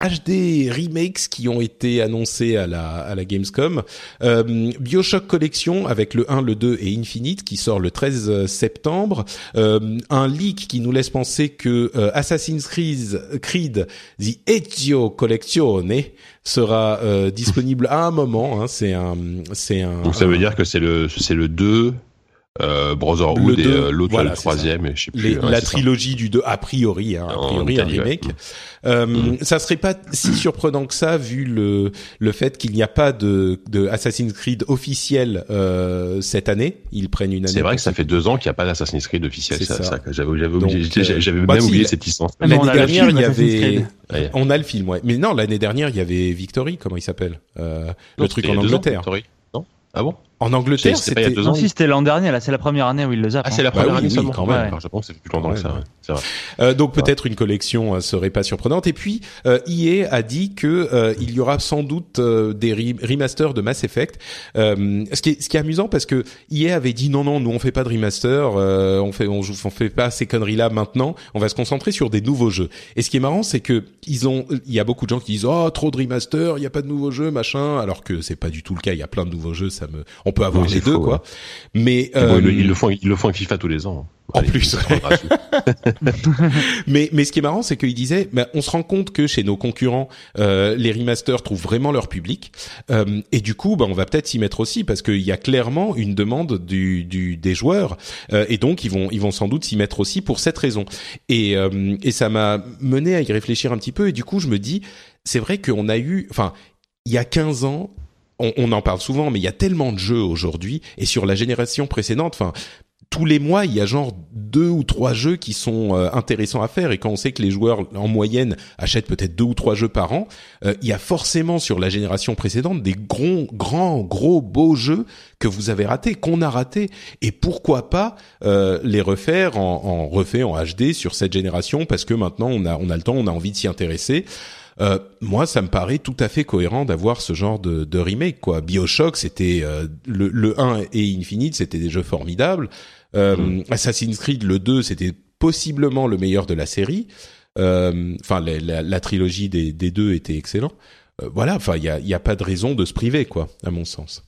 HD remakes qui ont été annoncés à la, à la Gamescom. Euh, Bioshock Collection avec le 1, le 2 et Infinite qui sort le 13 septembre. Euh, un leak qui nous laisse penser que euh, Assassin's Creed, Creed The Ezio Collezione sera euh, disponible à un moment. Hein, c'est un, c'est un. Donc ça veut dire que c'est le, c'est le 2 euh, Brotherhood Le et deux, euh, l'autre voilà, le troisième et je sais plus Les- ouais, la ça. trilogie du 2 a priori hein, a En priori un remake Mm. euh, Mm. ça serait pas si surprenant que ça vu le le fait qu'il n'y a pas de de Assassin's Creed officiel euh, cette année ils prennent une année c'est vrai que ça fait deux ans qu'il n'y a pas d'Assassin's Creed officiel C'est ça, ça. ça, j'avais j'avais oublié j'étais- euh, j'avais bah, même si, oublié cette licence Ah, l'année dernière il y Assassin's avait Creed. Ouais. on a le film ouais mais non l'année dernière il y avait Victory comment il s'appelle euh, le truc en Angleterre Victory. non? Ah bon? En Angleterre C'était- c'était pas il y a deux ans. Non, si c'était l'an dernier, là, c'est la première année où il le zappe. ah c'est hein. la Bah première oui, année oui, seulement quand Ouais, même. d'accord, je pense que fait plus longtemps que ça Ouais, ouais. c'est vrai Euh, donc peut-être une collection euh, serait pas surprenante. Et puis euh, EA a dit que euh, il y aura sans doute euh, des re- remasters de Mass Effect. Euh, ce qui est ce qui est amusant parce que EA avait dit non non nous on fait pas de remaster, euh, on fait on, joue- on fait pas ces conneries là maintenant. On va se concentrer sur des nouveaux jeux. Et ce qui est marrant c'est que ils ont il y a beaucoup de gens qui disent oh trop de remaster, il y a pas de nouveaux jeux machin. Alors que c'est pas du tout le cas. Il y a plein de nouveaux jeux. Ça me on peut avoir Oui, les deux faux, quoi. Mais Bon, euh, ils, le- font ils le font avec FIFA tous les ans En Allez, plus. Mais, mais ce qui est marrant, c'est qu'il disait, bah, on se rend compte que chez nos concurrents, euh, les remasters trouvent vraiment leur public, euh, et du coup, bah, on va peut-être s'y mettre aussi parce qu'il y a clairement une demande du, du des joueurs, euh, et donc ils vont ils vont sans doute s'y mettre aussi pour cette raison. Et, euh, et ça m'a mené à y réfléchir un petit peu, et du coup, je me dis, c'est vrai qu'on a eu, enfin, il y a 15 ans. On, on en parle souvent, mais il y a tellement de jeux aujourd'hui et sur la génération précédente. Enfin, tous les mois, il y a genre deux ou trois jeux qui sont euh, intéressants à faire. Et quand on sait que les joueurs, en moyenne, achètent peut-être deux ou trois jeux par an, euh, il y a forcément sur la génération précédente des gros, grands, gros, beaux jeux que vous avez ratés, qu'on a ratés. Et pourquoi pas euh, les refaire en, en refait en HD sur cette génération parce que maintenant on a, on a le temps, on a envie de s'y intéresser. Euh, moi, ça me paraît tout à fait cohérent d'avoir ce genre de, de remake. Quoi. Bioshock, c'était euh, le, le 1 et Infinite, c'était des jeux formidables. Euh, Mm. Assassin's Creed, le 2, c'était possiblement le meilleur de la série. Euh, Enfin, la, la, la trilogie des, des deux était excellent. Euh, voilà, enfin, il y a, y a pas de raison de se priver, quoi, à mon sens.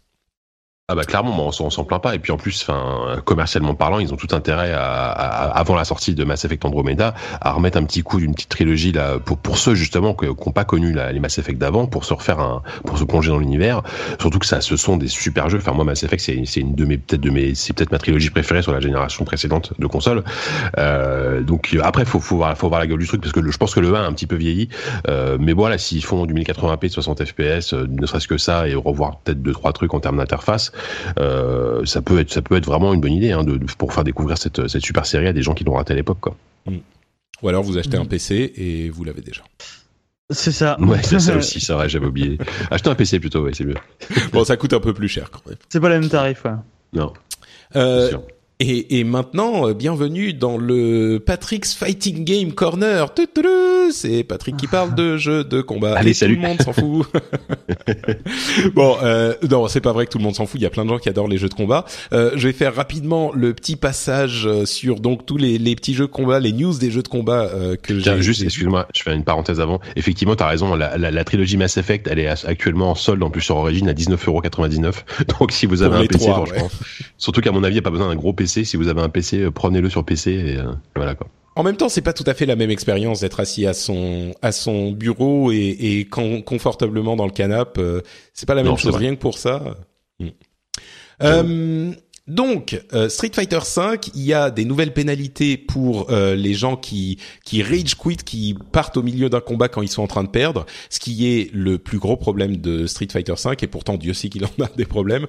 Ah bah clairement, on s'en- plaint pas. Et puis en plus, enfin, commercialement parlant, ils ont tout intérêt à, à- avant la sortie de Mass Effect Andromeda à remettre un petit coup d'une petite trilogie là pour pour ceux justement qui n'ont pas connu la- les Mass Effect d'avant, pour se refaire un, pour se plonger dans l'univers. Surtout que ça, ce sont des super jeux. Enfin moi, Mass Effect, c'est c'est une de mes peut-être de mes, c'est peut-être ma trilogie préférée sur la génération précédente de consoles. Euh, donc après, faut faut voir, faut voir la gueule du truc parce que le- je pense que le 1 a un petit peu vieilli. Euh, mais voilà, s'ils font du 1080p, 60 FPS, euh, ne serait-ce que ça, et revoir peut-être deux trois trucs en termes d'interface, euh, ça peut être ça peut être vraiment une bonne idée hein, de, de- pour faire découvrir cette, cette super série à des gens qui l'ont raté à l'époque quoi. Ou alors vous achetez un PC et vous l'avez déjà. C'est ça. Ouais, c'est ça aussi, c'est vrai, j'avais oublié. Acheter un PC plutôt, ouais, c'est mieux. Bon, ça coûte un peu plus cher quand même. C'est pas le même tarif, ouais. Non, Euh. Et, et maintenant, euh, bienvenue dans le Patrick's Fighting Game Corner. C'est Patrick qui parle de jeux de combat. Allez, Et salut. Tout le monde s'en fout. bon, euh, non, c'est pas vrai que tout le monde s'en fout. Il y a plein de gens qui adorent les jeux de combat. Euh, je vais faire rapidement le petit passage euh, sur donc tous les, les petits jeux de combat, les news des jeux de combat euh, que Tiens, juste, excuse-moi, je fais une parenthèse avant. Effectivement, t'as raison, la, la, la trilogie Mass Effect, elle est actuellement en solde, en plus sur Origin, à 19,99€. Donc si vous avez Pour un PC, surtout qu'à mon avis, il n'y a pas besoin d'un gros PC. Si vous avez un PC, euh, prenez-le sur PC et euh, voilà quoi. En même temps, c'est pas tout à fait la même expérience d'être assis à son à son bureau et, et con- confortablement dans le canapé. Euh, c'est pas la même Non, chose rien que pour ça. Hmm. Euh, donc, euh, Street Fighter V, il y a des nouvelles pénalités pour euh, les gens qui qui rage quit, qui partent au milieu d'un combat quand ils sont en train de perdre, ce qui est le plus gros problème de Street Fighter V. Et pourtant, Dieu sait qu'il en a des problèmes.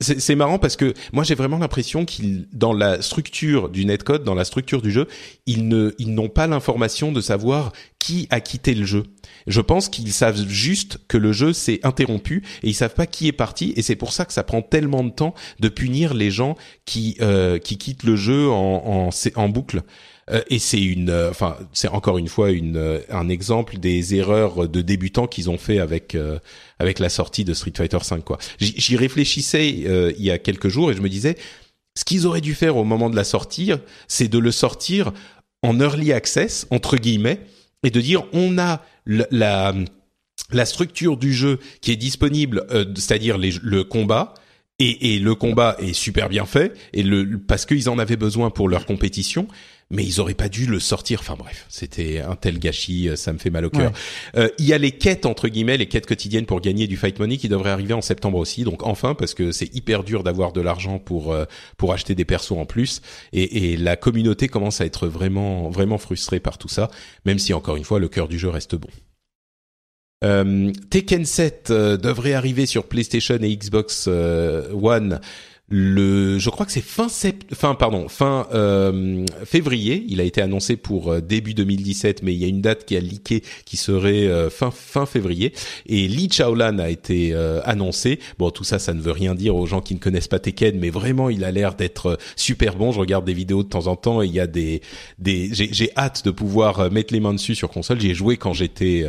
C'est c'est marrant parce que moi j'ai vraiment l'impression qu'ils dans la structure du netcode, dans la structure du jeu, ils ne ils n'ont pas l'information de savoir qui a quitté le jeu. Je pense qu'ils savent juste que le jeu s'est interrompu et ils savent pas qui est parti et c'est pour ça que ça prend tellement de temps de punir les gens qui euh, qui quittent le jeu en en, en boucle. Euh, et c'est une, euh, enfin, c'est encore une fois une, euh, un exemple des erreurs de débutants qu'ils ont fait avec avec la sortie de Street Fighter V. Quoi. J'y réfléchissais il y a quelques jours et je me disais, ce qu'ils auraient dû faire au moment de la sortir, c'est de le sortir en early access entre guillemets et de dire on a la, la structure du jeu qui est disponible, euh, c'est-à-dire le combat Et, et le combat est super bien fait et le parce qu'ils en avaient besoin pour leur compétition mais ils auraient pas dû le sortir. Enfin bref, c'était un tel gâchis, euh, ça me fait mal au cœur. Euh, il y a les quêtes entre guillemets, les quêtes quotidiennes pour gagner du fight money qui devraient arriver en septembre aussi. Donc enfin, parce que c'est hyper dur d'avoir de l'argent pour euh, pour acheter des persos en plus, et, et, la communauté commence à être vraiment vraiment frustrée par tout ça, même si encore une fois le cœur du jeu reste bon. Euh, Tekken 7 devrait arriver sur PlayStation et Xbox One le, je crois que c'est fin sept, fin pardon, fin euh, février. Il a été annoncé pour euh, début 2017, mais il y a une date qui a leaké qui serait euh, fin fin février. Et Li Chaolan a été annoncé. Bon, tout ça, ça ne veut rien dire aux gens qui ne connaissent pas Tekken, mais vraiment, il a l'air d'être super bon. Je regarde des vidéos de temps en temps et il y a des des. J'ai hâte de pouvoir mettre les mains dessus sur console. J'y ai joué quand j'étais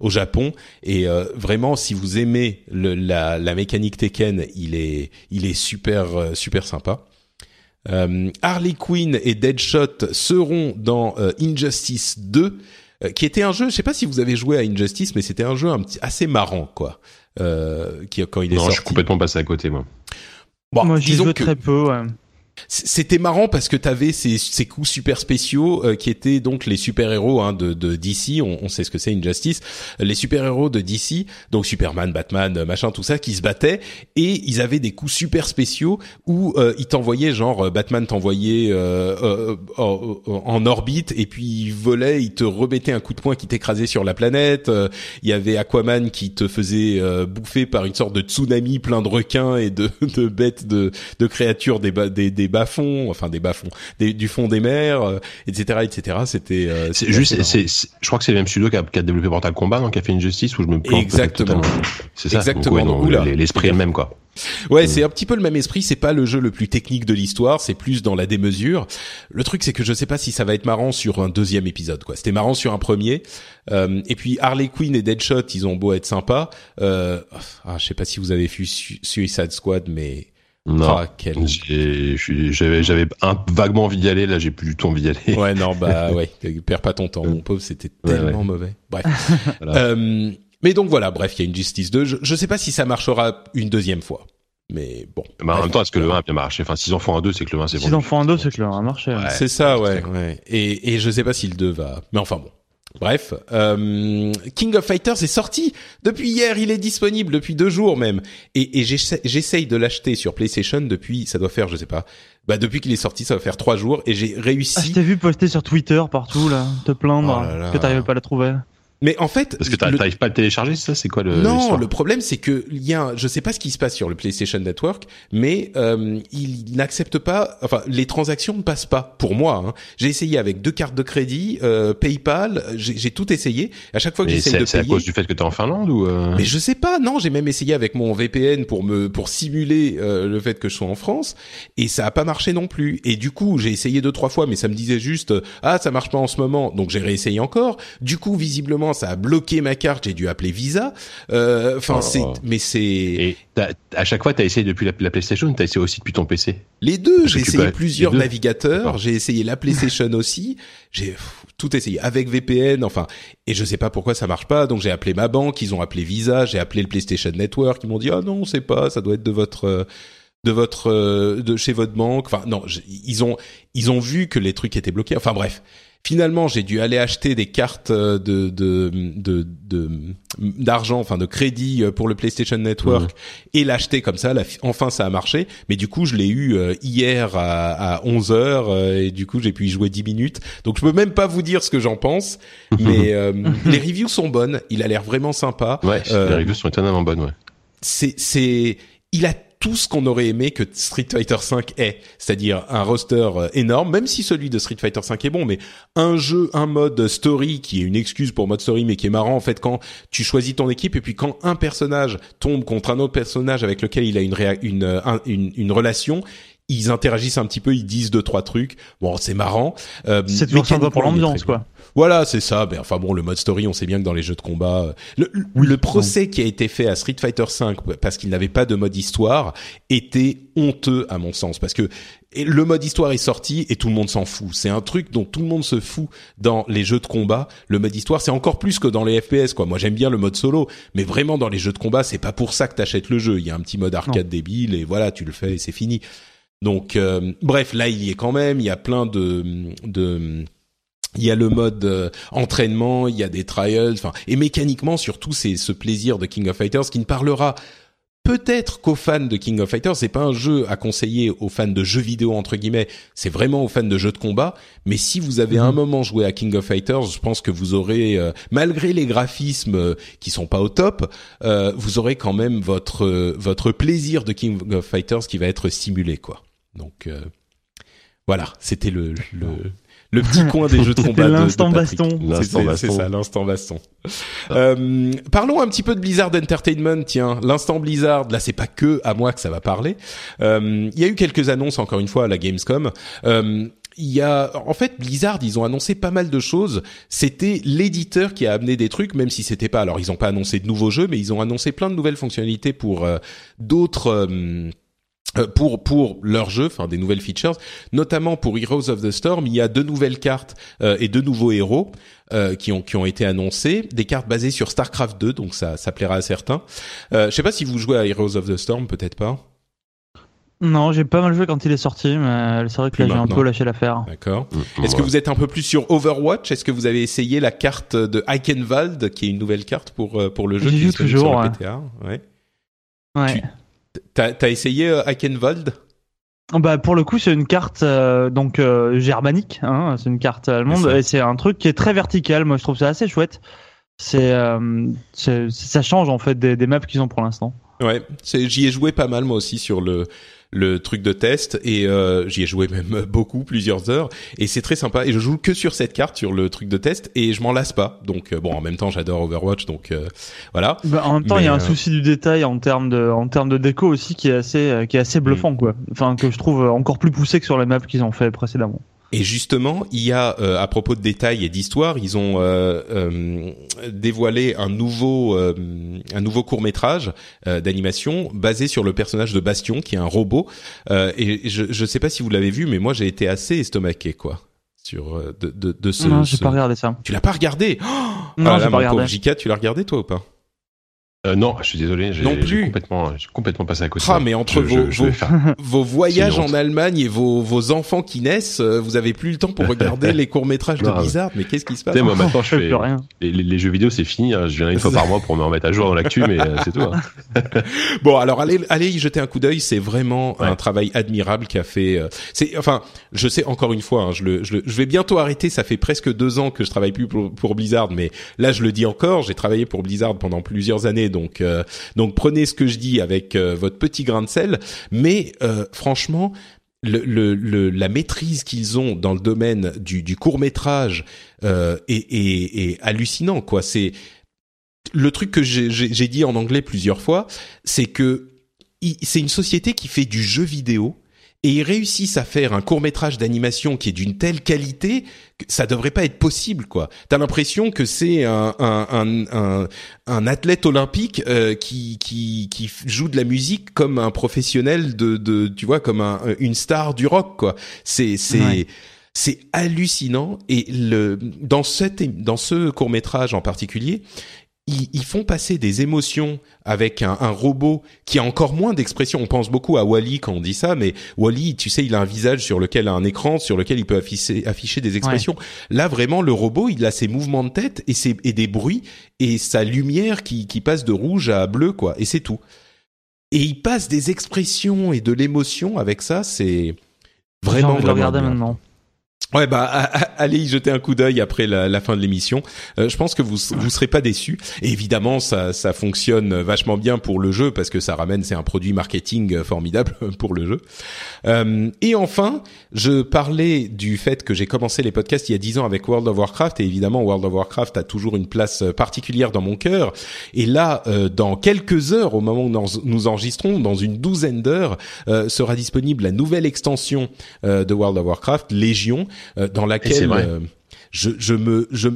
au Japon et vraiment, si vous aimez le, la, la mécanique Tekken, il est il est super euh, super sympa. Euh, Harley Quinn et Deadshot seront dans euh, Injustice 2, qui était un jeu. Je sais pas si vous avez joué à Injustice, mais c'était un jeu un petit, assez marrant, quoi. qui quand il est non, sorti. je suis complètement passé à côté, moi. Bon, moi, j'y joue très peu. Ouais. C'était marrant parce que t'avais ces, ces coups super spéciaux euh, qui étaient donc les super héros hein, de, de DC. On, on, sait ce que c'est Injustice. Les super héros de DC, donc Superman, Batman, euh, machin, tout ça, qui se battaient et ils avaient des coups super spéciaux où euh, ils t'envoyaient genre Batman t'envoyait euh, en orbite et puis il volait, il te remettait un coup de poing qui t'écrasait sur la planète. Il y avait Aquaman qui te faisait bouffer par une sorte de tsunami plein de requins et de, de bêtes de, de créatures des, des, des des bas-fonds, enfin des bas-fonds, du fond des mers, etc., euh, etc. C'était. Euh, c'est juste, c'est, je crois que c'est le même studio qui a, qui a développé Mortal Kombat, donc qui a fait une justice où je me plante Exactement. C'est ça. Exactement. L'esprit est le même, quoi. Ouais, c'est un petit peu le même esprit. C'est pas le jeu le plus technique de l'histoire. C'est plus dans la démesure. Le truc, c'est que je sais pas si ça va être marrant sur un deuxième épisode. Quoi. C'était marrant sur un premier. Euh, et puis Harley Quinn et Deadshot, ils ont beau être sympas. Euh, ah, je sais pas si vous avez vu Suicide Squad, mais non, ah, j'avais j'avais un vaguement envie d'y aller, là j'ai plus du tout envie d'y aller. Ouais, non, bah ouais, perds pas ton temps, mon pauvre, c'était tellement mauvais. Bref. euh, mais donc voilà, bref, il y a une Justice 2. Je, je sais pas si ça marchera une deuxième fois. Mais bon. Bah en même temps, est-ce que le 1 a bien marché? Enfin, s'ils en font un 2, c'est que le 1 c'est bon. S'ils en font un 2, c'est que le 1 a marché. Ouais. C'est ça, ouais, ouais. Et, et je sais pas si le 2 va. Mais enfin bon. Bref, euh, King of Fighters est sorti depuis hier, il est disponible depuis deux jours même, et, et j'essaye de l'acheter sur PlayStation depuis, ça doit faire, je sais pas, bah depuis qu'il est sorti, ça va faire trois jours, et j'ai réussi. Ah, je t'ai vu poster sur Twitter partout là, te plaindre oh que t'arrivais pas à la trouver. Mais en fait, parce que t'arrives pas à le télécharger, ça c'est quoi le Non, le problème c'est que il y a, je sais pas ce qui se passe sur le PlayStation Network, mais euh, il n'accepte pas, enfin les transactions ne passent pas pour moi. Hein. J'ai essayé avec deux cartes de crédit, euh, PayPal, j'ai tout essayé. À chaque fois que j'essaye de payer, c'est à cause du fait que t'es en Finlande ou euh... Mais je sais pas. Non, j'ai même essayé avec mon VPN pour me pour simuler euh, le fait que je sois en France et ça a pas marché non plus. Et du coup, j'ai essayé deux trois fois, mais ça me disait juste ah ça marche pas en ce moment, donc j'ai réessayé encore. Du coup, visiblement ça a bloqué ma carte, j'ai dû appeler Visa. Euh, enfin, oh. c'est, mais c'est. Et à chaque fois, t'as essayé depuis la, la PlayStation, t'as essayé aussi depuis ton PC. Les deux, j'ai essayé plusieurs navigateurs, j'ai essayé la PlayStation aussi, j'ai tout essayé avec VPN, enfin, et je sais pas pourquoi ça marche pas, donc j'ai appelé ma banque, ils ont appelé Visa, j'ai appelé le PlayStation Network, ils m'ont dit ah non, on sait pas, ça doit être de votre de votre de chez votre banque. Enfin non, ils ont ils ont vu que les trucs étaient bloqués. Enfin bref, Finalement, j'ai dû aller acheter des cartes euh, de de de d'argent, enfin de crédit euh, pour le PlayStation Network et l'acheter comme ça. enfin, ça a marché. Mais du coup, je l'ai eu euh, hier à, à 11 heures et du coup, j'ai pu y jouer 10 minutes. Donc, je peux même pas vous dire ce que j'en pense. mais les reviews sont bonnes. Il a l'air vraiment sympa. Ouais, les reviews sont étonnamment bonnes. Ouais. C'est c'est il a tout ce qu'on aurait aimé que Street Fighter V est, c'est-à-dire un roster euh, énorme, même si celui de Street Fighter V est bon, mais un jeu, un mode story qui est une excuse pour mode story, mais qui est marrant en fait quand tu choisis ton équipe et puis quand un personnage tombe contre un autre personnage avec lequel il a une, une, une relation, ils interagissent un petit peu, ils disent deux trois trucs. Bon, c'est marrant. Euh, c'est toujours sympa pour l'ambiance, quoi. Voilà, c'est ça. Mais enfin bon, le mode story, on sait bien que dans les jeux de combat, euh, le, le procès qui a été fait à Street Fighter V parce qu'il n'avait pas de mode histoire était honteux à mon sens, parce que le mode histoire est sorti et tout le monde s'en fout. C'est un truc dont tout le monde se fout dans les jeux de combat. Le mode histoire, c'est encore plus que dans les FPS, quoi. Moi, j'aime bien le mode solo, mais vraiment dans les jeux de combat, c'est pas pour ça que t'achètes le jeu. Il y a un petit mode arcade débile et voilà, tu le fais et c'est fini. Donc, euh, bref, là, il y est quand même. Il y a plein de, il y a le mode euh, entraînement, il y a des trials, enfin, et mécaniquement surtout c'est ce plaisir de King of Fighters qui ne parlera peut-être qu'aux fans de King of Fighters, c'est pas un jeu à conseiller aux fans de jeux vidéo entre guillemets, c'est vraiment aux fans de jeux de combat. Mais si vous avez un mhm. moment joué à King of Fighters, je pense que vous aurez, euh, malgré les graphismes qui sont pas au top, vous aurez quand même votre votre plaisir de King of Fighters qui va être stimulé quoi. Donc euh, voilà, c'était le, le, le petit coin des jeux de combat. L'instant baston. C'est ça, l'instant baston. Euh, parlons un petit peu de Blizzard Entertainment. Tiens, l'instant Blizzard. Là, c'est pas que à moi que ça va parler. Euh, il y a eu quelques annonces encore une fois à la Gamescom. Euh, il y a, en fait, Blizzard, ils ont annoncé pas mal de choses. C'était l'éditeur qui a amené des trucs, même si c'était pas. Alors, ils ont pas annoncé de nouveaux jeux, mais ils ont annoncé plein de nouvelles fonctionnalités pour euh, d'autres euh, pour pour leur jeu, enfin des nouvelles features, notamment pour Heroes of the Storm, il y a deux nouvelles cartes euh, et deux nouveaux héros euh, qui ont qui ont été annoncés, des cartes basées sur Starcraft 2, donc ça ça plaira à certains. Euh, je sais pas si vous jouez à Heroes of the Storm, peut-être pas. Non, j'ai pas mal joué quand il est sorti, mais c'est vrai que là j'ai un peu lâché l'affaire. D'accord. Mm, Est-ce que vous êtes un peu plus sur Overwatch? Est-ce que vous avez essayé la carte de Eichenwald, qui est une nouvelle carte pour pour le jeu qui est toujours sur le PTA Ouais. Ouais. T'as as essayé euh, Eichenwald bah pour le coup c'est une carte euh, donc euh, germanique, hein, c'est une carte allemande et c'est un truc qui est très vertical. Moi je trouve ça assez chouette. C'est ça change en fait des, des maps qu'ils ont pour l'instant. Ouais, j'y ai joué pas mal moi aussi sur le le truc de test et euh, j'y ai joué même beaucoup, plusieurs heures et c'est très sympa et je joue que sur cette carte sur le truc de test et je m'en lasse pas. Donc euh, bon, en même temps, j'adore Overwatch donc euh, voilà. Bah, en même temps, il y a un souci du détail en termes de en termes de déco aussi qui est assez qui est assez bluffant mm. quoi. Enfin que je trouve encore plus poussé que sur les maps qu'ils ont fait précédemment. Et justement, il y a euh, à propos de détails et d'histoire, ils ont euh, euh, dévoilé un nouveau un nouveau court métrage d'animation basé sur le personnage de Bastion, qui est un robot. et je ne sais pas si vous l'avez vu, mais moi j'ai été assez estomaqué quoi sur de de, de ce. Non, j'ai pas regardé ça. Tu l'as pas regardé? Oh Non, ah, j'ai pas regardé. JK, tu l'as regardé toi ou pas? Euh, non, je suis désolé, j'ai complètement, complètement passé à côté. Ah, mais entre vos, vos, voyages en Allemagne et vos, vos enfants qui naissent, euh, vous avez plus le temps pour regarder les courts métrages de Blizzard. Mais qu'est-ce qui se passe Moi, maintenant, je fais plus rien. Les, les, jeux vidéo, c'est fini. Hein. Je viens une fois par mois pour me remettre à jour dans l'actu, mais euh, c'est tout. Hein. bon, alors allez, allez y jeter un coup d'œil. C'est vraiment un travail admirable qu'a fait. Euh, c'est, enfin, je sais encore une fois, hein, je, le, je, je vais bientôt arrêter. Ça fait presque deux ans que je travaille plus pour, pour Blizzard, mais là, je le dis encore. J'ai travaillé pour Blizzard pendant plusieurs années, donc donc prenez ce que je dis avec euh, votre petit grain de sel, mais euh, franchement, le, la maîtrise qu'ils ont dans le domaine du, du court métrage euh, est, est, hallucinant. Quoi, c'est le truc que j'ai dit en anglais plusieurs fois, c'est que c'est une société qui fait du jeu vidéo et ils réussissent à faire un court métrage d'animation qui est d'une telle qualité que ça devrait pas être possible quoi. T'as l'impression que c'est un, un, un, un, athlète olympique euh, qui, qui qui joue de la musique comme un professionnel de, de tu vois comme un, une star du rock quoi. C'est c'est c'est hallucinant et le dans cette dans ce court métrage en particulier ils, font passer des émotions avec un, un robot qui a encore moins d'expression. On pense beaucoup à Wally quand on dit ça, mais Wally, tu sais, il a un visage sur lequel a un écran, sur lequel il peut afficher, afficher des expressions. Là, vraiment, le robot, il a ses mouvements de tête et, ses, et des bruits et sa lumière qui, qui passe de rouge à bleu, quoi. Et c'est tout. Et il passe des expressions et de l'émotion avec ça. C'est vraiment. J'ai regarder maintenant. Ouais bah allez y jeter un coup d'œil après la, la, fin de l'émission. Euh, je pense que vous vous serez pas déçus. Et évidemment, ça ça fonctionne vachement bien pour le jeu parce que ça ramène, c'est un produit marketing formidable pour le jeu. Euh, et enfin, je parlais du fait que j'ai commencé les podcasts il y a dix ans avec World of Warcraft et évidemment World of Warcraft a toujours une place particulière dans mon cœur. Et là, euh, dans quelques heures, au moment où nous enregistrons, dans une douzaine d'heures, sera disponible la nouvelle extension de World of Warcraft, Légion, dans laquelle je, je me je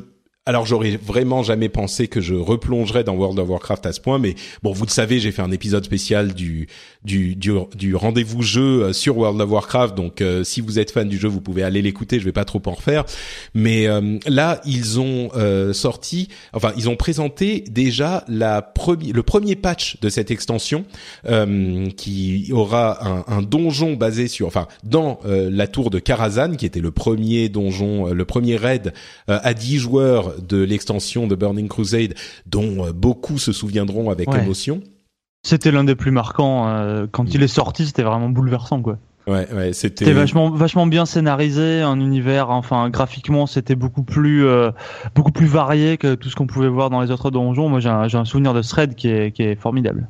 alors j'aurais vraiment jamais pensé que je replongerais dans World of Warcraft à ce point, mais bon, vous le savez, j'ai fait un épisode spécial du du du, rendez-vous jeu euh, sur World of Warcraft, donc euh, si vous êtes fan du jeu, vous pouvez aller l'écouter. Je vais pas trop en refaire, mais euh, là ils ont sorti, enfin ils ont présenté déjà la premier, le premier patch de cette extension qui aura un, un, donjon basé sur, enfin dans la tour de Karazhan, qui était le premier donjon, le premier raid à 10 joueurs de l'extension de Burning Crusade, dont euh, beaucoup se souviendront avec émotion. C'était l'un des plus marquants. Euh, quand il est sorti, c'était vraiment bouleversant, quoi. Ouais, ouais, c'était vachement, vachement bien scénarisé, un univers. Enfin, graphiquement, c'était beaucoup plus, euh, beaucoup plus varié que tout ce qu'on pouvait voir dans les autres donjons. Moi, j'ai un, un, souvenir de Thread qui est, qui est formidable.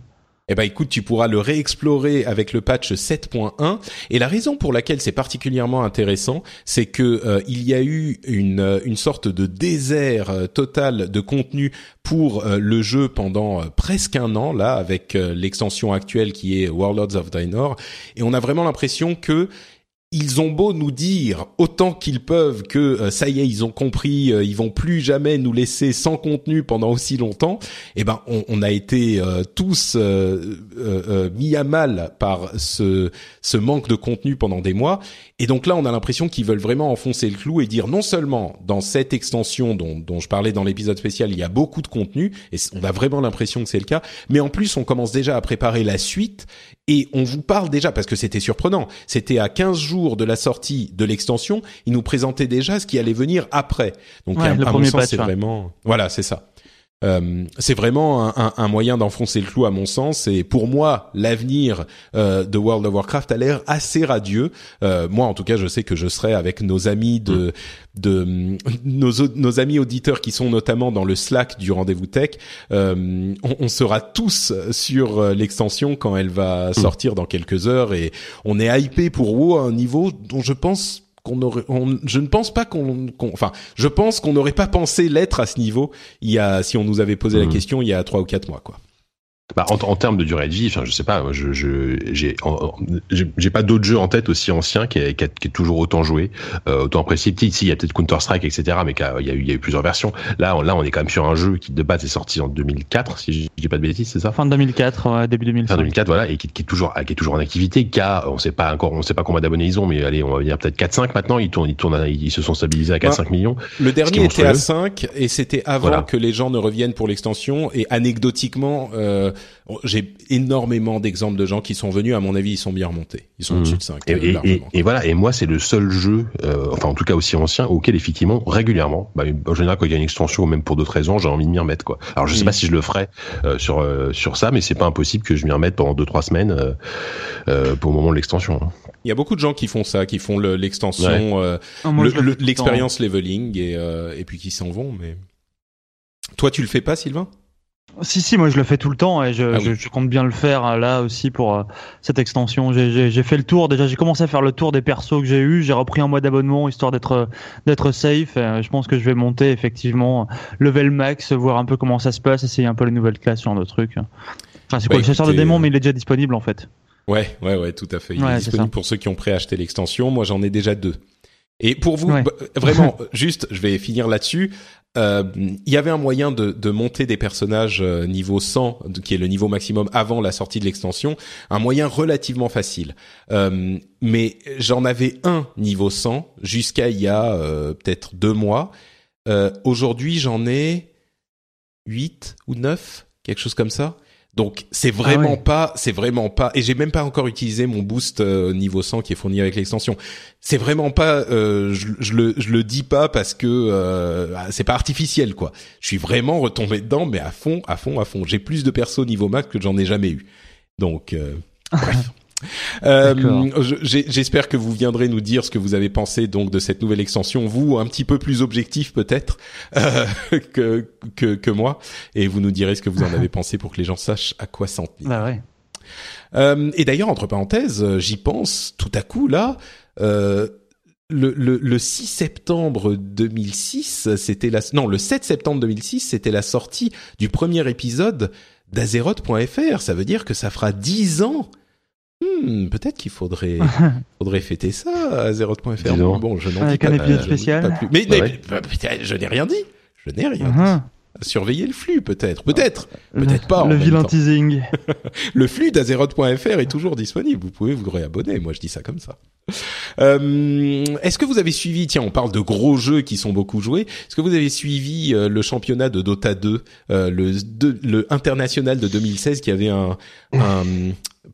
Eh ben écoute, tu pourras le réexplorer avec le patch 7.1 et la raison pour laquelle c'est particulièrement intéressant, c'est que euh, il y a eu une euh, une sorte de désert euh, total de contenu pour le jeu pendant presque un an là avec l'extension actuelle qui est Warlords of Draenor. Et on a vraiment l'impression que ils ont beau nous dire autant qu'ils peuvent que euh, ça y est, ils ont compris, euh, ils vont plus jamais nous laisser sans contenu pendant aussi longtemps. Eh ben, on, a été euh, tous mis à mal par ce manque de contenu pendant des mois. Et donc là, on a l'impression qu'ils veulent vraiment enfoncer le clou et dire non seulement dans cette extension dont, dont je parlais dans l'épisode spécial, il y a beaucoup de contenu et on a vraiment l'impression que c'est le cas, mais en plus, on commence déjà à préparer la suite et on vous parle déjà parce que c'était surprenant. C'était à 15 jours de la sortie de l'extension, il nous présentait déjà ce qui allait venir après. Donc à, mon sens, c'est vraiment voilà, c'est ça. Euh, c'est vraiment un, moyen d'enfoncer le clou à mon sens et pour moi l'avenir euh, de World of Warcraft a l'air assez radieux. Euh, moi en tout cas je sais que je serai avec nos amis de de nos, nos amis auditeurs qui sont notamment dans le Slack du rendez-vous tech. On, on, sera tous sur l'extension quand elle va sortir dans quelques heures et on est hypé pour WoW à un niveau dont je pense qu'on aurait, je ne pense pas qu'on, enfin, je pense qu'on n'aurait pas pensé l'être à ce niveau il y a, si on nous avait posé la mmh. question il y a trois ou quatre mois, quoi. Bah, en, en, termes de durée de vie, enfin, je sais pas, je, je, j'ai, j'ai pas d'autres jeux en tête aussi anciens qui est, qui est, toujours autant joué, euh, autant apprécié. Ici, il y a peut-être Counter Strike, etc., mais il y a eu, il y a eu plusieurs versions. Là, on, là, on est quand même sur un jeu qui de base est sorti en 2004, si je dis pas de bêtises, c'est ça? Fin 2004, début 2005. Fin 2004, voilà, et qui, qui, est toujours, qui est toujours en activité, qui a, on sait pas encore, on sait pas combien d'abonnés ils ont, mais allez, on va dire peut-être 4-5 maintenant. Ils tournent, ils tournent, ils se sont stabilisés à 4-5 millions. Le dernier était à 5 et c'était avant que les gens ne reviennent pour l'extension. Et anecdotiquement, euh, j'ai énormément d'exemples de gens qui sont venus. À mon avis, ils sont bien remontés. Ils sont mmh. au-dessus de 5. Et, et, et, voilà. Et moi, c'est le seul jeu, euh, enfin en tout cas aussi ancien, auquel effectivement régulièrement, bah, en général quand il y a une extension, ou même pour d'autres raisons, j'ai envie de m'y remettre. Quoi. Alors je sais mmh. pas si je le ferai euh, sur euh, sur ça, mais c'est pas impossible que je m'y remette pendant deux trois semaines euh, pour le moment de l'extension. Hein. Il y a beaucoup de gens qui font ça, qui font l'extension, l'expérience leveling et, et puis qui s'en vont. Mais toi, tu le fais pas, Sylvain? Si, si, moi je le fais tout le temps et je, ah je, compte bien le faire euh, là aussi pour euh, cette extension. J'ai fait le tour, déjà j'ai commencé à faire le tour des persos que j'ai eu, j'ai repris un mois d'abonnement histoire d'être d'être safe. Et, je pense que je vais monter effectivement level max, voir un peu comment ça se passe, essayer un peu les nouvelles classes, sur de trucs. Enfin, c'est quoi le chasseur de démons, mais il est déjà disponible en fait. Ouais, ouais, ouais, tout à fait. Il est disponible pour ceux qui ont préacheté l'extension. Moi j'en ai déjà deux. Et pour vous, bah, vraiment, juste, je vais finir là-dessus. Euh, il y avait un moyen de, monter des personnages euh, niveau 100, qui est le niveau maximum avant la sortie de l'extension, un moyen relativement facile. Euh, mais j'en avais un niveau 100 jusqu'à il y a peut-être deux mois. Aujourd'hui, j'en ai 8 ou 9, quelque chose comme ça. Donc c'est vraiment ah pas, c'est vraiment pas, et j'ai même pas encore utilisé mon boost euh, niveau 100 qui est fourni avec l'extension. C'est vraiment pas, euh, je, je, le, je le dis pas parce que euh, c'est pas artificiel quoi. Je suis vraiment retombé dedans, mais à fond, à fond, à fond. J'ai plus de persos niveau max que j'en ai jamais eu. Donc bref. Euh, J'espère que vous viendrez nous dire ce que vous avez pensé donc de cette nouvelle extension, vous un petit peu plus objectif peut-être euh, que, que, que moi, et vous nous direz ce que vous en avez pensé pour que les gens sachent à quoi s'en tenir. Bah ouais. Euh, et d'ailleurs, entre parenthèses, j'y pense tout à coup là. Le, le, le 6 septembre 2006, c'était la non le 7 septembre 2006, c'était la sortie du premier épisode d'Azeroth.fr. Ça veut dire que ça fera 10 ans Hmm, peut-être qu'il faudrait faudrait fêter ça à Zeroth.fr. Bon, je n'en Avec un épisode spécial. Mais, mais, je n'ai rien dit. Je n'ai rien dit. Uh-huh. Surveiller le flux, peut-être. Peut-être. Peut-être pas. Le vilain teasing. le flux d'Azeroth.fr est toujours disponible. Vous pouvez vous réabonner. Moi, je dis ça comme ça. Euh, Est-ce que vous avez suivi, tiens, on parle de gros jeux qui sont beaucoup joués. Est-ce que vous avez suivi euh, le championnat de Dota 2, euh, le, le international de 2016 qui avait un, un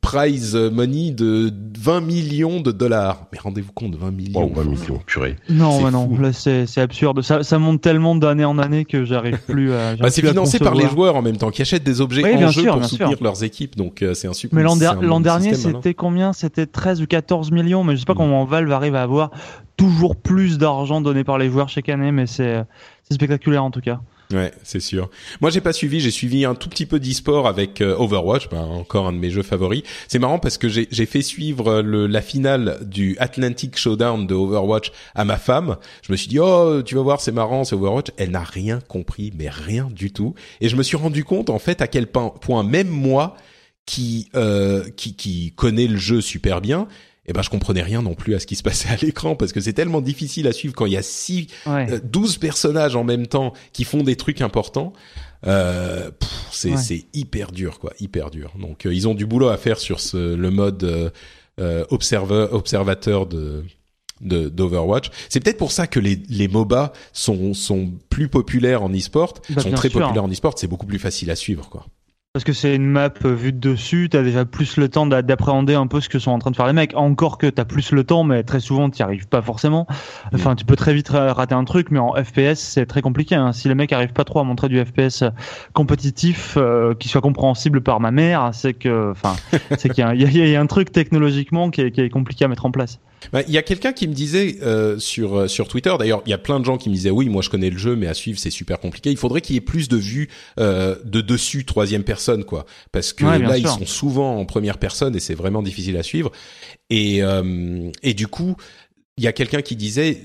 prize money de 20 millions de dollars. Mais rendez-vous compte, 20 millions. 20 millions, purée. Non, non, là c'est absurde. Ça, ça monte tellement d'année en année que j'arrive plus à. Bah, c'est financé par les joueurs en même temps qui achètent des objets en jeu pour soutenir leurs équipes, donc euh, c'est un super. Mais l'an dernier, c'était combien? C'était 13 ou 14 millions, mais je sais pas mm. comment Valve arrive à avoir toujours plus d'argent donné par les joueurs chaque année, mais c'est spectaculaire en tout cas. Ouais, c'est sûr. Moi, j'ai pas suivi. J'ai suivi un tout petit peu d'e-sport avec euh, Overwatch, ben, encore un de mes jeux favoris. C'est marrant parce que j'ai fait suivre euh, le, la finale du Atlantic Showdown de Overwatch à ma femme. Je me suis dit, oh, tu vas voir, c'est marrant, c'est Overwatch. Elle n'a rien compris, mais rien du tout. Et je me suis rendu compte, en fait, à quel point, même moi, qui, euh, qui, qui connais le jeu super bien, eh ben je comprenais rien non plus à ce qui se passait à l'écran parce que c'est tellement difficile à suivre quand il y a six, euh, 12 personnages en même temps qui font des trucs importants. Euh, c'est c'est hyper dur quoi, hyper dur. Donc euh, ils ont du boulot à faire sur ce, le mode euh, euh observateur de d'Overwatch. C'est peut-être pour ça que les, les MOBA sont, sont plus populaires en e-sport, bah, sont très populaires en e-sport, c'est beaucoup plus facile à suivre quoi. Parce que c'est une map vue de dessus, t'as déjà plus le temps d'appréhender un peu ce que sont en train de faire les mecs. Encore que t'as plus le temps, mais très souvent t'y arrives pas forcément. Enfin, tu peux très vite rater un truc, mais en FPS c'est très compliqué. Hein. Si les mecs arrivent pas trop à montrer du FPS compétitif euh, qui soit compréhensible par ma mère, c'est que, enfin, c'est qu'il y, y, a un truc technologiquement qui est, qui est compliqué à mettre en place. Bah, il y a quelqu'un qui me disait euh, sur euh, sur Twitter. D'ailleurs, il y a plein de gens qui me disaient oui, moi je connais le jeu, mais à suivre c'est super compliqué. Il faudrait qu'il y ait plus de vues euh, de dessus troisième personne, quoi, parce que là ils sont souvent en première personne et c'est vraiment difficile à suivre. Et euh, et du coup, il y a quelqu'un qui disait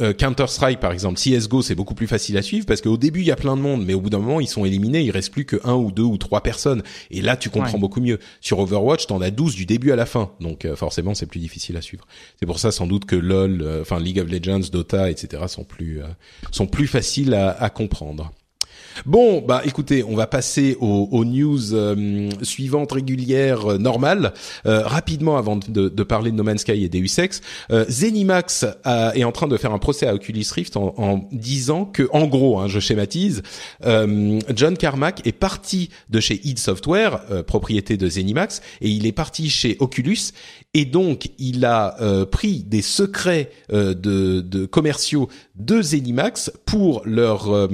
euh, Counter Strike par exemple, CS:GO c'est beaucoup plus facile à suivre parce qu'au début il y a plein de monde, mais au bout d'un moment ils sont éliminés, il reste plus que un ou deux ou trois personnes, et là tu comprends beaucoup mieux. Sur Overwatch t'en as 12 du début à la fin, donc euh, forcément c'est plus difficile à suivre. C'est pour ça sans doute que LoL, euh, enfin League of Legends, Dota, etc. sont plus sont plus faciles à, à comprendre. Bon, bah écoutez, on va passer aux, news euh, suivantes régulières euh, normales. Euh, rapidement, avant de, parler de No Man's Sky et Deus Ex, Zenimax est en train de faire un procès à Oculus Rift en, en disant que, en gros, hein, je schématise, John Carmack est parti de chez id Software, propriété de Zenimax, et il est parti chez Oculus, et donc il a pris des secrets de, de commerciaux de Zenimax pour leur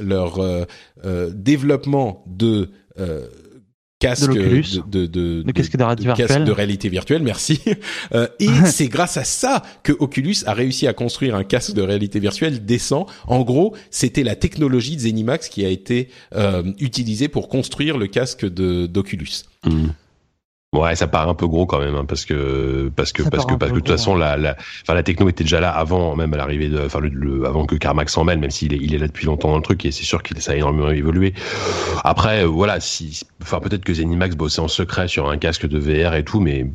leur euh, euh, développement de euh, casque de, de, de, de, casque de réalité virtuelle. de réalité virtuelle, merci. et c'est grâce à ça que Oculus a réussi à construire un casque de réalité virtuelle décent. En gros, c'était la technologie de Zenimax qui a été utilisée pour construire le casque de d'Oculus. Mmh. Ouais, ça paraît un peu gros quand même, hein, parce que parce que parce que parce que de toute façon la la enfin la techno était déjà là avant même à l'arrivée de enfin le, avant que Carmack s'en mêle, même s'il est il est là depuis longtemps dans le truc et c'est sûr qu'il ça a énormément évolué. Après euh, voilà, si enfin peut-être que Zenimax bossait en secret sur un casque de VR et tout, mais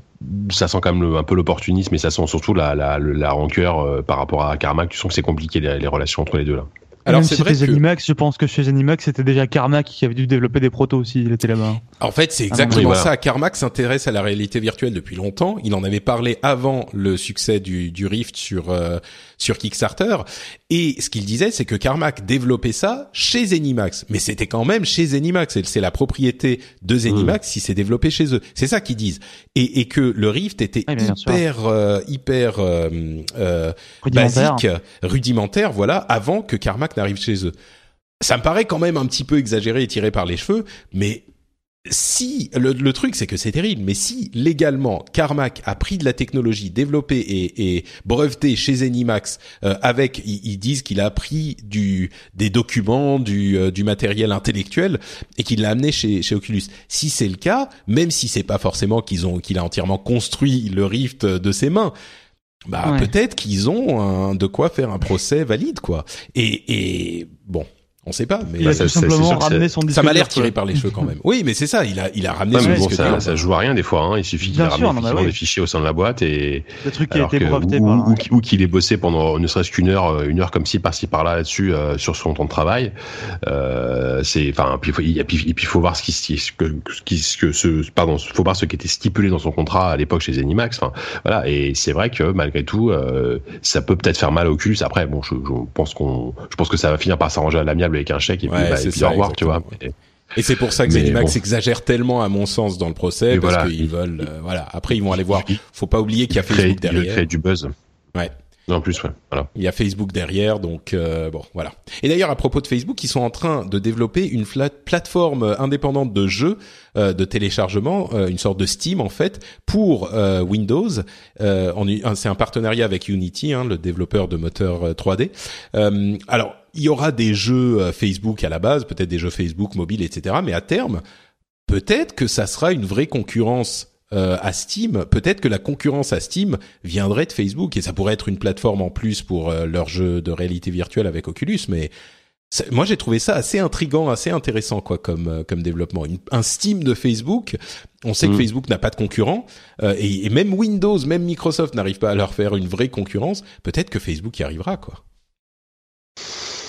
ça sent quand même un peu l'opportunisme et ça sent surtout la la, la rancœur euh, par rapport à Carmack. Tu sens que c'est compliqué les, les relations entre les deux là. Alors c'est vrai que Zenimax, je pense que chez Zenimax c'était déjà Carmack qui avait dû développer des protos aussi, il était là-bas. En fait, c'est exactement ça. Carmack s'intéresse à la réalité virtuelle depuis longtemps. Il en avait parlé avant le succès du, du Rift sur euh, sur Kickstarter. Et ce qu'il disait, c'est que Carmack développait ça chez Zenimax, mais c'était quand même chez Zenimax. C'est la propriété de Zenimax si c'est développé chez eux. C'est ça qu'ils disent. Et, et, que le Rift était hyper euh, hyper euh, euh, basique, rudimentaire, voilà, avant que Carmack n'arrive chez eux. Ça me paraît quand même un petit peu exagéré et tiré par les cheveux, mais si le, truc c'est que c'est terrible, mais si légalement Carmack a pris de la technologie développée et, et brevetée chez Zenimax euh, avec, ils, disent qu'il a pris du des documents, du, euh, du matériel intellectuel et qu'il l'a amené chez, chez Oculus. Si c'est le cas, même si c'est pas forcément qu'ils ont qu'il a entièrement construit le Rift de ses mains, bah peut-être qu'ils ont de quoi faire un procès valide quoi. Et, et bon, on sait pas, mais il a tout simplement ramené son Ça m'a l'air tiré par les cheveux quand même. Oui, mais c'est ça. Il a, il a ramené son disque ça, ça joue à rien des fois. Hein. Il suffit qu'il ramène bah des fichiers au sein de la boîte et le truc qui a été breveté ou, ou, qu'il ait bossé pendant ne serait-ce qu'une heure, une heure comme ci par-ci par-là là-dessus euh, sur son temps de travail. Euh, c'est, enfin, puis il puis, il faut voir ce qui, ce que, ce qui, ce que ce, pardon, faut voir ce qui était stipulé dans son contrat à l'époque chez Zenimax. Enfin, voilà. Et c'est vrai que malgré tout, euh, ça peut peut-être faire mal au cul. Après, bon, je, je pense qu'on, je pense que ça va finir par s'arranger à l'amiable avec un chèque et puis, bah, c'est au revoir, tu vois. Et c'est pour ça que Zenimax exagère tellement, à mon sens, dans le procès, parce qu'ils veulent, euh, voilà. Après, ils vont aller voir. Faut pas oublier qu'il y a Facebook derrière. Il crée du buzz. Ouais. En plus, ouais. Voilà. Il y a Facebook derrière, donc euh, bon, voilà. Et d'ailleurs, à propos de Facebook, ils sont en train de développer une plateforme indépendante de jeux euh, de téléchargement, euh, une sorte de Steam en fait, pour Windows. c'est un partenariat avec Unity, hein, le développeur de moteur 3D. alors, il y aura des jeux Facebook à la base, peut-être des jeux Facebook mobile, etc. Mais à terme, peut-être que ça sera une vraie concurrence euh, à Steam, peut-être que la concurrence à Steam viendrait de Facebook et ça pourrait être une plateforme en plus pour euh, leur jeu de réalité virtuelle avec Oculus. Mais moi, j'ai trouvé ça assez intrigant, assez intéressant quoi comme euh, comme développement. un Steam de Facebook. On sait que mm. Facebook n'a pas de concurrent et, et, même Windows, même Microsoft n'arrive pas à leur faire une vraie concurrence. Peut-être que Facebook y arrivera quoi.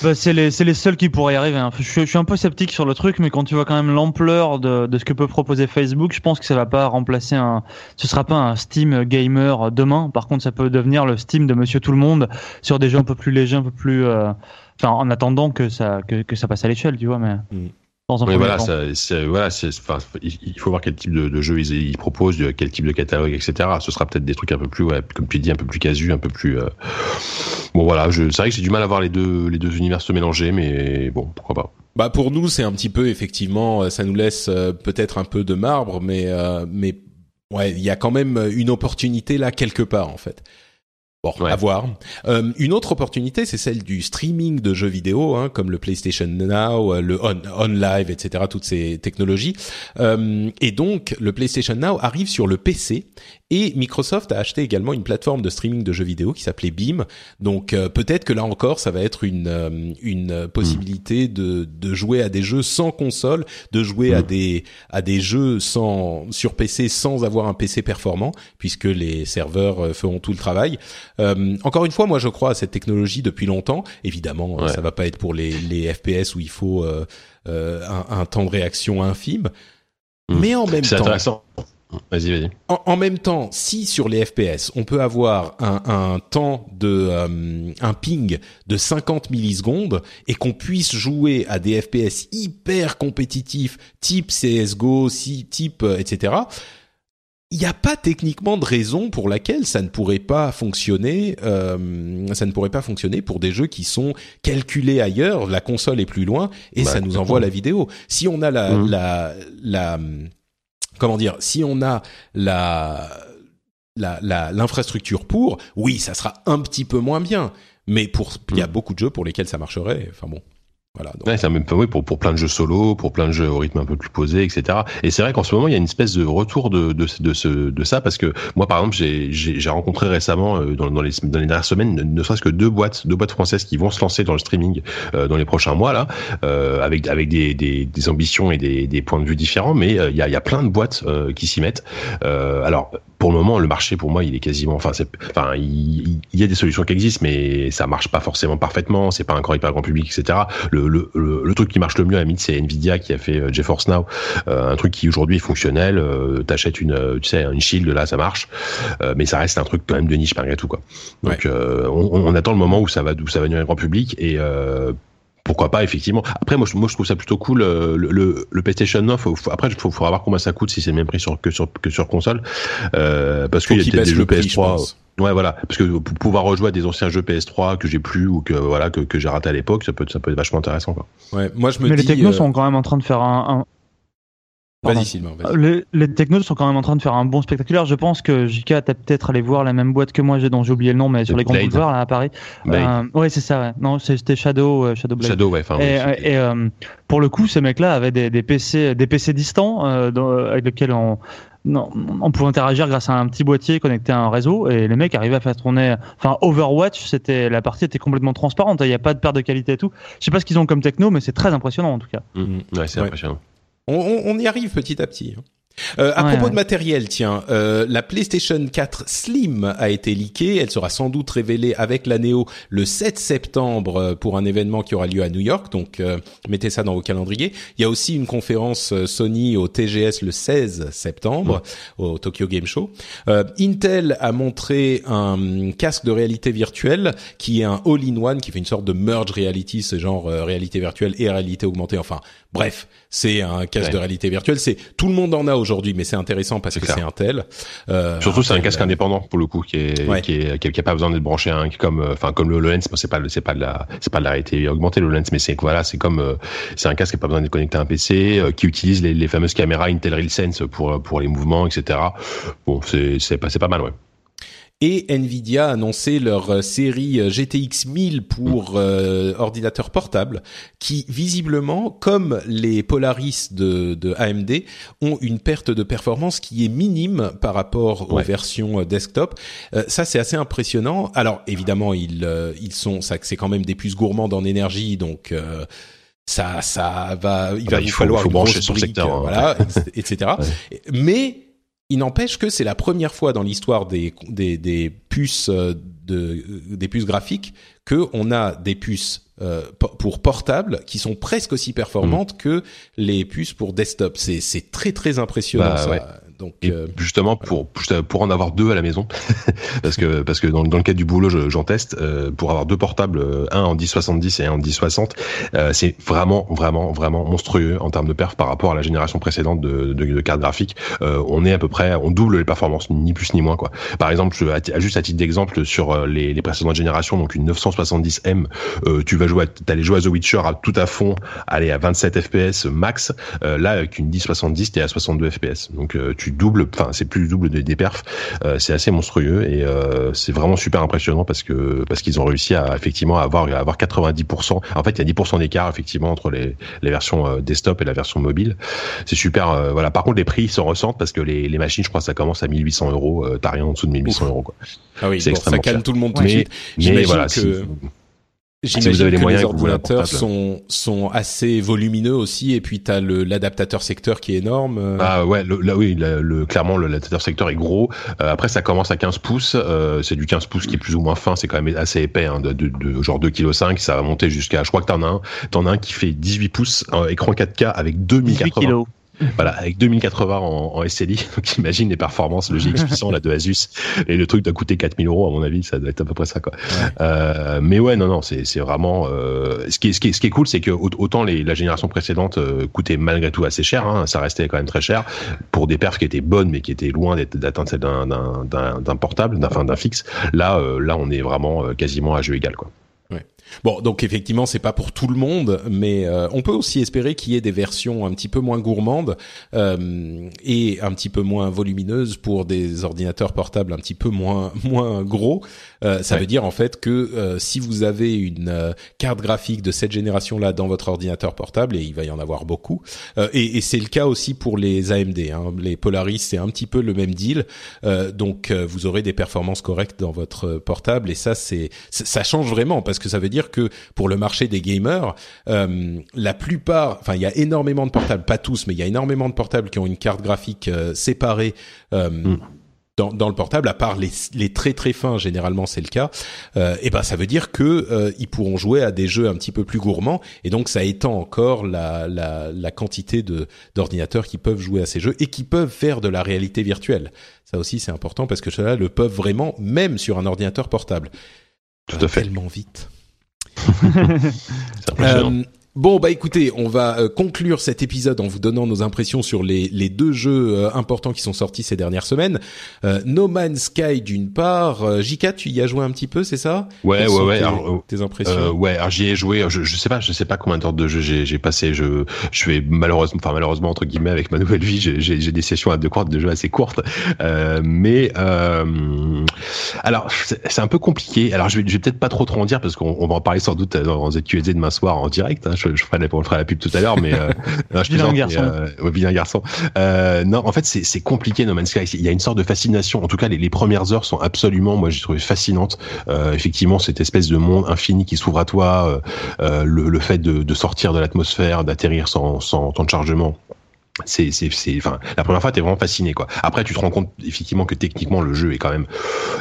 Bah, c'est les, les seuls qui pourraient y arriver. Hein. Je, suis un peu sceptique sur le truc, mais quand tu vois quand même l'ampleur de, de, ce que peut proposer Facebook, je pense que ça va pas remplacer un. Ce sera pas un Steam gamer demain. Par contre, ça peut devenir le Steam de Monsieur Tout le Monde sur des jeux un peu plus légers, un peu plus. Euh... Enfin, en attendant que ça que, que ça passe à l'échelle, tu vois. Mais. Mm voilà, c'est, voilà, c'est, enfin, il faut voir quel type de, de jeu ils, ils, proposent, quel type de catalogue, etc. Ce sera peut-être des trucs un peu plus, ouais, comme tu dis, un peu plus casu, un peu plus. Euh... Bon, voilà, je, c'est vrai que j'ai du mal à voir les deux, les deux univers se mélanger, mais bon, pourquoi pas. Bah pour nous, c'est un petit peu effectivement, euh, ça nous laisse euh, peut-être un peu de marbre, mais euh, mais ouais, il y a quand même une opportunité là quelque part en fait. Bon, à voir. Euh, une autre opportunité, c'est celle du streaming de jeux vidéo, hein, comme le PlayStation Now, euh, le On, Live, etc. Toutes ces technologies. Euh, et donc, le PlayStation Now arrive sur le PC et Microsoft a acheté également une plateforme de streaming de jeux vidéo qui s'appelait Beam. Donc euh, peut-être que là encore, ça va être une euh, une possibilité de de jouer à des jeux sans console, de jouer à mm. des à des jeux sans sur PC sans avoir un PC performant, puisque les serveurs euh, feront tout le travail. encore une fois, moi je crois à cette technologie depuis longtemps. Évidemment, ça va pas être pour les les FPS où il faut un, un, temps de réaction infime. Mm. Mais en même temps, intéressant. Vas-y, vas-y. En, même temps, si sur les FPS, on peut avoir un, un temps de euh, un ping de 50 millisecondes et qu'on puisse jouer à des FPS hyper compétitifs, type CS:GO, type euh, etc. Il n'y a pas techniquement de raison pour laquelle ça ne pourrait pas fonctionner. Euh, ça ne pourrait pas fonctionner pour des jeux qui sont calculés ailleurs. La console est plus loin et bah, ça nous envoie la vidéo. Si on a la, mmh. la, la comment dire, si on a la l'infrastructure pour, oui, ça sera un petit peu moins bien, mais pour il y a mm. beaucoup de jeux pour lesquels ça marcherait. Enfin bon. Voilà, donc. Ouais, c'est même oui, pour pour plein de jeux solo, pour plein de jeux au rythme un peu plus posé, etc. Et c'est vrai qu'en ce moment il y a une espèce de retour de de de, ce, de ça parce que moi par exemple j'ai rencontré récemment euh, dans, dans les dans les dernières semaines ne, serait-ce que deux boîtes deux boîtes françaises qui vont se lancer dans le streaming euh, dans les prochains mois là euh, avec avec des, des, des ambitions et des des points de vue différents mais il y a y a plein de boîtes qui s'y mettent. alors pour le moment, le marché, pour moi, il est quasiment, enfin, c'est, enfin, il, y a des solutions qui existent, mais ça marche pas forcément parfaitement. C'est pas encore hyper grand public, etc. Le, le, le, truc qui marche le mieux à mid, c'est Nvidia qui a fait euh, GeForce Now, euh, un truc qui aujourd'hui est fonctionnel. Euh, T'achètes une, tu sais, une Shield là, ça marche, euh, mais ça reste un truc quand même de niche malgré tout, quoi. Donc, on, on, attend le moment où ça va, où ça va devenir grand public et pourquoi pas effectivement. Après moi je, moi je trouve ça plutôt cool euh, le, le, le PlayStation 9 après il faudra voir comment ça coûte si c'est le même prix sur, que sur que sur console. Euh, parce qu'il y a peut-être des jeux PS3 Ouais, voilà, parce que pour pouvoir rejouer à des anciens jeux PS3 que j'ai plus ou que voilà que, que j'ai raté à l'époque, ça peut ça peut être vachement intéressant quoi. Ouais, moi je me Mais les technos euh, sont quand même en train de faire un, Vas-y, Sylvain. vas-y. Les, les technos sont quand même en train de faire un bon spectaculaire. Je pense que JK t'as peut-être allé voir la même boîte que moi, j'ai dont j'ai oublié le nom, mais sur les grands boulevards là à Paris. Euh, ouais, c'est ça. Ouais. Non, c'est- c'était Shadow, euh, Shadow Blade. Shadow, ouais. Et, oui, et, euh, pour le coup, ces mecs-là avaient des, des PC, des PC distants euh, dans- avec lesquels on, non, on pouvait interagir grâce à un petit boîtier connecté à un réseau. Et les mecs arrivaient à faire tourner. Enfin, Overwatch, c'était la partie était complètement transparente. Il n'y a pas de perte de qualité et tout. Je sais pas ce qu'ils ont comme techno, mais c'est très impressionnant en tout cas. Mm. Ouais, c'est Ouais. impressionnant. On, on- on y arrive petit à petit. hein. Euh, à Ouais, propos ouais. de matériel, tiens, euh, la PlayStation 4 Slim a été leakée. Elle sera sans doute révélée avec la Neo le 7 septembre euh, pour un événement qui aura lieu à New York. Donc, euh, mettez ça dans vos calendriers. Il y a aussi une conférence euh, Sony au TGS le 16 septembre au Tokyo Game Show. Euh, Intel a montré un casque de réalité virtuelle qui est un all-in-one, qui fait une sorte de merge reality, c'est genre réalité virtuelle et réalité augmentée. Enfin, bref, c'est un casque Ouais. de réalité virtuelle. C'est tout le monde en a aujourd'hui, mais c'est intéressant parce que c'est Intel. Euh, Surtout, c'est un casque euh, indépendant pour le coup, qui est, Ouais. qui est, qui, est- qui a pas besoin d'être branché à un, comme, euh, enfin, comme le. Bon, c'est pas, c'est pas de la, c'est pas de la réalité augmentée le HoloLens, mais c'est voilà, c'est comme, euh, c'est un casque qui a pas besoin d'être connecté à un PC, qui utilise les, les fameuses caméras Intel RealSense pour pour les mouvements, etc. Bon, c'est c'est pas, c'est pas mal, ouais. Et Nvidia a annoncé leur euh, série euh, GTX 1000 pour euh, ordinateur portable, qui visiblement, comme les Polaris de, de AMD, ont une perte de performance qui est minime par rapport aux Ouais. versions euh, desktop. Euh, ça, c'est assez impressionnant. Alors, évidemment, ils euh, ils sont, ça, c'est quand même des puces gourmandes en énergie, donc. euh, ça, ça va, il va bah, il faut- falloir faut une brancher son brique, secteur, hein. voilà, etc. Mais il n'empêche que c'est la première fois dans l'histoire des, des, des puces euh, de des puces graphiques que on a des puces euh, po- pour portable qui sont presque aussi performantes Mm. que les puces pour desktop. C'est c'est très très impressionnant Bah, ça. ouais. Donc Et euh, justement pour juste pour en avoir deux à la maison parce que parce que dans, dans le cadre du boulot je- j'en teste euh, pour avoir deux portables euh, un en 1070 et un en 1060 euh, c'est vraiment vraiment vraiment monstrueux en termes de perf par rapport à la génération précédente de, de, de cartes graphiques. Euh, on est à peu près on double les performances ni plus ni moins quoi. Par exemple juste à titre d'exemple sur euh, les, les précédentes générations donc une 970M euh, tu vas jouer t'allais jouer à The Witcher à tout à fond aller à 27 FPS max euh, là avec une 1070 t'es à 62 FPS donc euh, tu doubles enfin c'est plus du double des, des perfs. Euh, c'est assez monstrueux et euh, c'est vraiment super impressionnant parce que parce qu'ils ont réussi à effectivement avoir à avoir 90% en fait il y a 10% d'écart effectivement entre les, les versions euh, desktop et la version mobile. C'est super euh, voilà. Par contre les prix s'en ressentent parce que les, les machines je crois que ça commence à 1800 euros t'as rien en dessous de 1800 euros quoi. Ah oui, c'est bon, ça calme cher. tout le monde tout de mais suite. mais J'imagine voilà que- si- J'imagine vous avez les que moyens les ordinateurs sont sont assez volumineux aussi et puis t'as le l'adaptateur secteur qui est énorme. euh. Ah ouais, le, là oui, le, le- clairement le l'adaptateur secteur est gros. Euh, après ça commence à 15 pouces, euh, c'est du 15 pouces qui est plus ou moins fin, c'est quand même assez épais, hein, de, de, de genre 2 kg 5, ça va monter jusqu'à, je crois que t'en as un, t'en as un qui fait 18 pouces, euh, écran 4K avec 18 2080. kilos. Voilà, avec 2080 en, en SLI. Donc imagine les performances, le GX puissant là de Asus et le truc doit coûter 4000 euros à mon avis, ça doit être à peu près ça quoi. Euh, mais ouais, non non, c'est c'est vraiment euh, ce qui est ce qui est ce qui est cool, c'est que au- autant les la génération précédente euh, coûtait malgré tout assez cher, hein, ça restait quand même très cher pour des perfs qui étaient bonnes mais qui étaient loin d'être- d'atteindre celle d'un d'un portable, d'un enfin, d'un fixe. Là euh, là on est vraiment euh, quasiment à jeu égal quoi. Bon, donc effectivement, c'est pas pour tout le monde, mais euh, on peut aussi espérer qu'il y ait des versions un petit peu moins gourmandes euh, et un petit peu moins volumineuses pour des ordinateurs portables un petit peu moins moins gros. Euh, ça Ouais. veut dire en fait que euh, si vous avez une euh, carte graphique de cette génération-là dans votre ordinateur portable, et il va y en avoir beaucoup, euh, et, et c'est le cas aussi pour les AMD, hein, les Polaris, c'est un petit peu le même deal. Euh, donc euh, vous aurez des performances correctes dans votre portable et ça c'est ça change vraiment parce que ça veut dire que pour le marché des gamers, euh, la plupart, enfin il y a énormément de portables, pas tous, mais il y a énormément de portables qui ont une carte graphique euh, séparée. euh, Mm. Dans, dans le portable, à part les, les très très fins, généralement c'est le cas. Et ben ça veut dire que ils pourront jouer à des jeux un petit peu plus gourmands, et donc ça étend encore la, la, la quantité de d'ordinateurs qui peuvent jouer à ces jeux et qui peuvent faire de la réalité virtuelle. Ça aussi c'est important parce que ceux-là le peuvent vraiment, même sur un ordinateur portable. Tout à fait. Tellement vite. C'est impressionnant. Euh, Bon bah écoutez, on va euh, conclure cet épisode en vous donnant nos impressions sur les, les deux jeux euh, importants qui sont sortis ces dernières semaines. Euh, no Man's Sky d'une part, Jika, tu y as joué un petit peu, c'est ça? Ouais, ouais, ouais. Tes, alors, tes impressions? Ouais, alors j'y ai joué. Je, je sais pas, je sais pas combien d'heures de jeu j'ai passé. Je, je vais malheureusement, enfin malheureusement entre guillemets avec ma nouvelle vie, j'ai des sessions à deux courtes de jeu assez courtes. mais alors c'est un peu compliqué. Alors je vais, je vais peut-être pas trop trop en dire parce qu'on va en parler sans doute dans ZQSD demain soir en direct. Hein, je, je, ferai la, on fera la pub tout à l'heure, mais euh, non, je vilain garçon. Euh, ouais, garçon. Euh, non, en fait, c'est compliqué No Man's Sky. Il y a une sorte de fascination. En tout cas, les, les premières heures sont absolument, moi, j'ai trouvé fascinantes. Euh, effectivement, cette espèce de monde infini qui s'ouvre à toi, le, le, fait de, de sortir de l'atmosphère, d'atterrir sans, sans temps de chargement c'est c'est c'est enfin la première fois t'es vraiment fasciné quoi après tu te rends compte effectivement que techniquement le jeu est quand même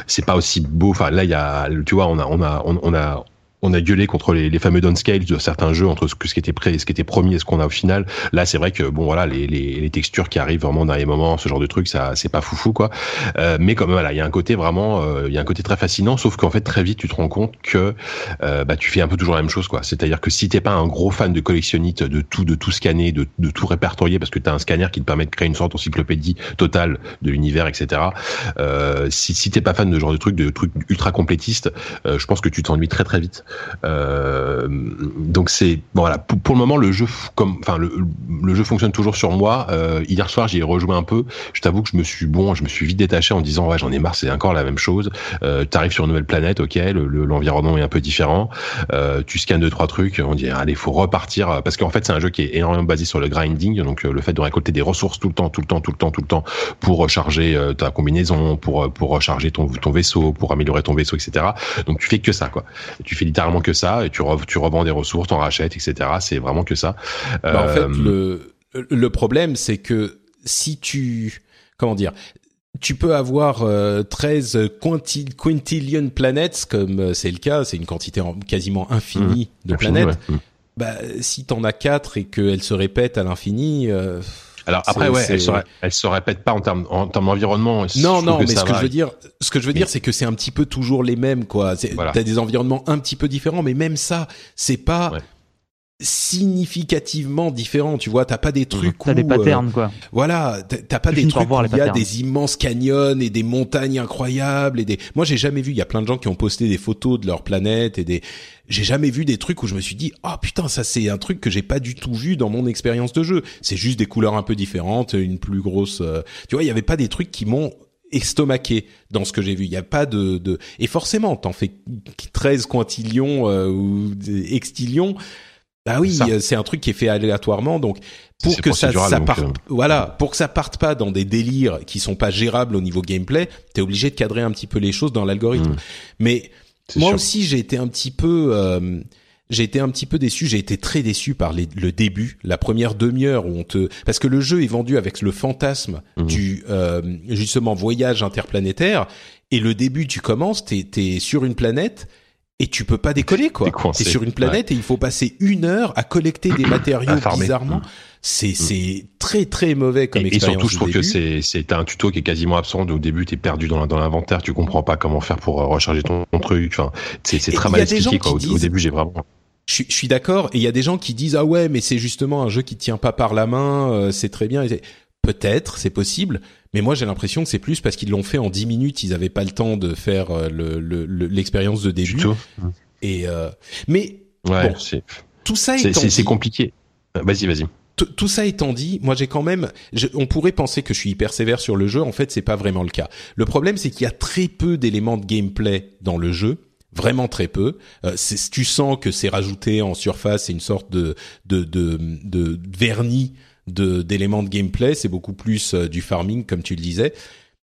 c'est pas aussi beau enfin là il y a tu vois on a on a on, on a on a gueulé contre les, les fameux downscale de certains jeux entre ce, ce qui était prêt, ce qui était promis et ce qu'on a au final. Là, c'est vrai que bon voilà, les, les, les, textures qui arrivent vraiment dans les moments, ce genre de truc, ça c'est pas foufou quoi. Euh, mais comme voilà, il y a un côté vraiment, euh, il y a un côté très fascinant. Sauf qu'en fait très vite tu te rends compte que euh, bah tu fais un peu toujours la même chose quoi. C'est-à-dire que si t'es pas un gros fan de collectionnite, de tout de tout scanner, de, de tout répertorier, parce que t'as un scanner qui te permet de créer une sorte d'encyclopédie totale de l'univers, etc. Euh, si si t'es pas fan de ce genre de trucs, de trucs ultra complétistes, euh, je pense que tu t'ennuies très très vite. Euh, donc c'est voilà. Pour, le moment, le jeu comme enfin le, le jeu fonctionne toujours sur moi. Euh, hier soir, j'y ai rejoué un peu. Je t'avoue que je me suis bon, je me suis vite détaché en disant ouais, j'en ai marre, c'est encore la même chose. Euh, T'arrives sur une nouvelle planète, ok, l'environnement le, est un peu différent. Euh, tu scannes deux trois trucs, on dit allez, faut repartir parce qu'en fait c'est un jeu qui est énormément basé sur le grinding, donc le fait de récolter des ressources tout le temps, tout le temps, tout le temps, tout le temps pour recharger ta combinaison, pour pour recharger ton ton vaisseau, pour améliorer ton vaisseau, etc. Donc tu fais que ça quoi. Tu fais littéralement que ça et tu, re, tu revends des ressources, t'en rachètes, etc. C'est vraiment que ça. Bah, en fait, euh, le, le problème, c'est que si tu, comment dire, tu peux avoir euh, 13 quintil, quintillion planètes, comme euh, c'est le cas, c'est une quantité quasiment infinie mmh, de planètes. Ouais. Mmh. Bah, si t'en as quatre et qu'elles se répètent à l'infini, euh, alors après, ouais, elle se, elle se répète pas en termes en termes d'environnement. Non, non, mais ce que je veux dire, ce que je veux dire, c'est que c'est un petit peu toujours les mêmes, quoi. Voilà. T'as des environnements un petit peu différents, mais même ça, c'est pas. Ouais significativement différent tu vois t'as pas des trucs t'as des patterns euh, quoi voilà t'as pas des trucs où il y a des immenses canyons et des montagnes incroyables et des moi j'ai jamais vu il y a plein de gens qui ont posté des photos de leur planète et des j'ai jamais vu des trucs où je me suis dit ah oh, putain ça c'est un truc que j'ai pas du tout vu dans mon expérience de jeu c'est juste des couleurs un peu différentes une plus grosse euh... tu vois il y avait pas des trucs qui m'ont estomaqué dans ce que j'ai vu. Il n'y a pas de, de... Et forcément, t'en fais 13 quintillions euh, ou extillions. Bah oui, c'est un truc qui est fait aléatoirement, donc pour que ça, ça parte, euh... voilà, pour que ça parte pas dans des délires qui sont pas gérables au niveau gameplay, t'es obligé de cadrer un petit peu les choses dans l'algorithme. Mmh. Mais moi sûr. aussi, j'ai été un petit peu, euh, j'ai été un petit peu déçu. J'ai été très déçu par les, le début, la première demi-heure où on te, parce que le jeu est vendu avec le fantasme mmh. du euh, justement voyage interplanétaire, et le début, tu commences, t'es es sur une planète et tu peux pas décoller quoi. T'es sur une planète ouais. et il faut passer une heure à collecter des matériaux bizarrement. C'est c'est très très mauvais comme et, expérience. Et surtout, je trouve que c'est c'est un tuto qui est quasiment absent. Au début, t'es perdu dans dans l'inventaire, tu comprends pas comment faire pour recharger ton, ton truc. Enfin, c'est c'est très mal expliqué quoi. Disent... Au, début, j'ai vraiment. Je, je suis d'accord. Et il y a des gens qui disent ah ouais, mais c'est justement un jeu qui tient pas par la main. Euh, c'est très bien. Peut-être, c'est possible. Mais moi, j'ai l'impression que c'est plus parce qu'ils l'ont fait en 10 minutes. Ils avaient pas le temps de faire l'expérience le, le, de début. Et euh, mais ouais, bon, tout ça étant c'est compliqué. Vas-y, vas-y. Tout ça étant dit, moi j'ai quand même, je, on pourrait penser que je suis hyper sévère sur le jeu. En fait, c'est pas vraiment le cas. Le problème, c'est qu'il y a très peu d'éléments de gameplay dans le jeu vraiment très peu. Euh, tu sens que c'est rajouté en surface, c'est une sorte de de, de, de vernis d'éléments de gameplay, c'est beaucoup plus euh, du farming comme tu le disais.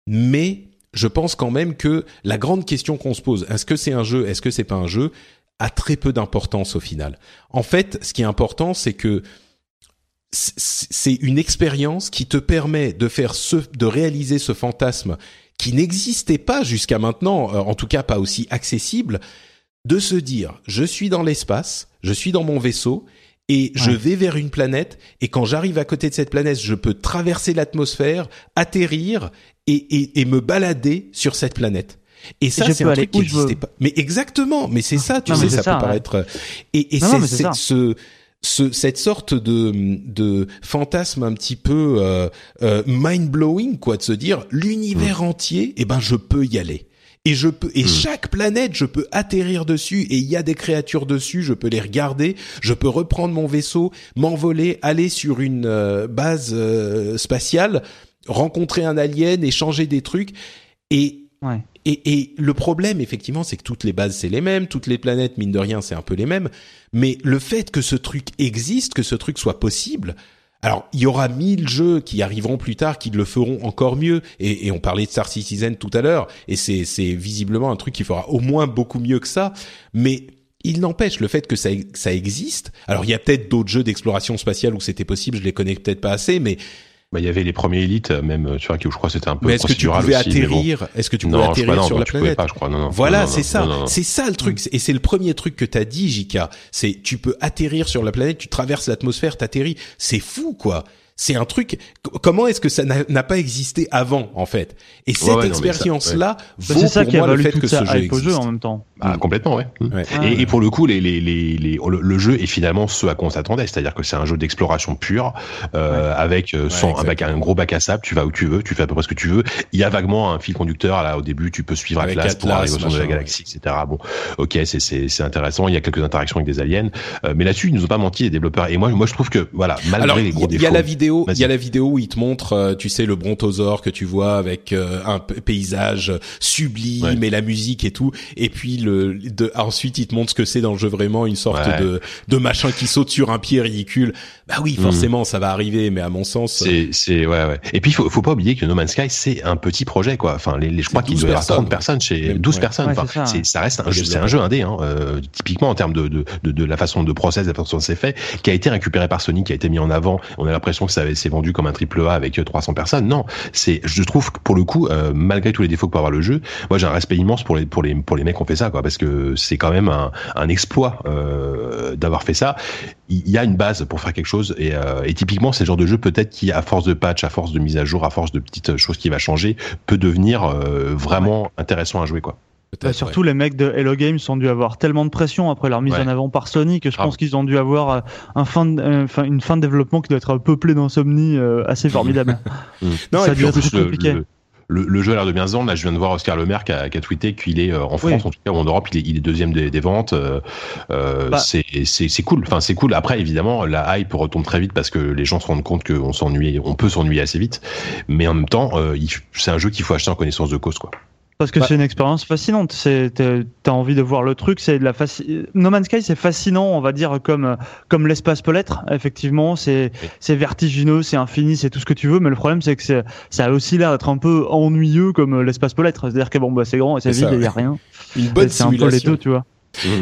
Mais je pense quand même que la grande question qu'on se pose, est-ce que c'est un jeu, est-ce que c'est pas un jeu, a très peu d'importance au final. En fait, ce qui est important, c'est que c'est une expérience qui te permet de faire ce, de réaliser ce fantasme qui n'existait pas jusqu'à maintenant, euh, en tout cas pas aussi accessible, de se dire, je suis dans l'espace, je suis dans mon vaisseau, et je vais vers une planète et quand j'arrive à côté de cette planète, je peux traverser l'atmosphère, atterrir et, et, et, me balader sur cette planète. Et ça, c'est un truc qui n'existait pas. Mais exactement, mais c'est ça, tu non, sais, ça, ça, peut paraître. Et, et c'est ce ce, cette sorte de, de fantasme un petit peu euh, euh, mind blowing quoi de se dire l'univers entier eh ben je peux y aller et je peux et Mm. chaque planète je peux atterrir dessus et il y a des créatures dessus je peux les regarder je peux reprendre mon vaisseau m'envoler aller sur une euh, base euh, spatiale rencontrer un alien échanger des trucs et Ouais. et, et le problème, effectivement, c'est que toutes les bases, c'est les mêmes, toutes les planètes, mine de rien, c'est un peu les mêmes. Mais le fait que ce truc existe, que ce truc soit possible, alors il y aura mille jeux qui arriveront plus tard, qui le feront encore mieux. Et, et on parlait de Star Citizen tout à l'heure, et c'est visiblement un truc qui fera au moins beaucoup mieux que ça. Mais il n'empêche le fait que ça, ça existe. Alors il y a peut-être d'autres jeux d'exploration spatiale où c'était possible, je les connais peut-être pas assez, mais Bah, il y avait les premiers élites, même, tu vois, qui, je crois, c'était un peu mais est-ce que tu pouvais aussi, mais bon. atterrir? Est-ce que tu pouvais Non, je atterrir non, sur la tu planète? pas, je crois, non, non. Voilà, c'est ça. C'est ça le truc. Et c'est le premier truc que t'as dit, Jika. C'est tu peux atterrir sur la planète, tu traverses l'atmosphère, t'atterris. C'est fou, quoi. C'est un truc. Comment est-ce que ça n'a pas existé avant, en fait? Et cette ouais, expérience-là Bah, vaut c'est ça pour qui a moi le valu fait que ce jeu existe. jeu en même temps. Ah, complètement, ouais. Ouais. Et, et pour le coup, les, les, les, les- le, le jeu est finalement ce à quoi on s'attendait, c'est-à-dire que c'est un jeu d'exploration pure, euh, avec euh, sans, un, bac- un gros bac à sable, tu vas où tu veux, tu fais à peu près ce que tu veux. Il y a vaguement un fil conducteur là au début, tu peux suivre Avec Atlas, pour Atlas, arriver au centre de la galaxie, etc. Bon, ok, c'est c'est c'est intéressant. Il y a quelques interactions avec des aliens, euh, mais là-dessus ils nous ont pas menti les développeurs. Et moi, moi je trouve que voilà, malgré Alors, les gros a- il défauts, y a la vidéo, il y a la vidéo où il te montre, euh, tu sais, le brontosaure que tu vois avec euh, un paysage sublime Ouais. et la musique et tout. Et puis le, de, ensuite il te montre ce que c'est dans le jeu vraiment, une sorte Ouais. de, de machin qui saute sur un pied ridicule. Bah oui, forcément, ça va arriver, mais à mon sens, Mhm. C'est, c'est, ouais, ouais. Et puis, faut, faut pas oublier que No Man's Sky, c'est un petit projet, quoi. Enfin, les, les je crois qu'il 12 doit y avoir personnes. 30 personnes chez, Même, 12 ouais. personnes. Ouais, Enfin, c'est ça, ouais. ça reste un jeu, c'est un jeu indé, hein, euh, typiquement en termes de, de, de, de la façon de process, de la façon dont c'est fait, qui a été récupéré par Sony, qui a été mis en avant. On a l'impression que ça s'est vendu comme un triple A avec euh, 300 personnes. Non, c'est, je trouve que pour le coup, euh, malgré tous les défauts que peut avoir le jeu, moi j'ai un respect immense pour les, pour les, pour les mecs qui ont fait ça, parce que c'est quand même un, exploit euh, d'avoir fait ça. Il y a une base pour faire quelque chose, et, euh, typiquement c'est le genre de jeu peut-être qui, à force de patch, à force de mise à jour, à force de petites choses qui va changer, peut devenir euh, vraiment intéressant à jouer, quoi. Bah, surtout les mecs de Hello Games ont dû avoir tellement de pression après leur mise Ouais. en avant par Sony que je pense qu'ils ont dû avoir euh, un fin de- euh, une fin de développement qui doit être peuplée d'insomnie euh, assez formidable. Non, Ça et puis doit en être plus, très le, compliqué. le, le, le jeu a l'air de bien se vendre. Là, je viens de voir Oscar Le Maire qui a, qui a tweeté qu'il est euh, en France, Oui. en tout cas, ou en Europe, il est, il est deuxième des, des ventes. Euh, Bah. c'est, cool. Enfin, c'est cool. Après, évidemment, la hype retombe très vite parce que les gens se rendent compte qu'on s'ennuie, on peut s'ennuyer assez vite. Mais en même temps, euh, c'est un jeu qu'il faut acheter en connaissance de cause, quoi. Parce que Bah. c'est une expérience fascinante. C'est t'as envie de voir le truc. C'est de la faci... No Man's Sky, c'est fascinant, on va dire comme comme l'espace peut l'être. Effectivement, c'est Oui. c'est vertigineux, c'est infini, c'est tout ce que tu veux. Mais le problème, c'est que c'est- ça a aussi l'air d'être un peu ennuyeux comme l'espace peut l'être. C'est-à-dire que bon, bah c'est grand et c'est vide, il y a ouais. rien. une bonne c'est un peu les simulation. deux, tu vois.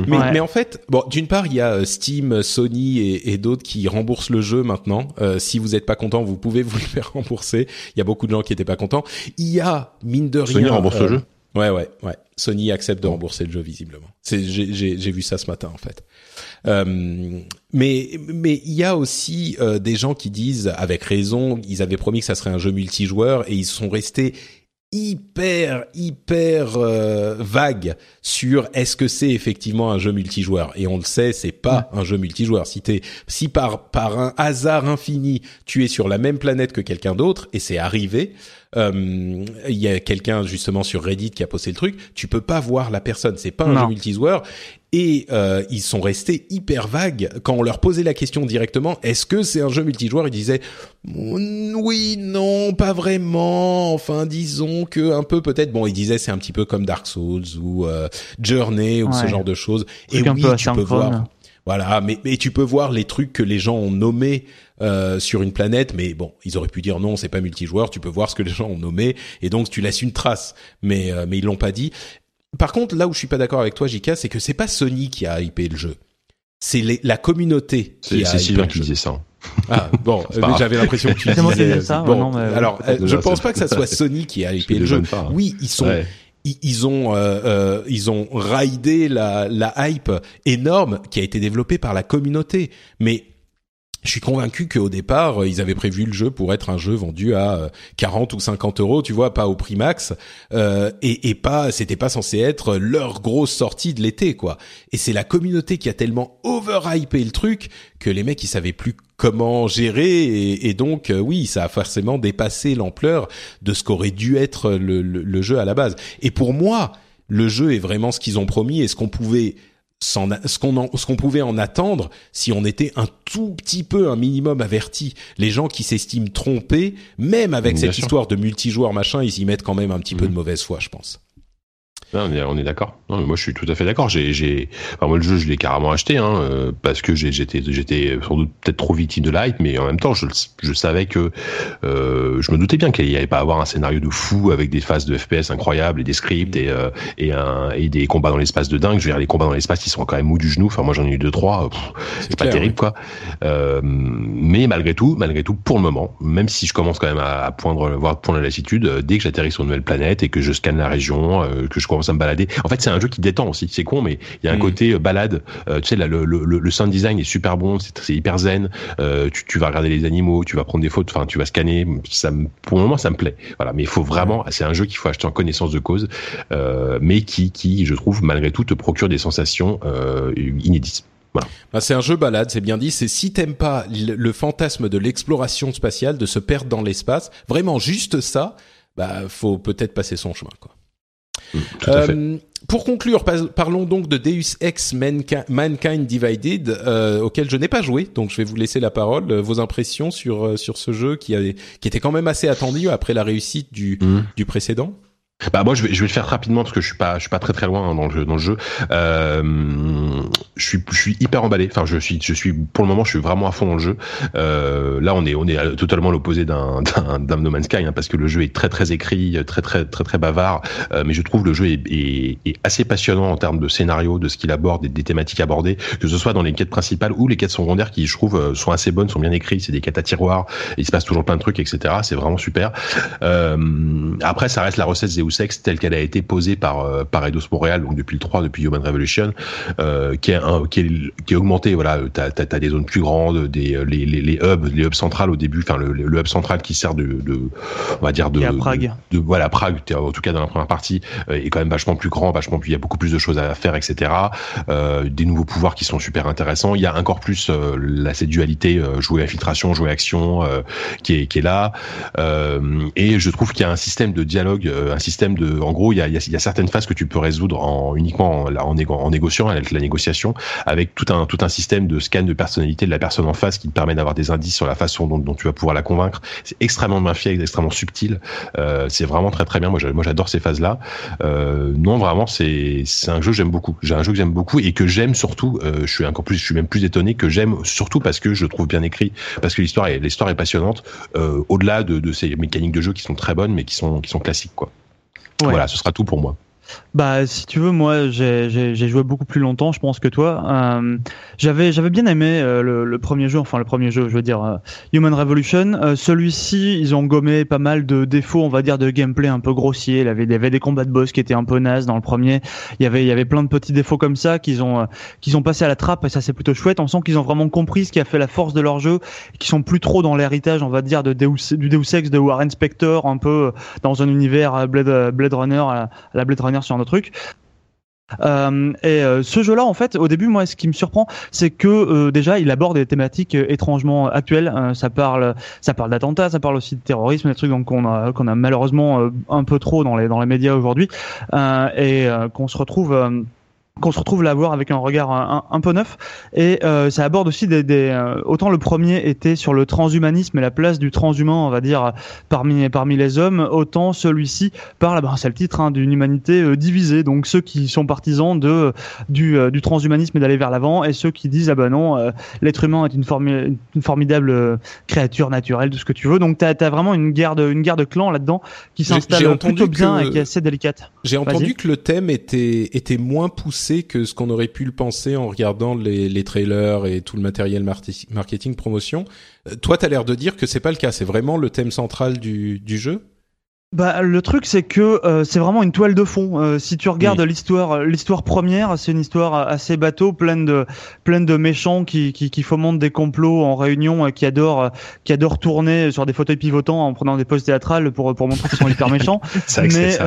Mais, Ouais. mais en fait, bon, d'une part, il y a euh, Steam, Sony et, et d'autres qui remboursent le jeu maintenant. Euh, si vous n'êtes pas content, vous pouvez vous le faire rembourser. Il y a beaucoup de gens qui n'étaient pas contents. Il y a mine de rien. Sony rembourse le euh, jeu Ouais, ouais, ouais. Sony accepte de rembourser le jeu visiblement. C'est, j'ai, j'ai, j'ai vu ça ce matin en fait. Euh, mais, mais il y a aussi euh, des gens qui disent, avec raison, ils avaient promis que ça serait un jeu multijoueur et ils sont restés hyper hyper euh, vagues sur est-ce que c'est effectivement un jeu multijoueur. Et on le sait c'est pas un jeu multijoueur. Si t'es si par par un hasard infini tu es sur la même planète que quelqu'un d'autre et c'est arrivé euh, il y a quelqu'un justement sur Reddit qui a posté le truc. Tu peux pas voir la personne. C'est pas un Non. jeu multijoueur. Et euh, ils sont restés hyper vagues. Quand on leur posait la question directement est-ce que c'est un jeu multijoueur ils disaient Mm, oui non pas vraiment. Enfin disons que un peu peut-être. Bon ils disaient c'est un petit peu comme Dark Souls ou euh, Journey ou ce genre de choses. Et oui tu peux voir voilà, mais, mais tu peux voir les trucs que les gens ont nommés euh, sur une planète, mais bon, ils auraient pu dire non, c'est pas multijoueur. Tu peux voir ce que les gens ont nommé et donc tu laisses une trace, mais euh, mais ils l'ont pas dit. Par contre, là où je suis pas d'accord avec toi, Jika, c'est que c'est pas Sony qui a hypé le jeu, c'est les- la communauté qui C'est, a c'est hypé Sylvain le qui jeu. disait ça. Ah bon, j'avais l'impression que tu disais- ça, Bon, non, mais- alors, euh, je pense pas que ça soit Sony qui a hypé le jeu. pas, hein. Oui, ils sont Ouais. ils, ils ont euh, euh, ils ont raidé la la hype énorme qui a été développée par la communauté mais je suis convaincu qu'au départ, ils avaient prévu le jeu pour être un jeu vendu à 40 ou 50 euros, tu vois, pas au prix max, euh, et, et pas, c'était pas censé être leur grosse sortie de l'été, quoi. Et c'est la communauté qui a tellement overhypé le truc que les mecs ils savaient plus comment gérer, et, et donc euh, oui, ça a forcément dépassé l'ampleur de ce qu'aurait dû être le, le jeu à la base. Et pour moi, le jeu est vraiment ce qu'ils ont promis et ce qu'on pouvait ce qu'on ce qu'on pouvait en attendre si on était un tout petit peu un minimum averti. Les gens qui s'estiment trompés, même avec cette histoire de multijoueur machin, ils y mettent quand même un petit peu de mmh. mauvaise foi, je pense on est, on est d'accord. moi, je suis tout à fait d'accord. J'ai, j'ai, enfin, moi, le jeu, je l'ai carrément acheté, hein, euh, parce que j'étais, j'étais sans doute peut-être trop victime de l'hype, mais en même temps, je, je savais que, euh, je me doutais bien qu'il n'y allait pas avoir un scénario de fou avec des phases de FPS incroyables et des scripts et, euh, et, un, et des combats dans l'espace de dingue. Je veux dire, les combats dans l'espace, ils sont quand même mous du genou. Enfin, moi, j'en ai eu deux, trois. c'est pas terrible, quoi. Euh, mais malgré tout, malgré tout, pour le moment, même si je commence quand même à, à poindre, voir poindre la lassitude, dès que j'atterris sur une nouvelle planète et que je scanne la région, que je commence à me balader. En fait, c'est un jeu qui détend aussi. C'est con, mais il y a un mm. côté euh, balade. Euh, tu sais, là, le, le, le, sound design est super bon, c'est hyper zen. Euh, tu, tu, vas regarder les animaux, tu vas prendre des photos, enfin, tu vas scanner. Ça, pour le moment, ça me plaît. Voilà, mais il faut vraiment. C'est un jeu qu'il faut acheter en connaissance de cause, mais qui, qui, je trouve, malgré tout, te procure des sensations inédites. Voilà. Bah, c'est un jeu balade, c'est bien dit. C'est si t'aimes pas le fantasme de l'exploration spatiale, de se perdre dans l'espace, vraiment juste ça, bah faut peut-être passer son chemin, quoi. Euh, pour conclure, parlons donc de Deus Ex Mankind Divided, euh, auquel je n'ai pas joué, donc je vais vous laisser la parole. Euh, vos impressions sur sur ce jeu qui avait qui était quand même assez attendu après la réussite du mmh. du précédent? Bah moi je vais je vais le faire rapidement parce que je suis pas je suis pas très très loin hein, dans le jeu dans le jeu. Euh, je suis je suis hyper emballé. Enfin je suis je suis pour le moment je suis vraiment à fond dans le jeu. Euh, là on est on est totalement l'opposé d'un d'un No Man's Sky hein, parce que le jeu est très très écrit très très très très bavard. Euh, mais je trouve le jeu est, est, est, assez passionnant en termes de scénario, de ce qu'il aborde, des, des, thématiques abordées, que ce soit dans les quêtes principales ou les quêtes secondaires qui je trouve euh, sont assez bonnes, sont bien écrites. C'est des quêtes à tiroir, il se passe toujours plein de trucs etc. C'est vraiment super. Euh, après ça reste la recette Zeus Ex telle qu'elle a été posée par euh, par Eidos Montréal donc depuis le 3 depuis Human Revolution euh, qui est un, qui est qui est augmenté voilà t'as as, des zones plus grandes des euh, les, les, les hubs les hubs centrales au début enfin le, le hub central qui sert de, de on va dire de, Prague. de, voilà Prague en tout cas dans la première partie est quand même vachement plus grand vachement plus il y a beaucoup plus de choses à faire etc euh, des nouveaux pouvoirs qui sont super intéressants. Il y a encore plus euh, la cette dualité jouer infiltration jouer action qui est qui est là. Et je trouve qu'il y a un système de dialogue un système de en gros, il y a, certaines phases que tu peux résoudre en uniquement en, en, négociant avec la négociation, avec tout un système de scan de personnalité de la personne en face qui te permet d'avoir des indices sur la façon dont, tu vas pouvoir la convaincre. C'est extrêmement bien fait, extrêmement subtil. Euh, c'est vraiment très très bien. Moi, j'adore ces phases-là. Euh, non, vraiment, c'est un jeu que j'aime beaucoup. J'ai un jeu que j'aime beaucoup et que j'aime surtout. Euh, je suis encore plus, je suis même plus étonné que j'aime surtout parce que je le trouve bien écrit, parce que l'histoire est passionnante. Au-delà de, de ces mécaniques de jeu qui sont très bonnes, mais qui sont qui sont classiques, quoi. Voilà, ce sera tout pour moi. Bah, si tu veux, moi, j'ai joué beaucoup plus longtemps, je pense que toi. Euh, j'avais j'avais bien aimé euh, le, premier jeu, enfin le premier jeu, je veux dire euh, Human Revolution. Celui-ci, ils ont gommé pas mal de défauts, on va dire, de gameplay un peu grossier. Il y avait, il avait des combats de boss qui étaient un peu nazes dans le premier. Il y avait il y avait plein de petits défauts comme ça qu'ils ont qu'ils ont passé à la trappe et ça c'est plutôt chouette. On sent qu'ils ont vraiment compris ce qui a fait la force de leur jeu, qui sont plus trop dans l'héritage, on va dire, de du Deus Ex de Warren Spector, un peu dans un univers Blade, Blade Runner, la Blade Runner sur un autre truc. Euh, et euh, ce jeu-là, en fait, au début, moi, ce qui me surprend, c'est que euh, déjà, il aborde des thématiques étrangement actuelles. ça parle, ça parle d'attentats, ça parle aussi de terrorisme, des trucs qu'on a, qu'on a malheureusement un peu trop dans les dans les médias aujourd'hui, et qu'on se retrouve qu'on se retrouve là voir avec un regard un, peu neuf. Et euh, ça aborde aussi des, des euh, autant le premier était sur le transhumanisme et la place du transhumain on va dire parmi parmi les hommes autant celui-ci parle bah, c'est le titre hein, d'une humanité euh, divisée. Donc ceux qui sont partisans de du, du transhumanisme et d'aller vers l'avant et ceux qui disent ah bah non l'être humain est une, une formidable créature naturelle tout ce que tu veux. Donc tu as, vraiment une guerre de une guerre de clans là-dedans qui s'installe plutôt bien et qui est assez délicate. j'ai entendu que le thème était était moins poussé que ce qu'on aurait pu le penser en regardant les, trailers et tout le matériel marketing promotion. Euh, toi, t'as l'air de dire que c'est pas le cas. C'est vraiment le thème central du jeu? Bah, le truc c'est que euh, c'est vraiment une toile de fond. Euh, si tu regardes l'histoire, euh, l'histoire première, c'est une histoire assez bateau, pleine de pleine de méchants qui, qui, qui fomentent des complots en réunion, qui adorent qui adorent tourner sur des fauteuils pivotants en prenant des poses théâtrales pour pour montrer qu'ils sont hyper méchants. mais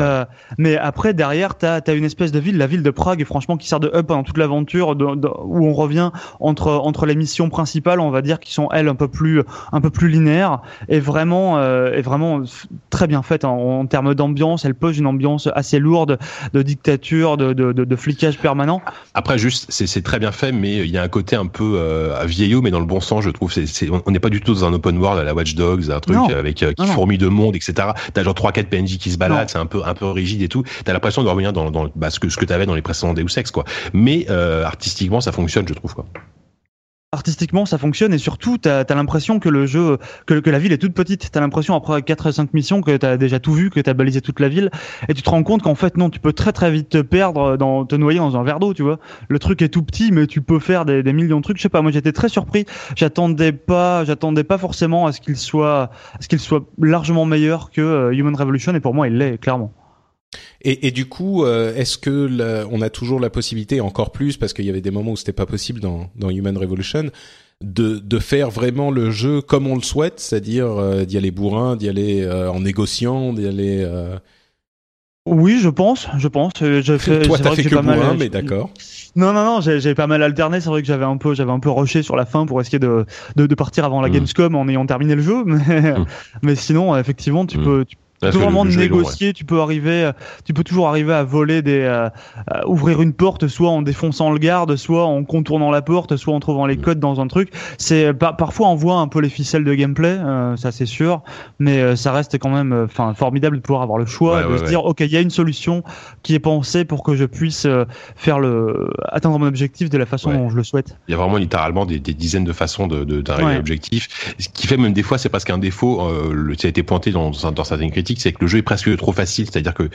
mais après derrière t'as as une espèce de ville, la ville de Prague, franchement qui sert de hub pendant toute l'aventure, où on revient entre entre les missions principales, on va dire, qui sont elles un peu plus un peu plus linéaires et vraiment et vraiment très bien faites. Hein en, termes d'ambiance, elle pose une ambiance assez lourde de dictature, de, de, de, flicage permanent. Après, juste, c'est très bien fait, mais il y a un côté un peu euh, vieillot, mais dans le bon sens, je trouve. on n'est pas du tout dans un open world à la Watch Dogs, un truc avec euh, qui fourmille de monde, etc. T'as genre 3-4 PNJ qui se baladent, c'est un peu un peu rigide et tout. T'as l'impression de revenir dans, dans bah, ce que ce que t'avais dans les précédents Deus Ex, quoi. Mais euh, artistiquement, ça fonctionne, je trouve, quoi artistiquement ça fonctionne et surtout t'as as, l'impression que le jeu que, que, la ville est toute petite. T'as l'impression après 4 à 5 missions que t'as déjà tout vu que t'as balisé toute la ville et tu te rends compte qu'en fait non tu peux très très vite te perdre dans te noyer dans un verre d'eau tu vois. Le truc est tout petit mais tu peux faire des, des millions de trucs je sais pas. Moi j'étais très surpris. J'attendais pas j'attendais pas forcément à ce qu'il soit à ce qu'il soit largement meilleur que euh, Human Revolution et pour moi il l'est clairement et, et, du coup, euh, est-ce que on a toujours la possibilité, encore plus, parce qu'il y avait des moments où c'était pas possible dans, dans Human Revolution, de, de faire vraiment le jeu comme on le souhaite, c'est-à-dire euh, d'y aller bourrin, d'y aller euh, en négociant, d'y aller. Oui, je pense, je pense. Je fais, Toi, t'as fait que, bourrin, mais d'accord. Non, non, non, j'ai pas mal alterné. C'est vrai que j'avais un peu, j'avais un peu rushé sur la fin pour essayer de, de, de partir avant la mmh. Gamescom en ayant terminé le jeu, mais, mmh. mais sinon, effectivement, tu mmh. peux, tu tu peux vraiment négocier, tu peux arriver, tu peux toujours arriver à voler des, euh, ouvrir une porte, soit en défonçant le garde, soit en contournant la porte, soit en trouvant les mm. codes dans un truc. C'est parfois on voit un peu les ficelles de gameplay, euh, ça c'est sûr, mais euh, ça reste quand même, enfin formidable de pouvoir avoir le choix de se dire ok il y a une solution qui est pensée pour que je puisse faire le atteindre mon objectif de la façon dont je le souhaite. Il y a vraiment littéralement des, des dizaines de façons de d'arriver à l'objectif. Ce qui fait même des fois c'est parce qu'un défaut, le, ça a été pointé dans, dans certaines critiques c'est que le jeu est presque trop facile, c'est-à-dire que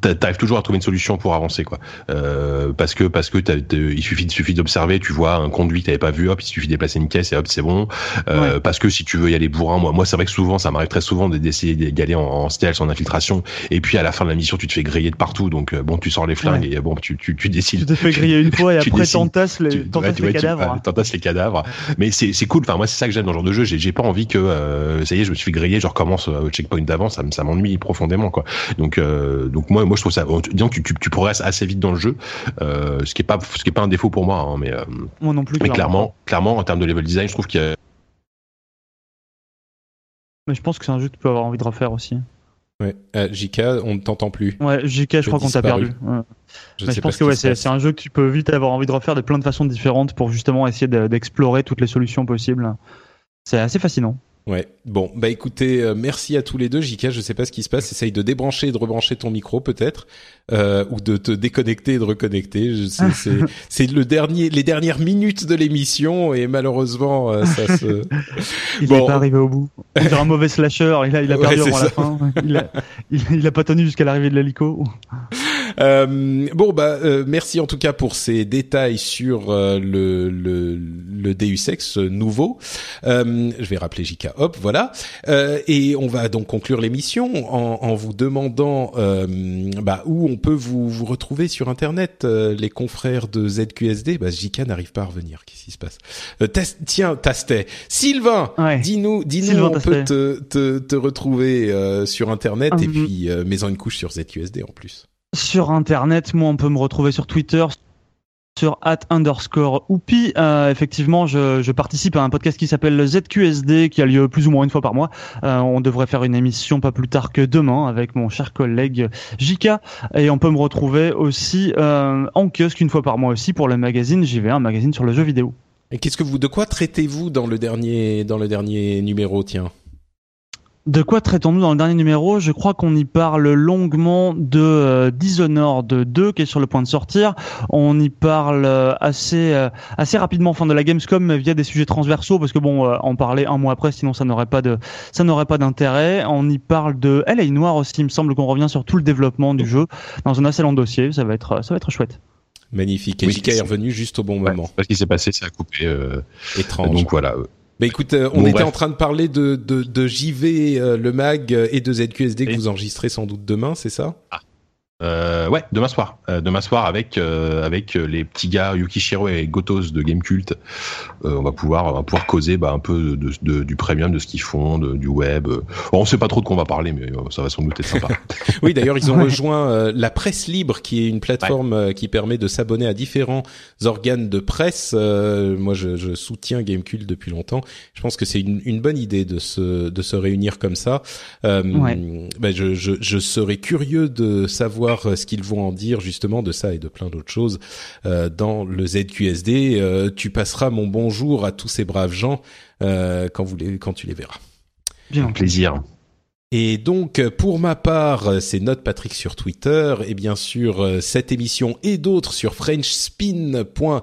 t'arrives toujours à trouver une solution pour avancer, quoi. Euh, parce que parce que il suffit il suffit d'observer, tu vois un conduit que t'avais pas vu, hop, il suffit de déplacer une caisse et hop, c'est bon. Euh, Parce que si tu veux y aller bourrin, moi, moi c'est vrai que souvent, ça m'arrive très souvent d'essayer d'y aller en, en stealth, en infiltration, et puis à la fin de la mission, tu te fais griller de partout, donc euh, bon, tu sors les flingues et bon, tu tu, tu décides. Tu te fais griller une fois et après t'entasses les, les cadavres. T'entasses les cadavres. Mais c'est c'est cool. Enfin moi c'est ça que j'aime dans ce genre de jeu. J'ai pas envie que euh, ça y est, je me suis fait griller, je recommence au checkpoint d'avant, ça ça m'ennuie profondément quoi. Donc euh, donc moi moi je trouve ça disons tu, tu, tu progresses assez vite dans le jeu, euh, ce qui est pas ce qui est pas un défaut pour moi hein, mais euh, moi non plus. Mais clairement clairement en termes de level design, je trouve qu'il y a mais je pense que c'est un jeu que tu peux avoir envie de refaire aussi. Ouais, JK, on ne t'entend plus. Ouais, JK, je crois qu'on t'a perdu. Je, mais je pense que ouais, c'est un jeu que tu peux vite avoir envie de refaire de plein de façons différentes pour justement essayer d'explorer toutes les solutions possibles. C'est assez fascinant. Ouais. Bon, bah écoutez, euh, merci à tous les deux. Jika, je sais pas ce qui se passe. Essaye de débrancher et de rebrancher ton micro peut-être, euh, ou de te déconnecter et de reconnecter. C'est le dernier, les dernières minutes de l'émission et malheureusement euh, ça se. il n'est pas arrivé au bout. Il a un mauvais slasher. Il a, il a perdu avant la fin. Il a, il, a pas tenu jusqu'à l'arrivée de l'hélico. Euh, bon bah euh, merci en tout cas pour ces détails sur euh, le, le, le Deus Ex nouveau. je vais rappeler JK Hop, voilà. et on va donc conclure l'émission en, en, vous demandant bah, où on peut vous, vous retrouver sur internet, les confrères de ZQSD. Bah JK n'arrive pas à revenir. Qu'est-ce qui se passe? Tiens, Tastet, Sylvain, dis-nous, dis-nous, on peut te, te, te retrouver sur internet et puis mets-en une couche sur ZQSD en plus. Sur Internet, moi, on peut me retrouver sur Twitter, sur at underscore oupi. Euh, effectivement, je, participe à un podcast qui s'appelle le ZQSD, qui a lieu plus ou moins une fois par mois. Euh, on devrait faire une émission pas plus tard que demain avec mon cher collègue Jika. Et on peut me retrouver aussi euh, en kiosque une fois par mois aussi pour le magazine JV, un magazine sur le jeu vidéo. Et qu'est-ce que vous, de quoi traitez-vous dans le dernier, dans le dernier numéro, tiens? De quoi traitons-nous dans le dernier numéro? Je crois qu'on y parle longuement de euh, Dishonored 2 qui est sur le point de sortir. On y parle euh, assez euh, assez rapidement fin de la Gamescom via des sujets transversaux parce que bon euh, en parler un mois après sinon ça n'aurait pas de ça n'aurait pas d'intérêt. On y parle de Elle est noire aussi, il me semble qu'on revient sur tout le développement du jeu dans un assez long dossier, ça va être ça va être chouette. Magnifique. Et est revenu juste au bon moment. parce qu'il s'est passé, ça a coupé. Étrange. Donc voilà. Bah écoute, euh, on était en train de parler de, de, de JV, euh, le mag et de ZQSD que vous enregistrez sans doute demain, c'est ça? Ah. Euh, ouais, demain soir. Euh, demain soir avec euh, avec euh, les petits gars Yukishiro et Gotos de Gamecult, euh, on va pouvoir on va pouvoir causer bah, un peu de, de, du premium, de ce qu'ils font, de, du web. Bon, on sait pas trop de quoi on va parler, mais ça va sans doute être sympa. oui, d'ailleurs, ils ont ouais. rejoint la Presse Libre, qui est une plateforme ouais. qui permet de s'abonner à différents organes de presse. moi, je, je soutiens Gamecult depuis longtemps. Je pense que c'est une, une bonne idée de se de se réunir comme ça. Ouais. Bah, je, je, je serais curieux de savoir ce qu'ils vont en dire justement de ça et de plein d'autres choses euh, dans le ZQSD. Euh, tu passeras mon bonjour à tous ces braves gens euh, quand, vous les, quand tu les verras. Bien, plaisir. Et donc, pour ma part, c'est Note Patrick sur Twitter et bien sûr cette émission et d'autres sur FrenchSpin.fr.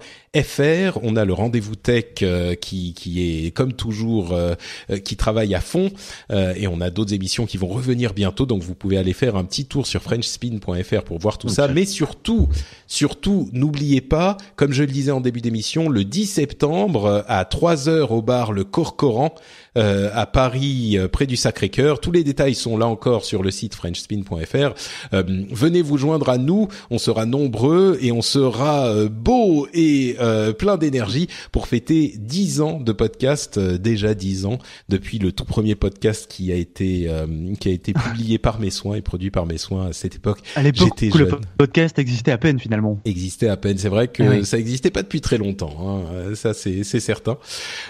On a le rendez-vous tech euh, qui, qui est comme toujours euh, qui travaille à fond euh, et on a d'autres émissions qui vont revenir bientôt. Donc vous pouvez aller faire un petit tour sur FrenchSpin.fr pour voir tout okay. ça. Mais surtout, surtout, n'oubliez pas, comme je le disais en début d'émission, le 10 septembre à 3 heures au bar Le Corcoran. Euh, à Paris, euh, près du Sacré-Cœur. Tous les détails sont là encore sur le site frenchspin.fr. Euh, venez vous joindre à nous, on sera nombreux et on sera beau et plein d'énergie pour fêter 10 ans de podcast, déjà 10 ans depuis le tout premier podcast qui a été qui a été publié par mes soins et produit par mes soins à cette époque. À l'époque où le podcast existait à peine finalement. Existait à peine, c'est vrai que oui. ça existait pas depuis très longtemps, hein. ça c'est c'est certain.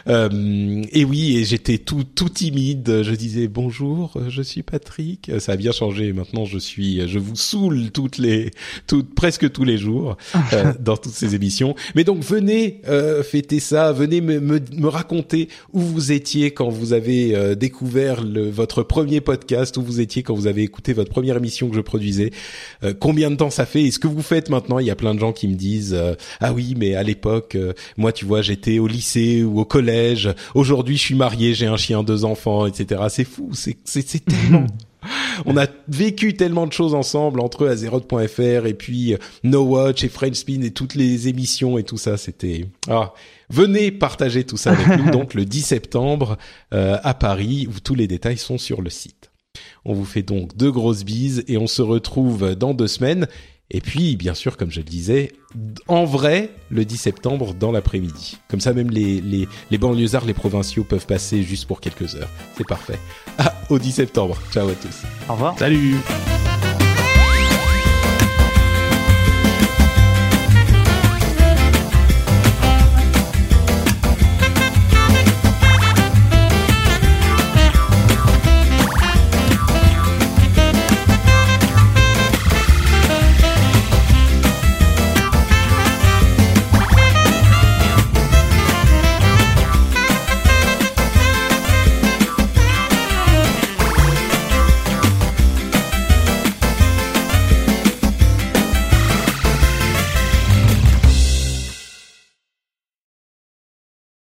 et oui, et j'étais tout tout timide. Je disais bonjour, je suis Patrick. Ça a bien changé. Maintenant, je suis, je vous saoule toutes les, toutes presque tous les jours euh, dans toutes ces émissions. Mais donc venez euh, fêter ça. Venez me, me, me, raconter où vous étiez quand vous avez euh, découvert le, votre premier podcast, où vous étiez quand vous avez écouté votre première émission que je produisais. Euh, combien de temps ça fait? Et ce que vous faites maintenant Il y a plein de gens qui me disent ah oui, mais à l'époque, moi tu vois, j'étais au lycée ou au collège. Aujourd'hui, je suis marié, j'ai un chien, deux enfants, etc. C'est fou, c'est c'est tellement. On a vécu tellement de choses ensemble entre eux, Azeroth.fr et puis No Watch et French Spin et toutes les émissions et tout ça. C'était ah venez partager tout ça avec nous donc le 10 septembre euh, à Paris où tous les détails sont sur le site. On vous fait donc deux grosses bises et on se retrouve dans deux semaines. Et puis, bien sûr, comme je le disais, en vrai, le 10 septembre, dans l'après-midi. Comme ça, même les, les, les banlieusards, les provinciaux peuvent passer juste pour quelques heures. C'est parfait. Ah, au 10 septembre. Ciao à tous. Au revoir. Salut